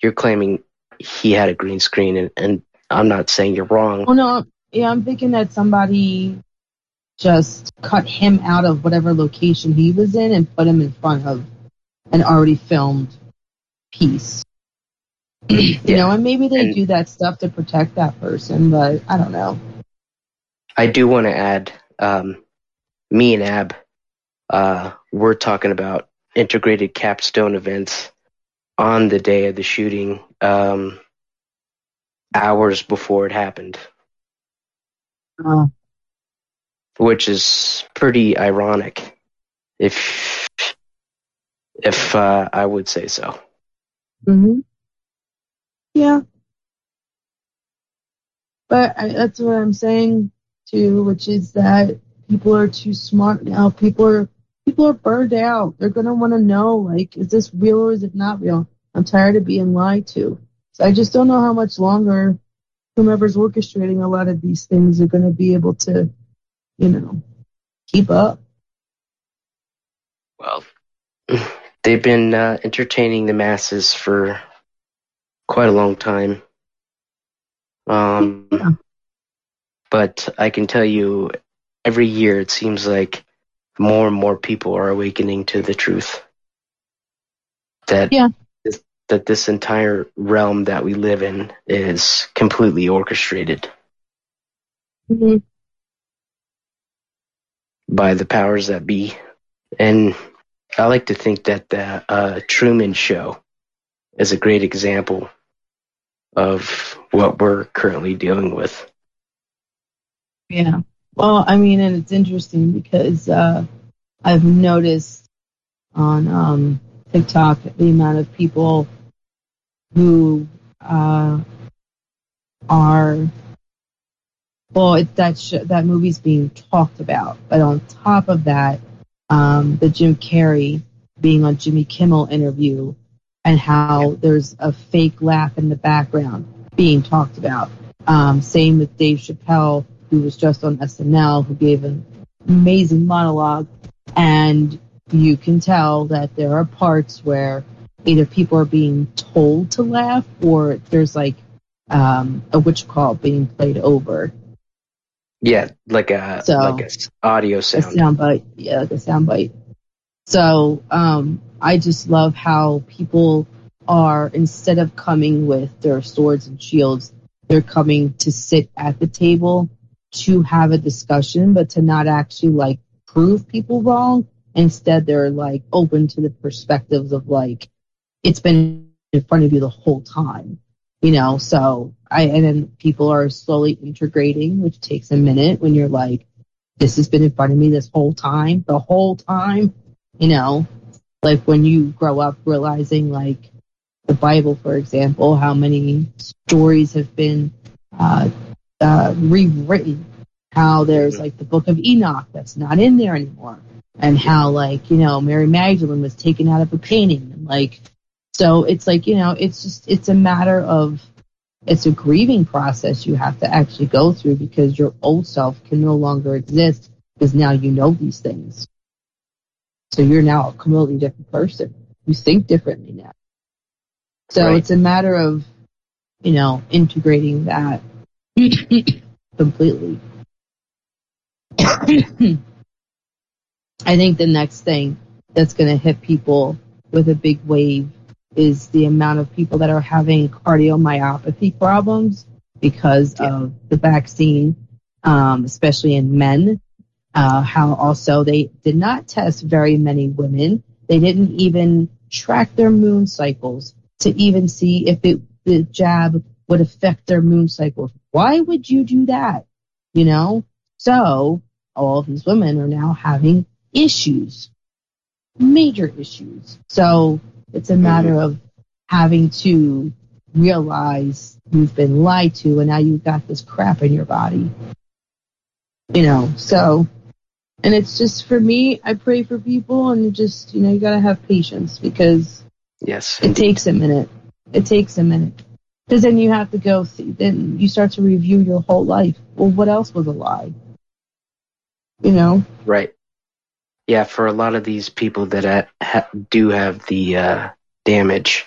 you're claiming he had a green screen, and, and I'm not saying you're wrong.
Oh no, yeah, I'm thinking that somebody just cut him out of whatever location he was in and put him in front of an already filmed piece. you
Yeah.
know, and maybe they
And-
do that stuff to protect that person, but I don't know.
I do want to add, um, me and Ab, uh, we're talking about integrated capstone events on the day of the shooting, um, hours before it happened,
Uh,
which is pretty ironic, if if uh, I would say so.
hmm Yeah. But I, that's what I'm saying too, which is that people are too smart now. People are people are burned out. They're gonna want to know, like, is this real or is it not real? I'm tired of being lied to. So I just don't know how much longer whomever's orchestrating a lot of these things are going to be able to, you know, keep up.
Well, they've been uh, entertaining the masses for quite a long time. Um, but I can tell you, every year it seems like more and more people are awakening to the truth that
Yeah.
this, that this entire realm that we live in is completely orchestrated
Mm-hmm.
by the powers that be. And I like to think that the uh, Truman Show is a great example of what we're currently dealing with.
Yeah. Well, I mean, and it's interesting because uh, I've noticed on um, TikTok the amount of people who uh, are well, it, that sh- that movie's being talked about, but on top of that, um, the Jim Carrey being on Jimmy Kimmel interview and how there's a fake laugh in the background being talked about. Um, same with Dave Chappelle, who was just on SNL, who gave an amazing monologue, and you can tell that there are parts where either people are being told to laugh or there's like um, a witch call being played over.
Yeah, like a
So-
like a audio sound.
sound bite. Yeah, like a sound bite. So um, I just love how people are instead of coming with their swords and shields, they're coming to sit at the table to have a discussion, but to not actually like prove people wrong. Instead, they're like open to the perspectives of like it's been in front of you the whole time, you know. So I and then people are slowly integrating, which takes a minute when you're like, this has been in front of me this whole time, the whole time, you know, like when you grow up realizing like the Bible, for example, how many stories have been uh, uh, rewritten, how there's like the book of Enoch that's not in there anymore, and how like, you know, Mary Magdalene was taken out of a painting and like, so it's like, you know, it's just, it's a matter of, it's a grieving process you have to actually go through because your old self can no longer exist because now you know these things. So you're now a completely different person. You think differently now. So
Right.
it's a matter of, you know, integrating that completely. I think the next thing that's going to hit people with a big wave is the amount of people that are having cardiomyopathy problems because of the vaccine, um, especially in men. Uh, how also they did not test very many women. They didn't even track their moon cycles to even see if it, the jab would affect their moon cycles. Why would you do that? You know? So all of these women are now having issues, major issues. So it's a matter of having to realize you've been lied to and now you've got this crap in your body. You know, so, and it's just for me, I pray for people and just, you know, you gotta have patience because
Yes,
it takes a minute. It takes a minute. Because then you have to go, th- then you start to review your whole life. Well, what else was a lie? You know?
Right. Yeah, for a lot of these people that ha- ha- do have the uh, damage,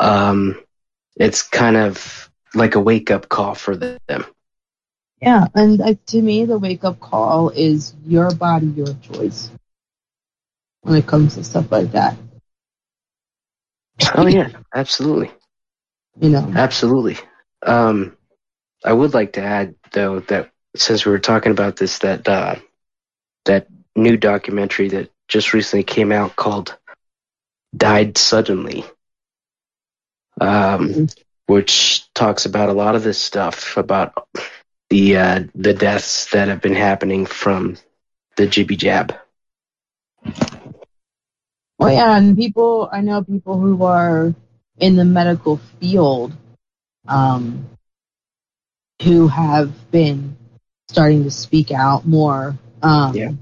um, it's kind of like a wake up call for them.
Yeah, and uh, to me, the wake up call is your body, your choice. When it comes to stuff like that,
Oh yeah, absolutely,
you know.
absolutely. Um, I would like to add though that since we were talking about this, that uh, that new documentary that just recently came out called "Died Suddenly," um, which talks about a lot of this stuff about the uh, the deaths that have been happening from the jibby jab.
Well, yeah, and people, I know people who are in the medical field, um, who have been starting to speak out more, um,
Yeah.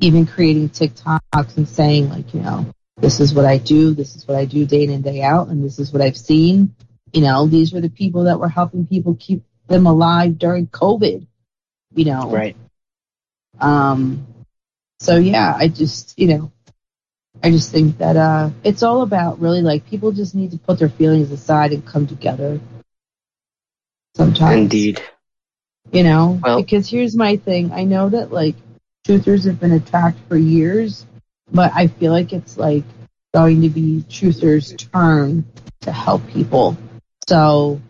even creating TikToks and saying like, you know, this is what I do, this is what I do day in and day out, and this is what I've seen. You know, these were the people that were helping people keep them alive during COVID. You know,
Right.
um, so yeah, I just, you know, I just think that uh, it's all about really like people just need to put their feelings aside and come together. Sometimes,
Indeed.
you know,
Well-
because here's my thing: I know that like truthers have been attacked for years, but I feel like it's like going to be truthers' turn to help people. So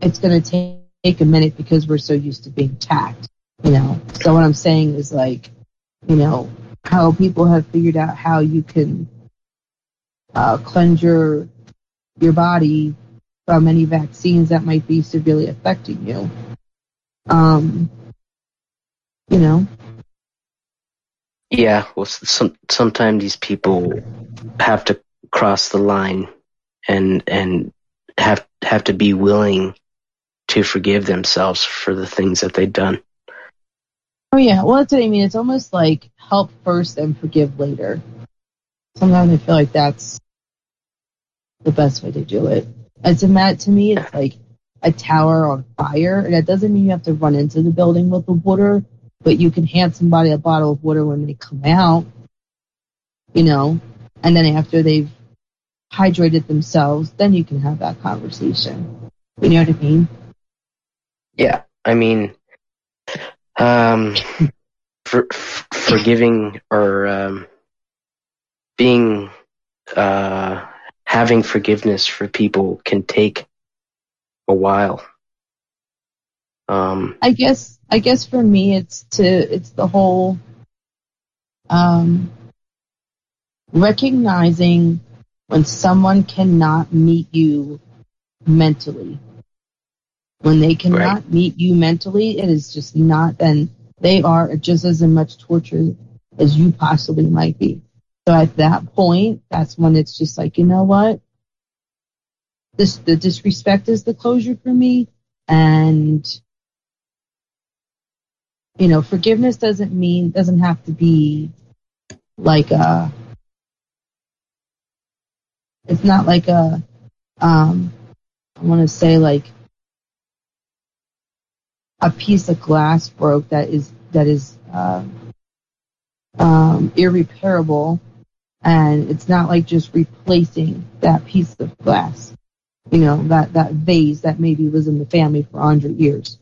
it's going to take take a minute because we're so used to being attacked, you know. So what I'm saying is like, you know, how people have figured out how you can uh, cleanse your your body from any vaccines that might be severely affecting you. Um, you know,
Yeah. Well, some sometimes these people have to cross the line and and have have to be willing to forgive themselves for the things that they've done.
Oh yeah, well that's what I mean. It's almost like help first and forgive later. Sometimes I feel like that's the best way to do it. It's a mat to me. It's like a tower on fire, and that doesn't mean you have to run into the building with the water, but you can hand somebody a bottle of water when they come out. You know, and then after they've hydrated themselves, then you can have that conversation. You know what I mean?
Yeah. I mean, um, for, forgiving or um, being uh, having forgiveness for people can take a while. Um,
I guess I guess for me it's to it's the whole um recognizing when someone cannot meet you mentally. When they cannot meet you mentally, it is just not then they are just as much torture as you possibly might be. So at that point, that's when it's just like, you know what? This the disrespect is the closure for me and you know, forgiveness doesn't mean doesn't have to be like a it's not like a um I want to say like a piece of glass broke that is that is uh, um, irreparable. And it's not like just replacing that piece of glass you know that that vase that maybe was in the family for 100 years.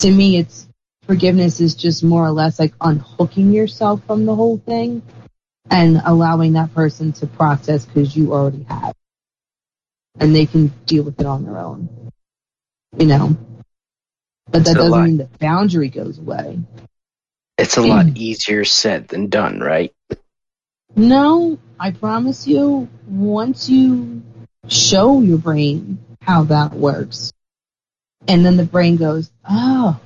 To me it's forgiveness is just more or less like unhooking yourself from the whole thing and allowing that person to process because you already have. And they can deal with it on their own you know but that
It's
doesn't mean the boundary goes away
it's a lot hmm. easier said than done, right?
No, I promise you, once you show your brain how that works, and then the brain goes, oh,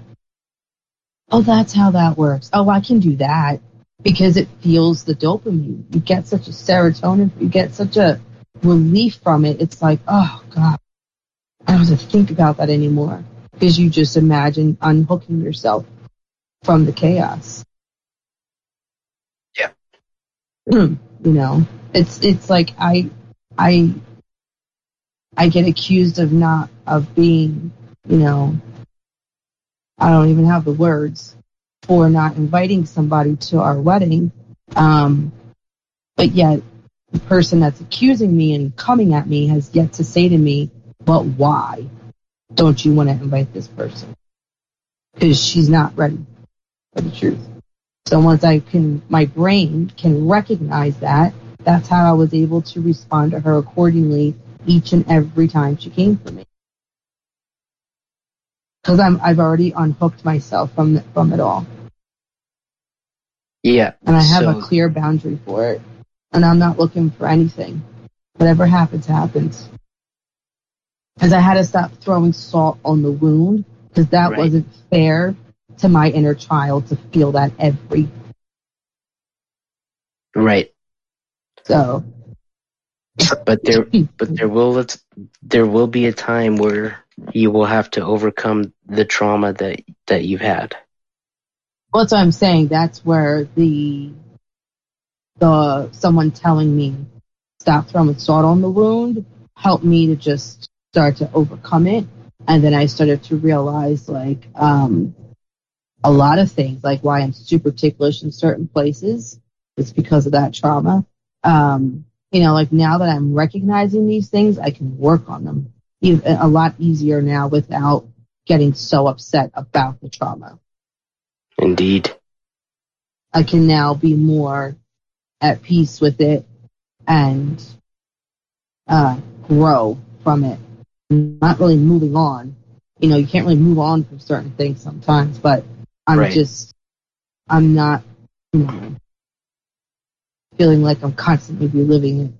oh, that's how that works. Oh, I can do that because it feels the dopamine. You get such a serotonin, you get such a relief from it. It's like, oh, God, I don't have to think about that anymore because you just imagine unhooking yourself from the chaos.
Yeah.
you know, it's it's like I I I get accused of not of being, you know, I don't even have the words for not inviting somebody to our wedding. Um, but yet the person that's accusing me and coming at me has yet to say to me, but why don't you want to invite this person? Because she's not ready for the truth. So once I can, my brain can recognize that, that's how I was able to respond to her accordingly each and every time she came for me. Because I'm, I've already unhooked myself from from it all,
Yeah.
and I have
so,
a clear boundary for it, and I'm not looking for anything. Whatever happens, happens. Because I had to stop throwing salt on the wound, because that
Right.
wasn't fair to my inner child to feel that every
right.
so.
But there, but there will there will be a time where you will have to overcome the trauma that that you've had.
Well, that's what I'm saying. That's where the the someone telling me stop throwing salt on the wound helped me to just start to overcome it. And then I started to realize like um, a lot of things, like why I'm super ticklish in certain places. It's because of that trauma. Um, you know, like now that I'm recognizing these things, I can work on them even a lot easier now without getting so upset about the trauma.
Indeed.
I can now be more at peace with it and uh, grow from it. Not really moving on. You know, you can't really move on from certain things sometimes, but I'm
Right.
just, I'm not, you know, feeling like I'm constantly reliving it.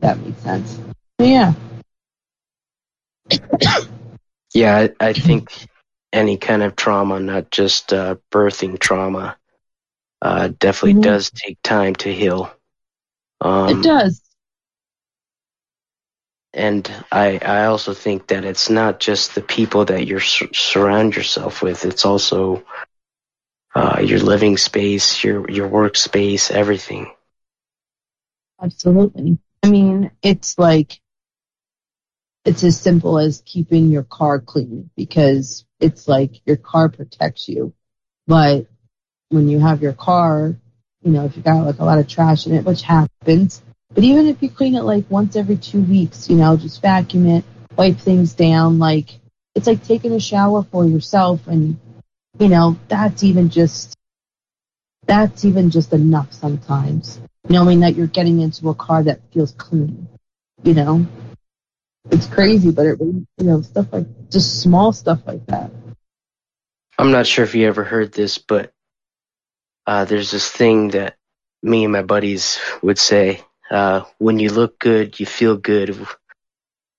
That makes sense. Yeah.
Yeah, I, I think any kind of trauma, not just uh, birthing trauma, uh, definitely
Mhm.
does take time to heal. Um,
it does.
And I, I also think that it's not just the people that you sur- surround yourself with. It's also uh, your living space, your your workspace, everything.
Absolutely. I mean, it's like it's as simple as keeping your car clean because it's like your car protects you. But when you have your car, you know, if you got like a lot of trash in it, which happens, but even if you clean it like once every two weeks, you know, just vacuum it, wipe things down, like it's like taking a shower for yourself and you know, that's even just that's even just enough sometimes. Knowing that you're getting into a car that feels clean. You know? It's crazy, but it you know, stuff like just small stuff like that.
I'm not sure if you ever heard this, but uh, there's this thing that me and my buddies would say: uh, when you look good, you feel good.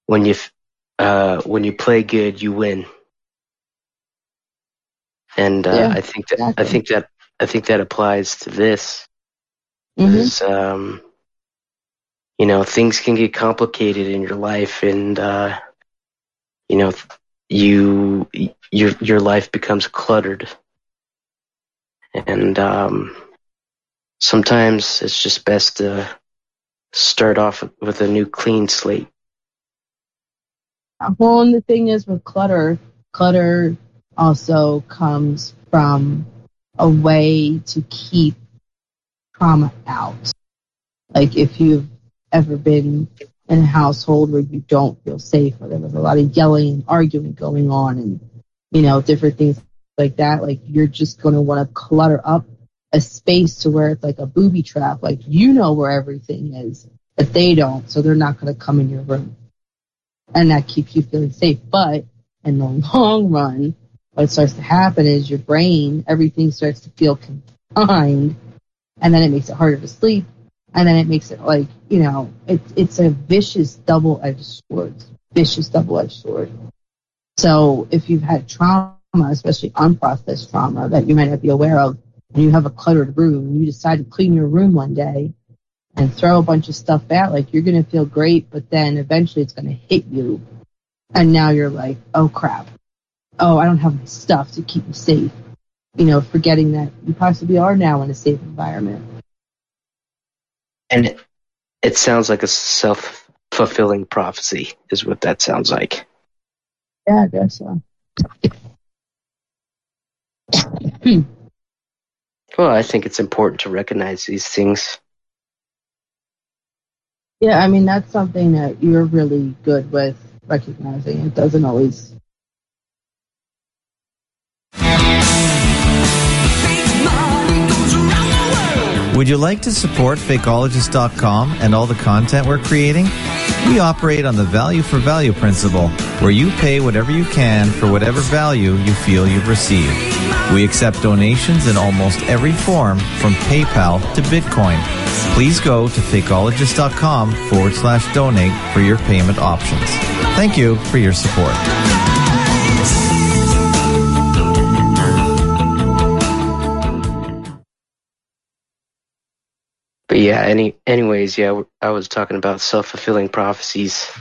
When you uh, when you play good, you win. And uh,
Yeah,
I think that
exactly.
I think that I think that applies to this.
Mhm.
Um, you know, things can get complicated in your life, and uh, you know, you your your life becomes cluttered, and um, sometimes it's just best to start off with a new clean slate.
Uh, well, and the thing is with clutter, clutter also comes from a way to keep trauma out. Like if you've ever been in a household where you don't feel safe, or there was a lot of yelling and arguing going on, and you know different things like that, like you're just going to want to clutter up a space to where it's like a booby trap. Like you know where everything is, but they don't, so they're not going to come in your room and that keeps you feeling safe. But in the long run, what starts to happen is your brain, everything starts to feel confined, and then it makes it harder to sleep, and then it makes it like you know, it, it's a vicious double-edged sword, vicious double-edged sword. So if you've had trauma, especially unprocessed trauma that you might not be aware of, and you have a cluttered room, and you decide to clean your room one day, and throw a bunch of stuff out, like you're gonna feel great, but then eventually it's gonna hit you. And now you're like, oh crap. Oh, I don't have stuff to keep me safe. You know, forgetting that you possibly are now in a safe environment.
And it, it sounds like a self fulfilling prophecy, is what that sounds like.
Yeah, I guess so.
Well, I think it's important to recognize these things.
Yeah, I mean that's something that you're really good with recognizing. It doesn't always
Would you like to support Fakeologist.com and all the content we're creating? We operate on the value for value principle, where you pay whatever you can for whatever value you feel you've received. We accept donations in almost every form, from PayPal to Bitcoin. Please go to fakeologist.com forward slash donate for your payment options. Thank you for your support.
But yeah, any anyways, yeah, I was talking about self fulfilling prophecies,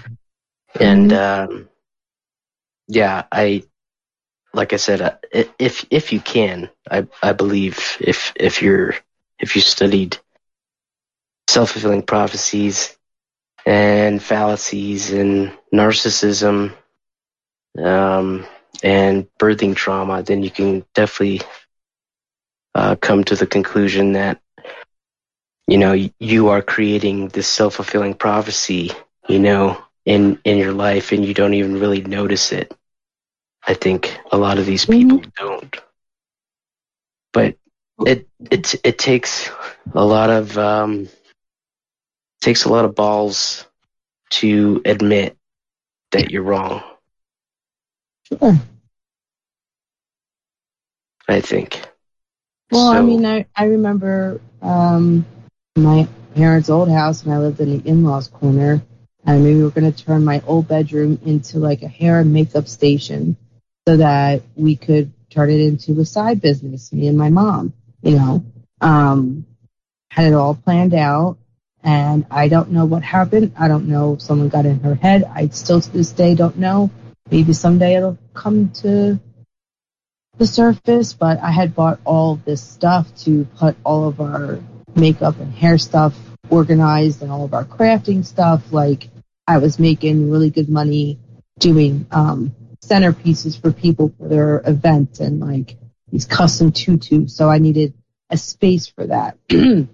and um, yeah, I like I said, if if you can, I I believe if if you're if you studied self fulfilling prophecies and fallacies and narcissism um, and birthing trauma, then you can definitely uh, come to the conclusion that you know you are creating this self fulfilling prophecy, you know, in in your life, and you don't even really notice it. I think a lot of these people don't, but it it it takes a lot of um, takes a lot of balls to admit that you're wrong.
Sure.
I think.
Well, I mean, I, I remember um, my parents' old house and I lived in the in-laws corner, and we were going to turn my old bedroom into like a hair and makeup station so that we could turn it into a side business, me and my mom, you know. Um, had it all planned out, and I don't know what happened. I don't know if someone got in her head. I still to this day don't know. Maybe someday it'll come to the surface, but I had bought all this stuff to put all of our makeup and hair stuff organized and all of our crafting stuff. Like I was making really good money doing um, centerpieces for people for their events and like these custom tutus. So I needed a space for that. and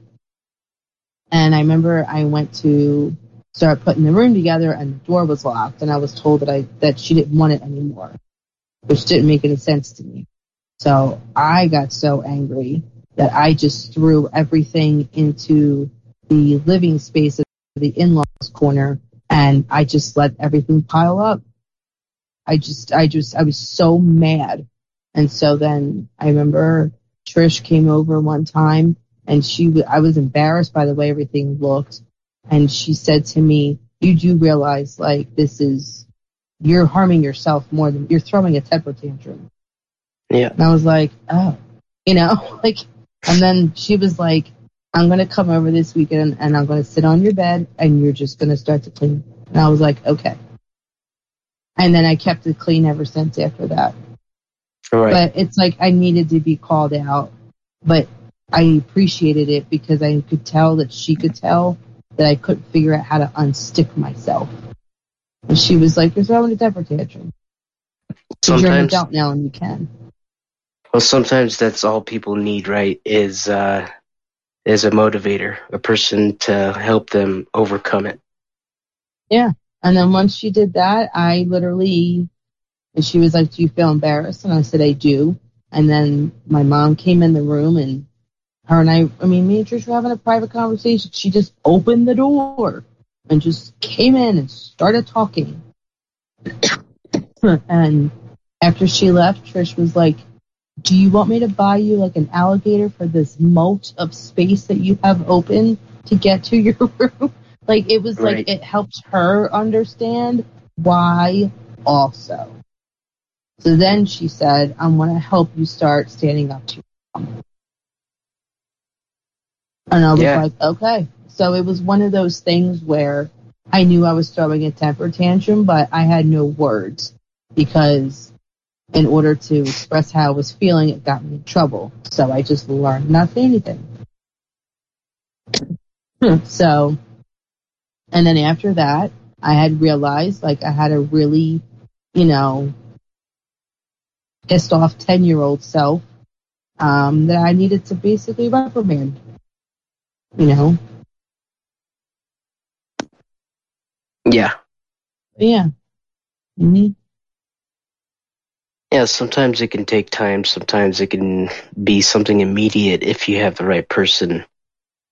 I remember I went to start putting the room together and the door was locked and I was told that I that she didn't want it anymore, which didn't make any sense to me. So I got so angry that I just threw everything into the living space of the in-laws corner and I just let everything pile up. I just, I just, I was so mad. And so then I remember Trish came over one time and she, I was embarrassed by the way everything looked. And she said to me, you do realize like this is, you're harming yourself more than, you're throwing a temper tantrum.
Yeah.
And I was like, oh, you know, like, and then she was like, I'm going to come over this weekend and I'm going to sit on your bed and you're just going to start to clean. And I was like, okay. And then I kept it clean ever since after that.
Right.
But it's like I needed to be called out, but I appreciated it because I could tell that she could tell that I couldn't figure out how to unstick myself. And she was like, you're throwing a temper tantrum. 'Cause You're an
Sometimes-
adult now and you can.
Well, sometimes that's all people need, right? Is uh, is a motivator, a person to help them overcome it.
Yeah. And then once she did that, I literally, and she was like, Do you feel embarrassed? And I said, I do. And then my mom came in the room and her and I, I mean, me and Trish were having a private conversation. She just opened the door and just came in and started talking. and after she left, Trish was like, Do you want me to buy you like an alligator for this moat of space that you have open to get to your room? like it was
Right.
like it helped her understand why also. So then she said, I'm going to help you start standing up to your mom. And I was
Yeah.
like, okay. So it was one of those things where I knew I was throwing a temper tantrum, but I had no words because in order to express how I was feeling, it got me in trouble. So I just learned not to say anything. so, and then after that, I had realized like I had a really, you know, pissed off 10 year old self um, that I needed to basically reprimand. You know?
Yeah.
Yeah. hmm
Yeah, sometimes it can take time. Sometimes it can be something immediate if you have the right person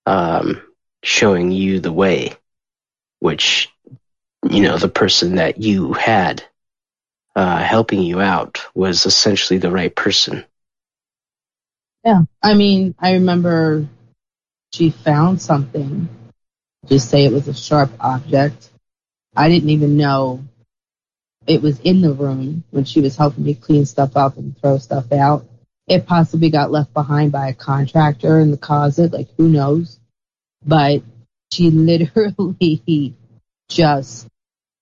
um, showing you the way, which, you know, the person that you had uh, helping you out was essentially the right person.
Yeah. I mean, I remember she found something. Just say it was a sharp object. I didn't even know it was in the room when she was helping me clean stuff up and throw stuff out. It possibly got left behind by a contractor in the closet, like who knows? But she literally just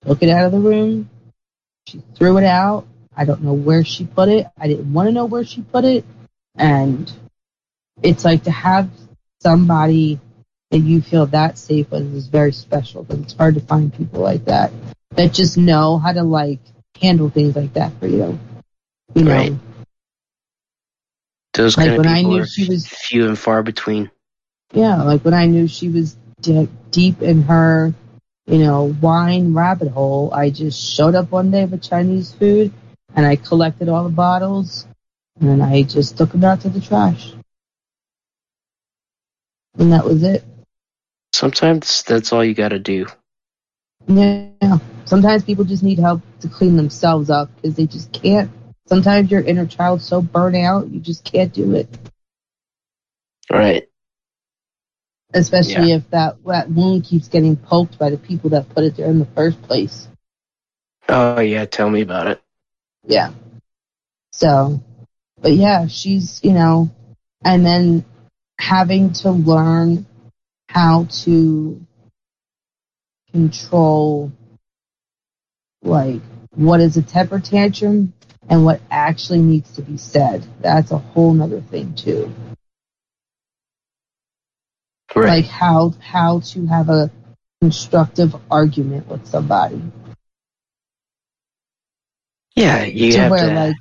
took it out of the room. She threw it out. I don't know where she put it. I didn't want to know where she put it. And it's like to have somebody that you feel that safe with is very special. But it's hard to find people like that that just know how to like handle things like that for you. You know,
Right. Those
Like
kind of
when I knew
are
she was-
few and far between.
yeah, like when I knew she was de- deep in her, you know, wine rabbit hole, I just showed up one day with Chinese food and I collected all the bottles and then I just took them out to the trash. And that was it.
Sometimes that's all you got to do.
Yeah. Sometimes people just need help to clean themselves up because they just can't. Sometimes your inner child's so burnt out, you just can't do it.
Right.
Especially
Yeah.
if that, that wound keeps getting poked by the people that put it there in the first place.
Oh yeah, tell me about it.
Yeah. So, but yeah, she's, you know, and then having to learn how to control, like, what is a temper tantrum and what actually needs to be said. That's a whole nother thing, too.
Right.
Like, how, how to have a constructive argument with somebody.
Yeah, you
to
have
where,
to.
like,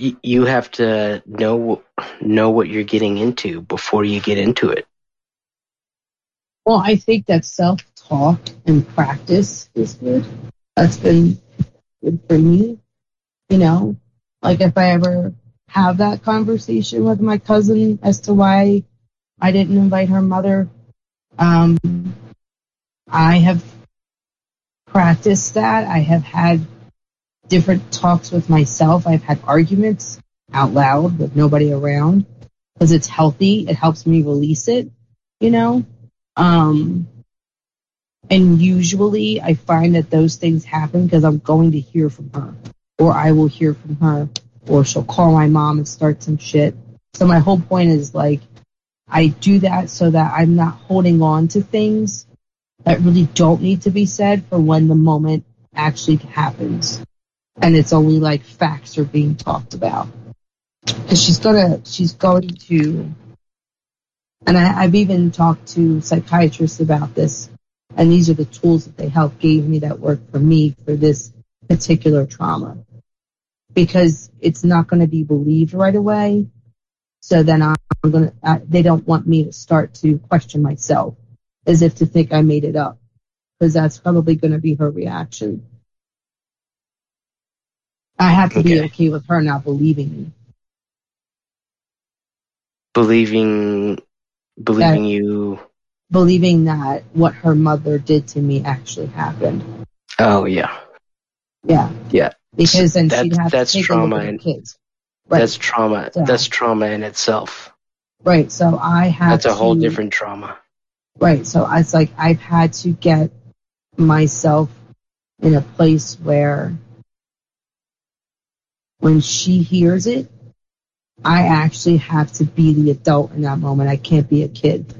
y- you have to know know what you're getting into before you get into it.
Well, I think that self talk and practice is good. That's been good for me. You know, like if I ever have that conversation with my cousin as to why I didn't invite her mother, um, I have practiced that. I have had different talks with myself. I've had arguments out loud with nobody around because it's healthy. It helps me release it, you know? Um, and usually I find that those things happen because I'm going to hear from her, or I will hear from her, or she'll call my mom and start some shit. So my whole point is like, I do that so that I'm not holding on to things that really don't need to be said for when the moment actually happens. And it's only like facts are being talked about. Cause she's gonna, she's going to and I, I've even talked to psychiatrists about this, and these are the tools that they helped gave me that work for me for this particular trauma. Because it's not going to be believed right away. So then I'm going to, uh, they don't want me to start to question myself as if to think I made it up. Because that's probably going to be her reaction. I have to be
Okay.
okay with her not believing me.
Believing believing you.
Believing that what her mother did to me actually happened.
Oh yeah,
Yeah.
yeah.
because then
That-
she'd have
that's
to take
trauma
a look at
and-
kids. Right.
That's trauma.
Yeah.
That's trauma in itself.
right. So I have
That's a whole different trauma.
Right. So it's like I've had to get myself in a place where when she hears it, I actually have to be the adult in that moment. I can't be a kid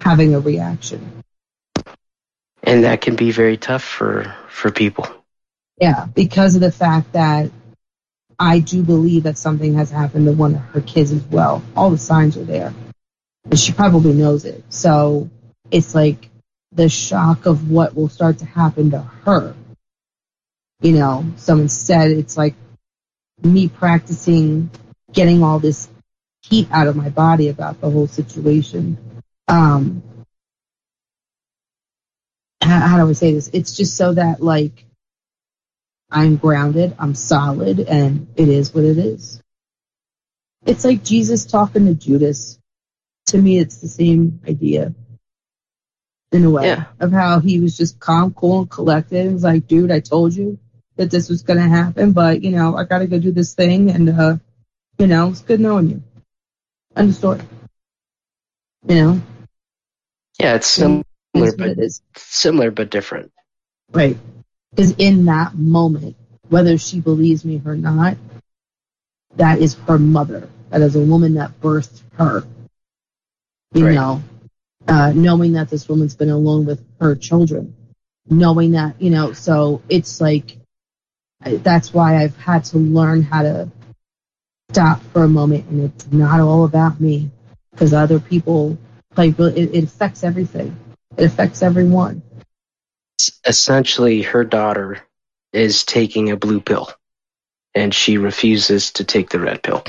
having a reaction.
And that can be very tough for for people.
Yeah, because of the fact that I do believe that something has happened to one of her kids as well. All the signs are there. And she probably knows it. So it's like the shock of what will start to happen to her. You know, someone said it's like me practicing getting all this heat out of my body about the whole situation. Um, how, how do I say this? It's just so that like I'm grounded, I'm solid, and it is what it is. It's like Jesus talking to Judas. To me, it's the same idea in a way
Yeah.
of how he was just calm, cool, and collected. It was like, dude, I told you that this was going to happen, but you know, I got to go do this thing, and uh, you know, it's good knowing you. End of story. You know,
Yeah, it's similar,
is
but
it is.
similar but different.
Right. Because in that moment, whether she believes me or not, that is her mother. That is a woman that birthed her. You
Right.
know, uh, knowing that this woman's been alone with her children, knowing that, you know, so it's like, that's why I've had to learn how to stop for a moment and it's not all about me. because other people really- It, it affects everything. It affects everyone.
Essentially, her daughter is taking a blue pill, and she refuses to take the red pill.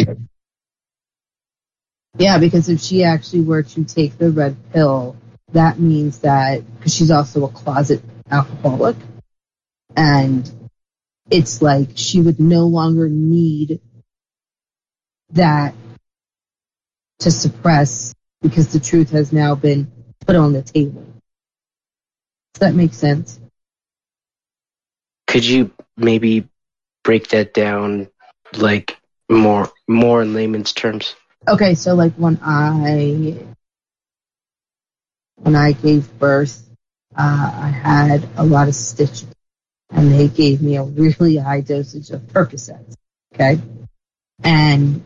Yeah, because if she actually were to take the red pill, that means that because she's also a closet alcoholic, and it's like she would no longer need that to suppress because the truth has now been put on the table. Does that make sense?
Could you maybe break that down, like more more in layman's terms?
Okay, so like when I when I gave birth, uh, I had a lot of stitches, and they gave me a really high dosage of Percocet. Okay, and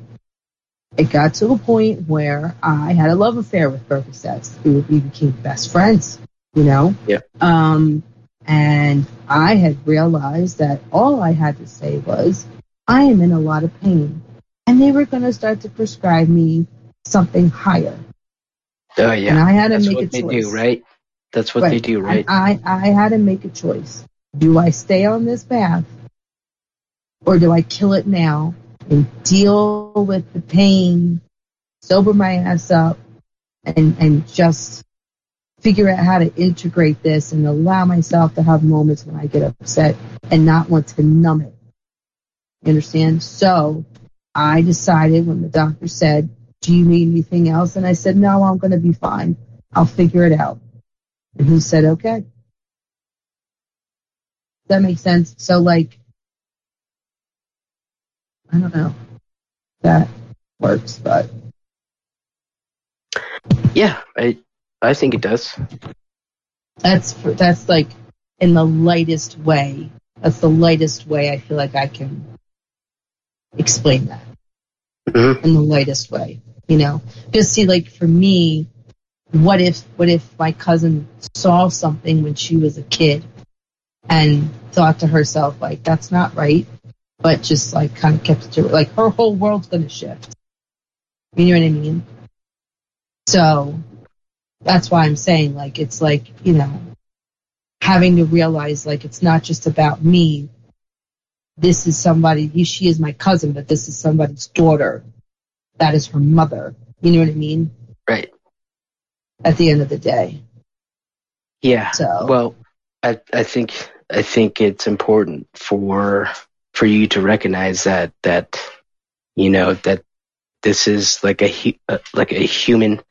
it got to a point where I had a love affair with Percocets. We, we became best friends, you know.
Yeah.
Um, and I had realized that all I had to say was, I am in a lot of pain. And they were going to start to prescribe me something higher.
Oh yeah,
And I had to
That's
make
what they do, right? That's what they do, right?
I, I had to make a choice. Do I stay on this path? Or do I kill it now and deal with the pain, sober my ass up, and, and just figure out how to integrate this and allow myself to have moments when I get upset and not want to numb it. You understand? So I decided when the doctor said, Do you need anything else? And I said, No, I'm going to be fine. I'll figure it out. And he said, Okay. That makes sense. So, like, I don't know. if That works, but
Yeah, I I think it does.
that's that's like in the lightest way. That's the lightest way I feel like I can explain that.
Mhm.
in the lightest way, you know. Because see, like for me, what if what if my cousin saw something when she was a kid and thought to herself like that's not right, but just like kind of kept it to like her whole world's gonna shift. You know what I mean? So that's why I'm saying like it's like you know having to realize like it's not just about me this is somebody, she is my cousin, but this is somebody's daughter. That is her mother. You know what I mean?
Right.
At the end of the day.
Yeah.
So-
Well, I I think I think it's important for for you to recognize that that you know that this is like a uh, like a human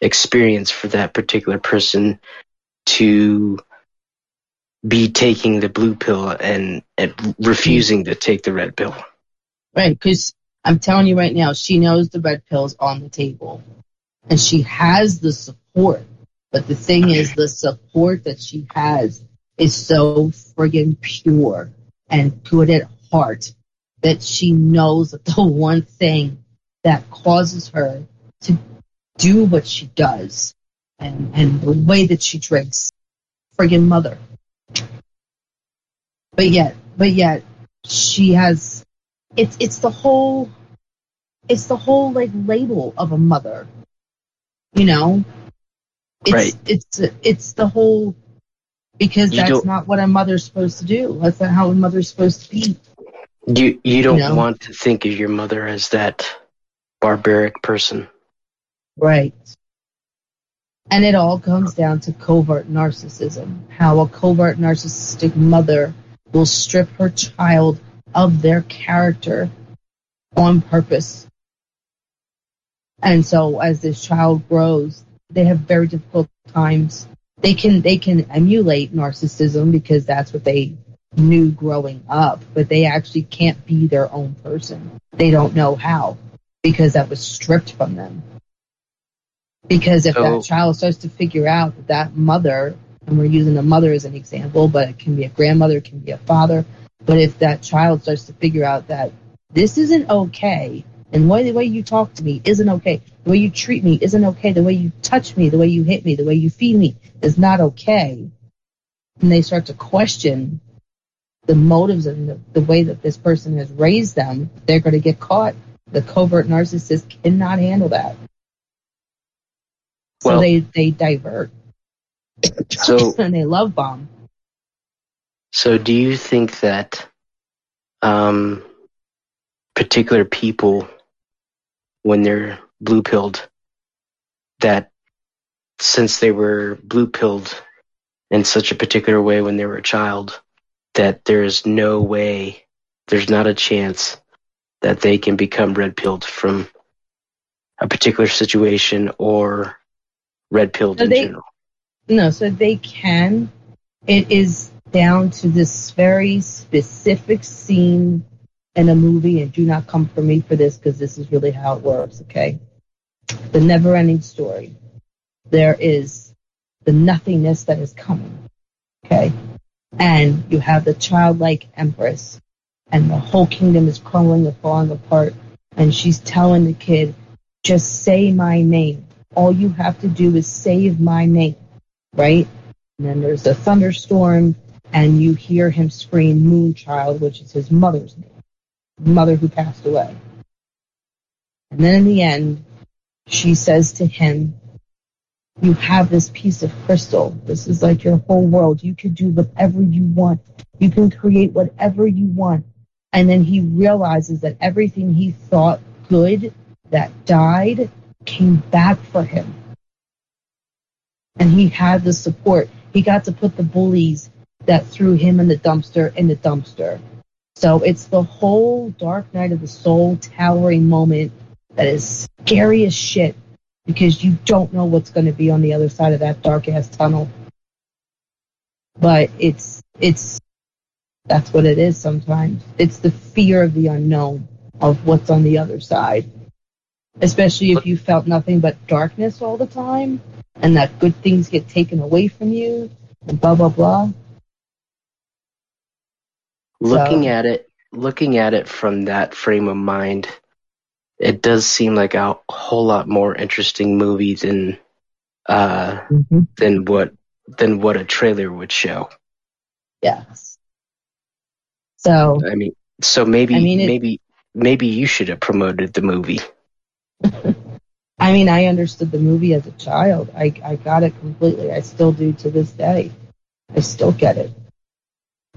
experience for that particular person to be taking the blue pill and, and refusing to take the red pill.
Right. Because I'm telling you right now, she knows the red pill's on the table and she has the support. But the thing is, the support that she has is so friggin' pure and good at heart that she knows that the one thing that causes her to do what she does and, and the way that she drinks, friggin' mother. But yet, but yet, she has, it's, it's the whole, it's the whole like label of a mother, you know? It's,
Right.
It's, it's the whole, because
You
that's not what a mother's supposed to do. That's not how a mother's supposed to be.
You you don't want to think of your mother as that barbaric person.
Right. And it all comes down to covert narcissism. How a covert narcissistic mother will strip her child of their character on purpose. And so as this child grows, they have very difficult times. They can they can emulate narcissism because that's what they knew growing up, but they actually can't be their own person. They don't know how because that was stripped from them. Because if
So-
that child starts to figure out that that mother, and we're using a mother as an example, but it can be a grandmother, it can be a father, but if that child starts to figure out that this isn't okay, and why the way you talk to me isn't okay, the way you treat me isn't okay, the way you touch me, the way you hit me, the way you feed me is not okay, and they start to question the motives and the, the way that this person has raised them, they're going to get caught. The covert narcissist cannot handle that. So
Well-
they they divert
So,
and they love bomb.
so do you think that um, particular people, when they're blue pilled, that since they were blue pilled in such a particular way when they were a child, that there is no way, there's not a chance that they can become red pilled from a particular situation or red pilled
So
in
they-
general.
No, so they can. It is down to this very specific scene in a movie, and do not come for me for this because this is really how it works, okay? The never ending story. There is the nothingness that is coming, okay? And you have the childlike empress, and the whole kingdom is crumbling and falling apart, and she's telling the kid, just say my name. All you have to do is save my name right? And then there's a thunderstorm, and you hear him scream Moonchild, which is his mother's name, mother who passed away. And then in the end, she says to him, You have this piece of crystal. This is like your whole world. You can do whatever you want, you can create whatever you want. And then he realizes that everything he thought good that died came back for him and he had the support. He got to put the bullies that threw him in the dumpster in the dumpster. So it's the whole Dark Night of the Soul towering moment that is scary as shit because you don't know what's going to be on the other side of that dark ass tunnel. But it's it's that's what it is sometimes. It's the fear of the unknown of what's on the other side. Especially if you felt nothing but darkness all the time and that good things get taken away from you and blah blah blah.
looking
So-
at it looking at it from that frame of mind it does seem like a whole lot more interesting movie than uh than what than what a trailer would show
Yes. So
i mean so maybe
I mean, it-
maybe maybe you should have promoted the movie
I mean I understood the movie as a child. I I got it completely. I still do to this day. I still get it.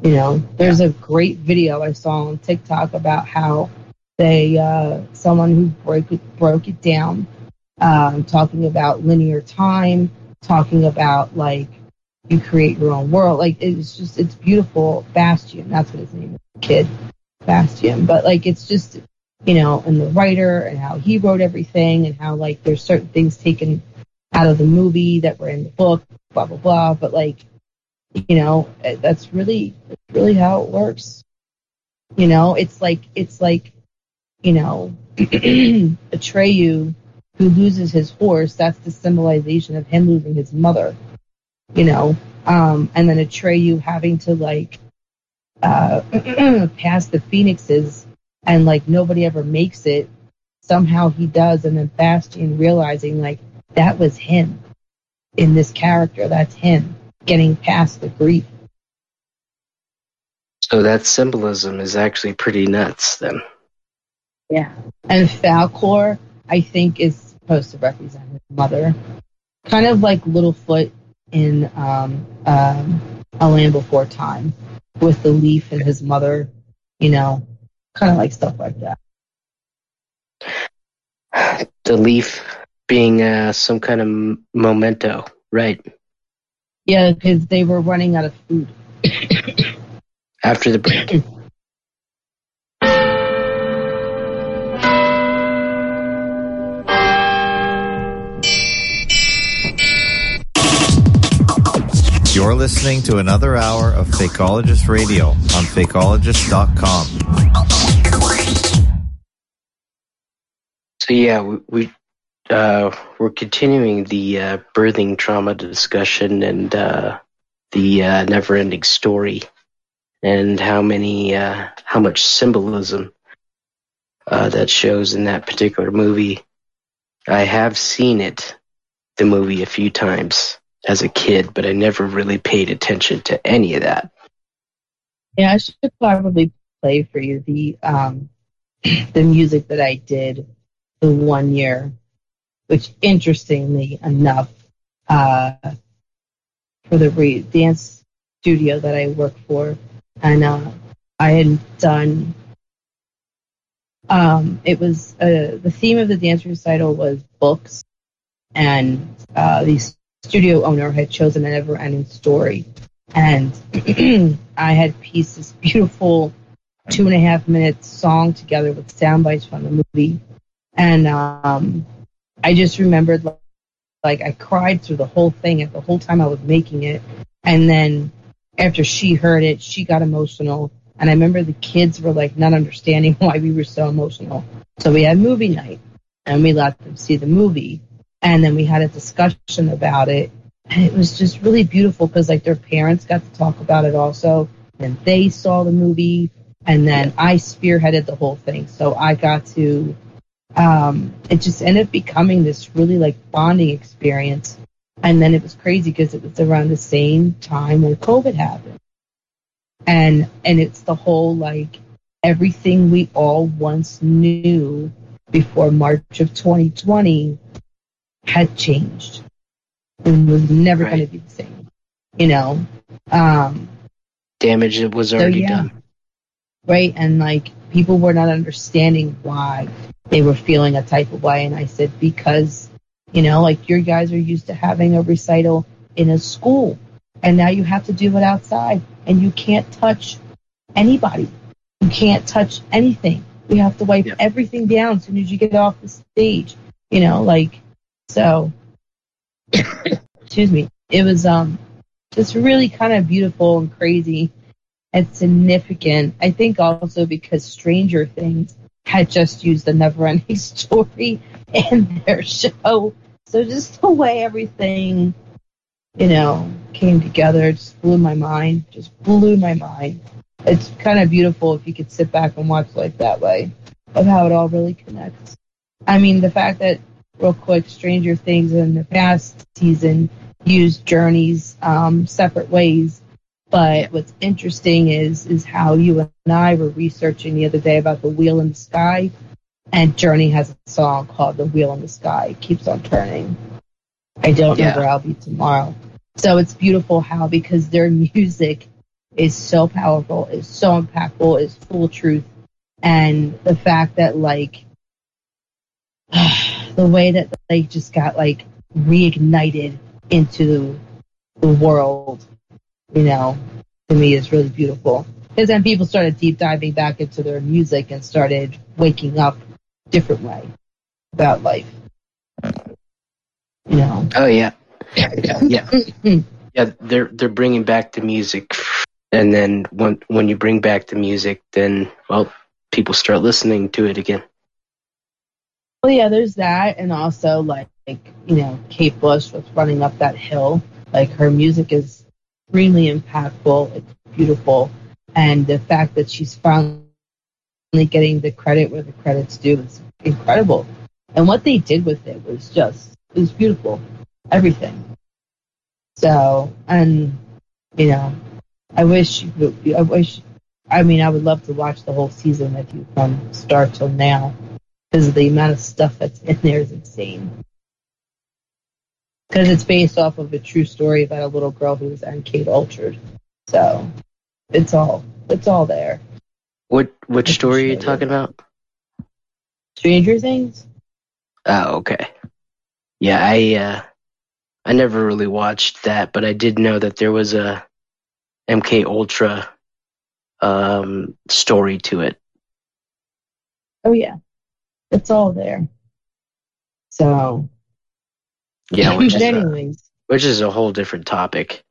You know, there's a great video I saw on TikTok about how they uh someone who broke it broke it down, um, talking about linear time, talking about like you create your own world. Like it's just it's beautiful. Bastian, that's what his name is, kid. Bastian. But like it's just you know, and the writer and how he wrote everything and how like there's certain things taken out of the movie that were in the book, blah blah blah. But like, you know, that's really really how it works. You know, it's like it's like, you know, Atreyu who loses his horse. That's the symbolization of him losing his mother. You know, um, and then Atreyu having to like uh, pass the phoenixes and like nobody ever makes it. Somehow he does, and then Bastian realizing like that was him in this character. That's him getting past the grief.
so that symbolism is actually pretty nuts then
Yeah. And Falkor, I think, is supposed to represent his mother. Kind of like Littlefoot in um, um, A Land Before Time with the leaf and his mother, you know, kind of like stuff like that.
the leaf being uh, some kind of m- memento right
Yeah, because they were running out of food.
after the break
You're listening to another hour of Fakeologist Radio on Fakeologist.com.
So yeah, we, we uh, we're continuing the uh, birthing trauma discussion and uh, the uh, never-ending story, and how many uh, how much symbolism uh, that shows in that particular movie. I have seen it, the movie, a few times as a kid, but I never really paid attention to any of that.
Yeah, I should probably play for you the um the music that I did the one year which interestingly enough, uh, for the re- dance studio that I work for, and uh, I had done. Um, it was uh, the theme of the dance recital was books, and uh, the studio owner had chosen a never-ending story, and I had pieced this beautiful two and a half minute song together with sound bites from the movie, and um, I just remembered like, like I cried through the whole thing at the whole time I was making it, and then after she heard it, she got emotional. And I remember the kids were like not understanding why we were so emotional. So we had movie night and we let them see the movie. And then we had a discussion about it. And it was just really beautiful because like their parents got to talk about it also. And they saw the movie. And then I spearheaded the whole thing. So I got to, um, it just ended up becoming this really like bonding experience. And then it was crazy because it was around the same time when COVID happened and and it's the whole like everything we all once knew before March of 2020 had changed and was never going to be the same. You know, um,
Damage that was
so
already
yeah,
done.
right? And like people were not understanding why they were feeling a type of way, and I said because you know, like your guys are used to having a recital in a school, and now you have to do it outside, and you can't touch anybody. You can't touch anything. You have to wipe everything down as soon as you get off the stage. You know, like so. excuse me. It was um just really kind of beautiful and crazy and significant. I think also because Stranger Things had just used the never ending story in their show. So just the way everything, you know, came together just blew my mind. Just blew my mind. It's kind of beautiful if you could sit back and watch life that way of how it all really connects. I mean, the fact that, real quick, Stranger Things in the past season used Journey's um, separate ways. But what's interesting is is how you and I were researching the other day about the wheel in the sky, and Journey has a song called "The Wheel in the Sky." It keeps on turning. I don't
Yeah.
know where I'll be tomorrow. So it's beautiful how because their music is so powerful, is so impactful, is full truth, and the fact that like the way that they just got like reignited into the world, you know, to me is really beautiful. Because then people started deep diving back into their music and started waking up different way about life. You know.
Oh yeah, yeah, yeah. They're they're bringing back the music, and then when when you bring back the music, then well, people start listening to it again.
Well, yeah, there's that, and also like, like you know, Kate Bush was running up that hill. Like her music is extremely impactful. It's beautiful, and the fact that she's finally getting the credit where the credit's due is incredible. And what they did with it was just it was beautiful, everything. So, and you know, I wish I wish. I mean, I would love to watch the whole season with you from start till now because the amount of stuff that's in there is insane. Because it's based off of a true story about a little girl who was on MK Ultra. So it's all it's all there.
What which story are you talking about?
Stranger Things.
Oh, okay. Yeah, I uh, I never really watched that, but I did know that there was a MK Ultra um story to it.
Oh yeah, it's all there. So
Yeah, which is a, which is a whole different topic.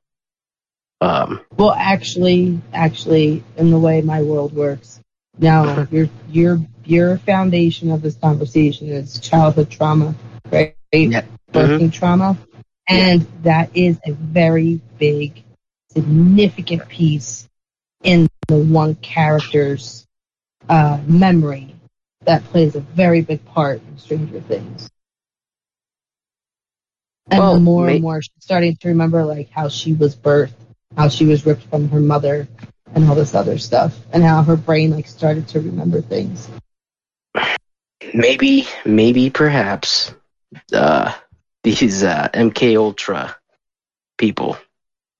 Um,
well, actually, actually, in the way my world works now, your your your foundation of this conversation is childhood trauma, right? Yeah. Working trauma, and that is a very big, significant piece in the one character's uh, memory that plays a very big part in Stranger Things. And
Well,
the more and more she's starting to remember like how she was birthed, how she was ripped from her mother and all this other stuff, and how her brain like started to remember things.
maybe, maybe, perhaps. uh, these uh, MK Ultra people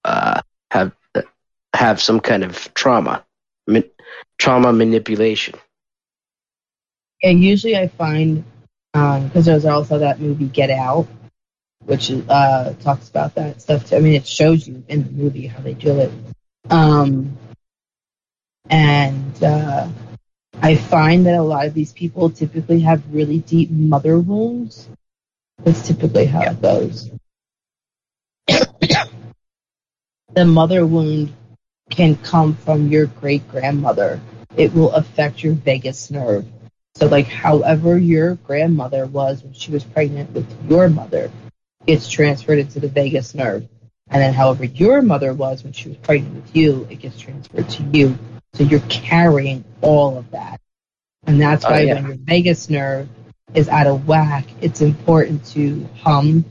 uh, have have some kind of trauma, ma- trauma manipulation.
And usually I find, because there's also that movie Get Out, which uh, talks about that stuff. Too. I mean, it shows you in the movie how they do it. Um, and uh, I find that a lot of these people typically have really deep mother wounds. That's typically how it goes. the mother wound can come from your great grandmother. It will affect your vagus nerve. So, like, however your grandmother was when she was pregnant with your mother, gets transferred into the vagus nerve. And then, however your mother was when she was pregnant with you, it gets transferred to you. So you're carrying all of that. And that's
Oh,
why
yeah.
when your vagus nerve is out of whack, it's important to hum.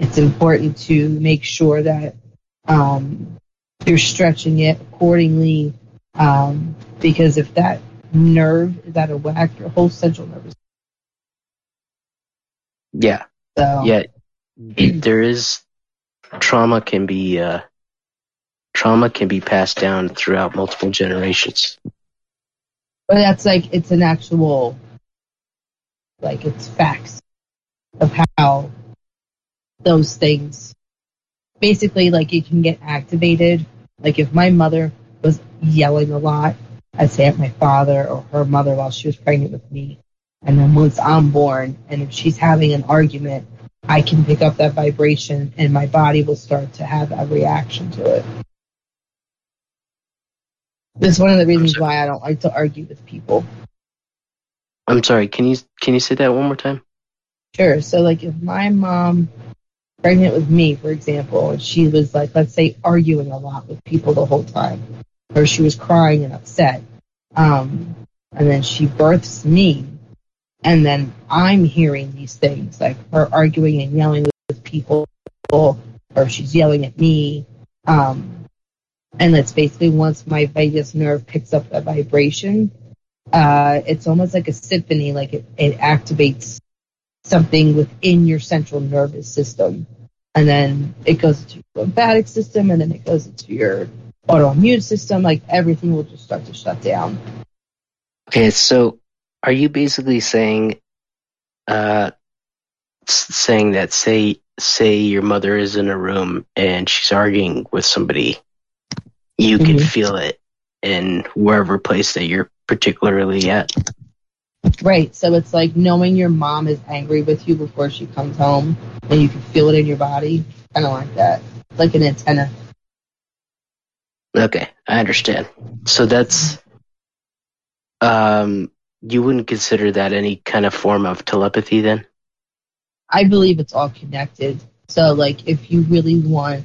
It's important to make sure that um, you're stretching it accordingly. Um, because if that nerve is out of whack, your whole central nervous
Yeah,
so
yeah. there is trauma can be uh, trauma can be passed down throughout multiple generations.
But that's like it's an actual, like it's facts of how those things, basically, like it can get activated. Like if my mother was yelling a lot, I'd say at my father or her mother while she was pregnant with me, and then once I'm born, and if she's having an argument, I can pick up that vibration, and my body will start to have a reaction to it. This is one of the reasons why I don't like to argue with people.
I'm sorry. Can you can you say that one more time?
Sure. So, like, if my mom pregnant with me, for example, and she was like, let's say, arguing a lot with people the whole time, or she was crying and upset, um, and then she births me, and then I'm hearing these things, like her arguing and yelling with people, or she's yelling at me, um, and it's basically once my vagus nerve picks up that vibration, uh, it's almost like a symphony, like it, it activates something within your central nervous system. And then it goes into your lymphatic system, and then it goes into your autoimmune system. Like everything will just start to shut down.
Okay, so are you basically saying, uh, saying that say say your mother is in a room and she's arguing with somebody, you can
Mhm.
feel it in wherever place that you're particularly at.
Right. So it's like knowing your mom is angry with you before she comes home, and you can feel it in your body. Kind of like that. Like an antenna.
Okay, I understand. So that's, um, you wouldn't consider that any kind of form of telepathy then?
I believe it's all connected. So like if you really want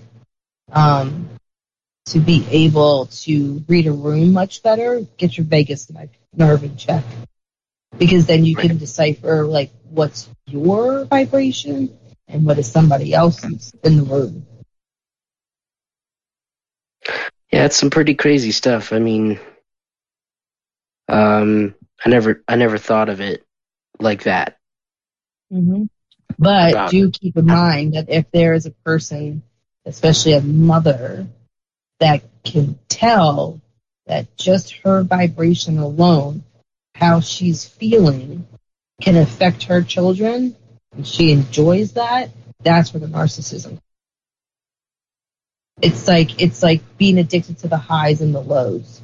um to be able to read a room much better, get your vagus nerve in check. Because then you can decipher like what's your vibration and what is somebody else's in the room.
Yeah, it's some pretty crazy stuff. I mean, um, I never, I never thought of it like that.
Mm-hmm. But
About-
do keep in mind that if there is a person, especially a mother, that can tell that just her vibration alone, how she's feeling, can affect her children, and she enjoys that, that's where the narcissism. It's like it's like being addicted to the highs and the lows.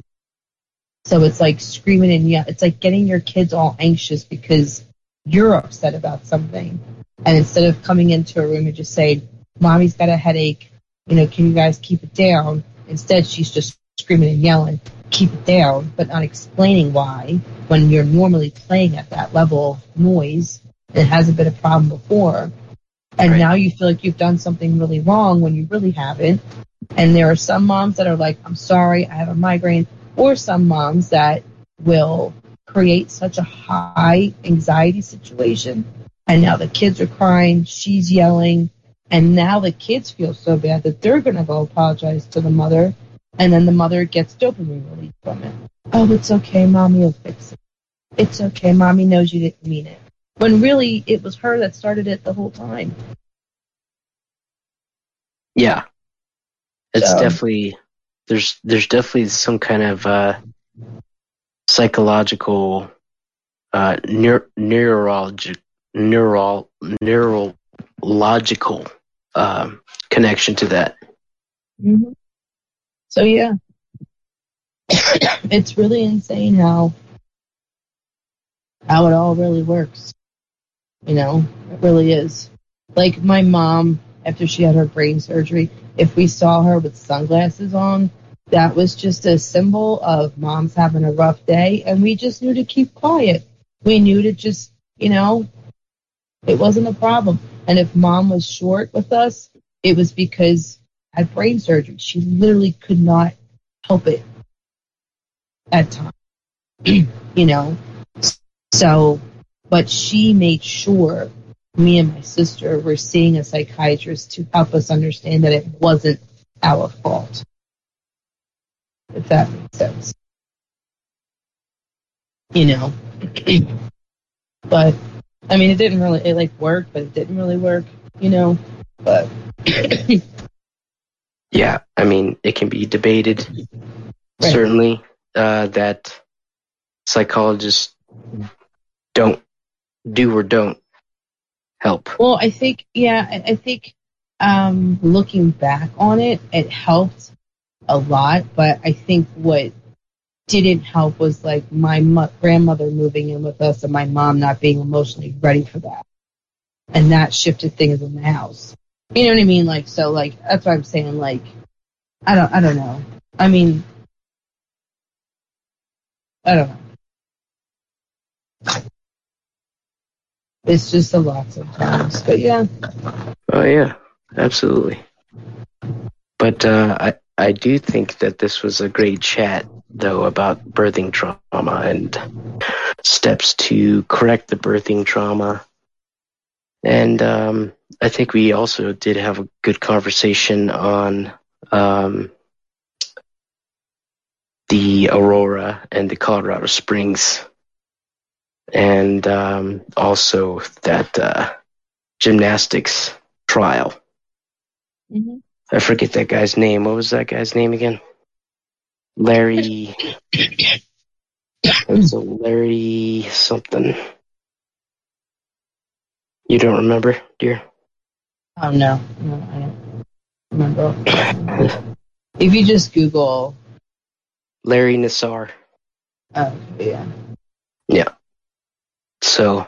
So it's like screaming and yeah, it's like getting your kids all anxious because you're upset about something. And instead of coming into a room and just saying, Mommy's got a headache, you know, can you guys keep it down? Instead, she's just screaming and yelling, keep it down, but not explaining why when you're normally playing at that level of noise. It hasn't been a problem before. And
Right.
now you feel like you've done something really wrong when you really haven't. And there are some moms that are like, I'm sorry, I have a migraine. Or some moms that will create such a high anxiety situation. And now the kids are crying, she's yelling. And now the kids feel so bad that they're going to go apologize to the mother. And then the mother gets dopamine relief from it. Oh, it's okay. Mommy will fix it. It's okay. Mommy knows you didn't mean it. When really it was her that started it the whole time.
Yeah. It's
So-
definitely there's there's definitely some kind of uh psychological uh neur- neurologic neural neurological um connection to that.
hmm So yeah, it's really insane how how it all really works. You know, it really is. Like my mom, after she had her brain surgery, if we saw her with sunglasses on, that was just a symbol of mom's having a rough day, and we just knew to keep quiet. We knew to just, you know, it wasn't a problem. And if mom was short with us, it was because I had brain surgery. She literally could not help it at times. you know. So but she made sure me and my sister were seeing a psychiatrist to help us understand that it wasn't our fault. If that makes sense. You know. but I mean it didn't really it like worked, but it didn't really work, you know. But
Yeah, I mean, it can be debated.
Right.
Certainly, uh, that psychologists don't do or don't help.
Well, I think, yeah, I, think um, looking back on it, it helped a lot. But I think what didn't help was like my mo- grandmother moving in with us and my mom not being emotionally ready for that. And that shifted things in the house. You know what I mean? Like, so, like, that's what I'm saying. Like, I don't, I don't know. I mean, I don't know. It's just a lot sometimes. But yeah.
Oh yeah, absolutely. But uh, I I do think that this was a great chat though about birthing trauma and steps to correct the birthing trauma. And um, I think we also did have a good conversation on um, the Aurora and the Colorado Springs, and um, also that uh, gymnastics trial.
Mhm.
I forget that guy's name. What was that guy's name again? Larry. It's a Larry something. You don't remember, dear?
Oh no, no, I don't remember. if you just Google,
Larry Nassar.
oh yeah,
Yeah. So,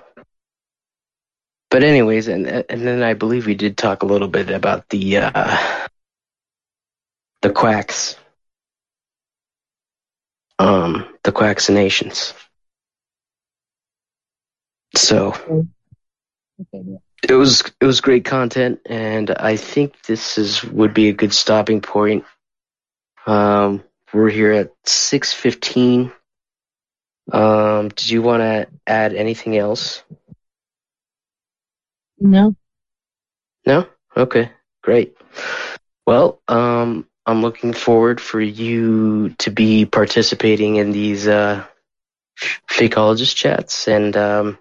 but anyways, and and then I believe we did talk a little bit about the uh, the quacks, um, the quaccinations. So it was it was great content, and I think this is would be a good stopping point. Um, we're here at six fifteen. Um, did you want to add anything else?
no,
No? Okay, great. Well, um, I'm looking forward for you to be participating in these uh, Fakeologist chats, and um,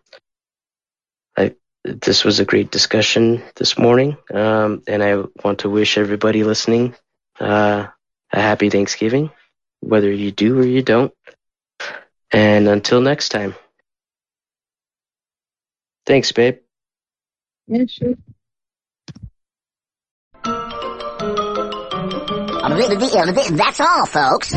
I, this was a great discussion this morning, um, and I want to wish everybody listening uh, a happy Thanksgiving, whether you do or you don't. And until next time. Thanks, babe.
yeah, sure.
That's all, folks.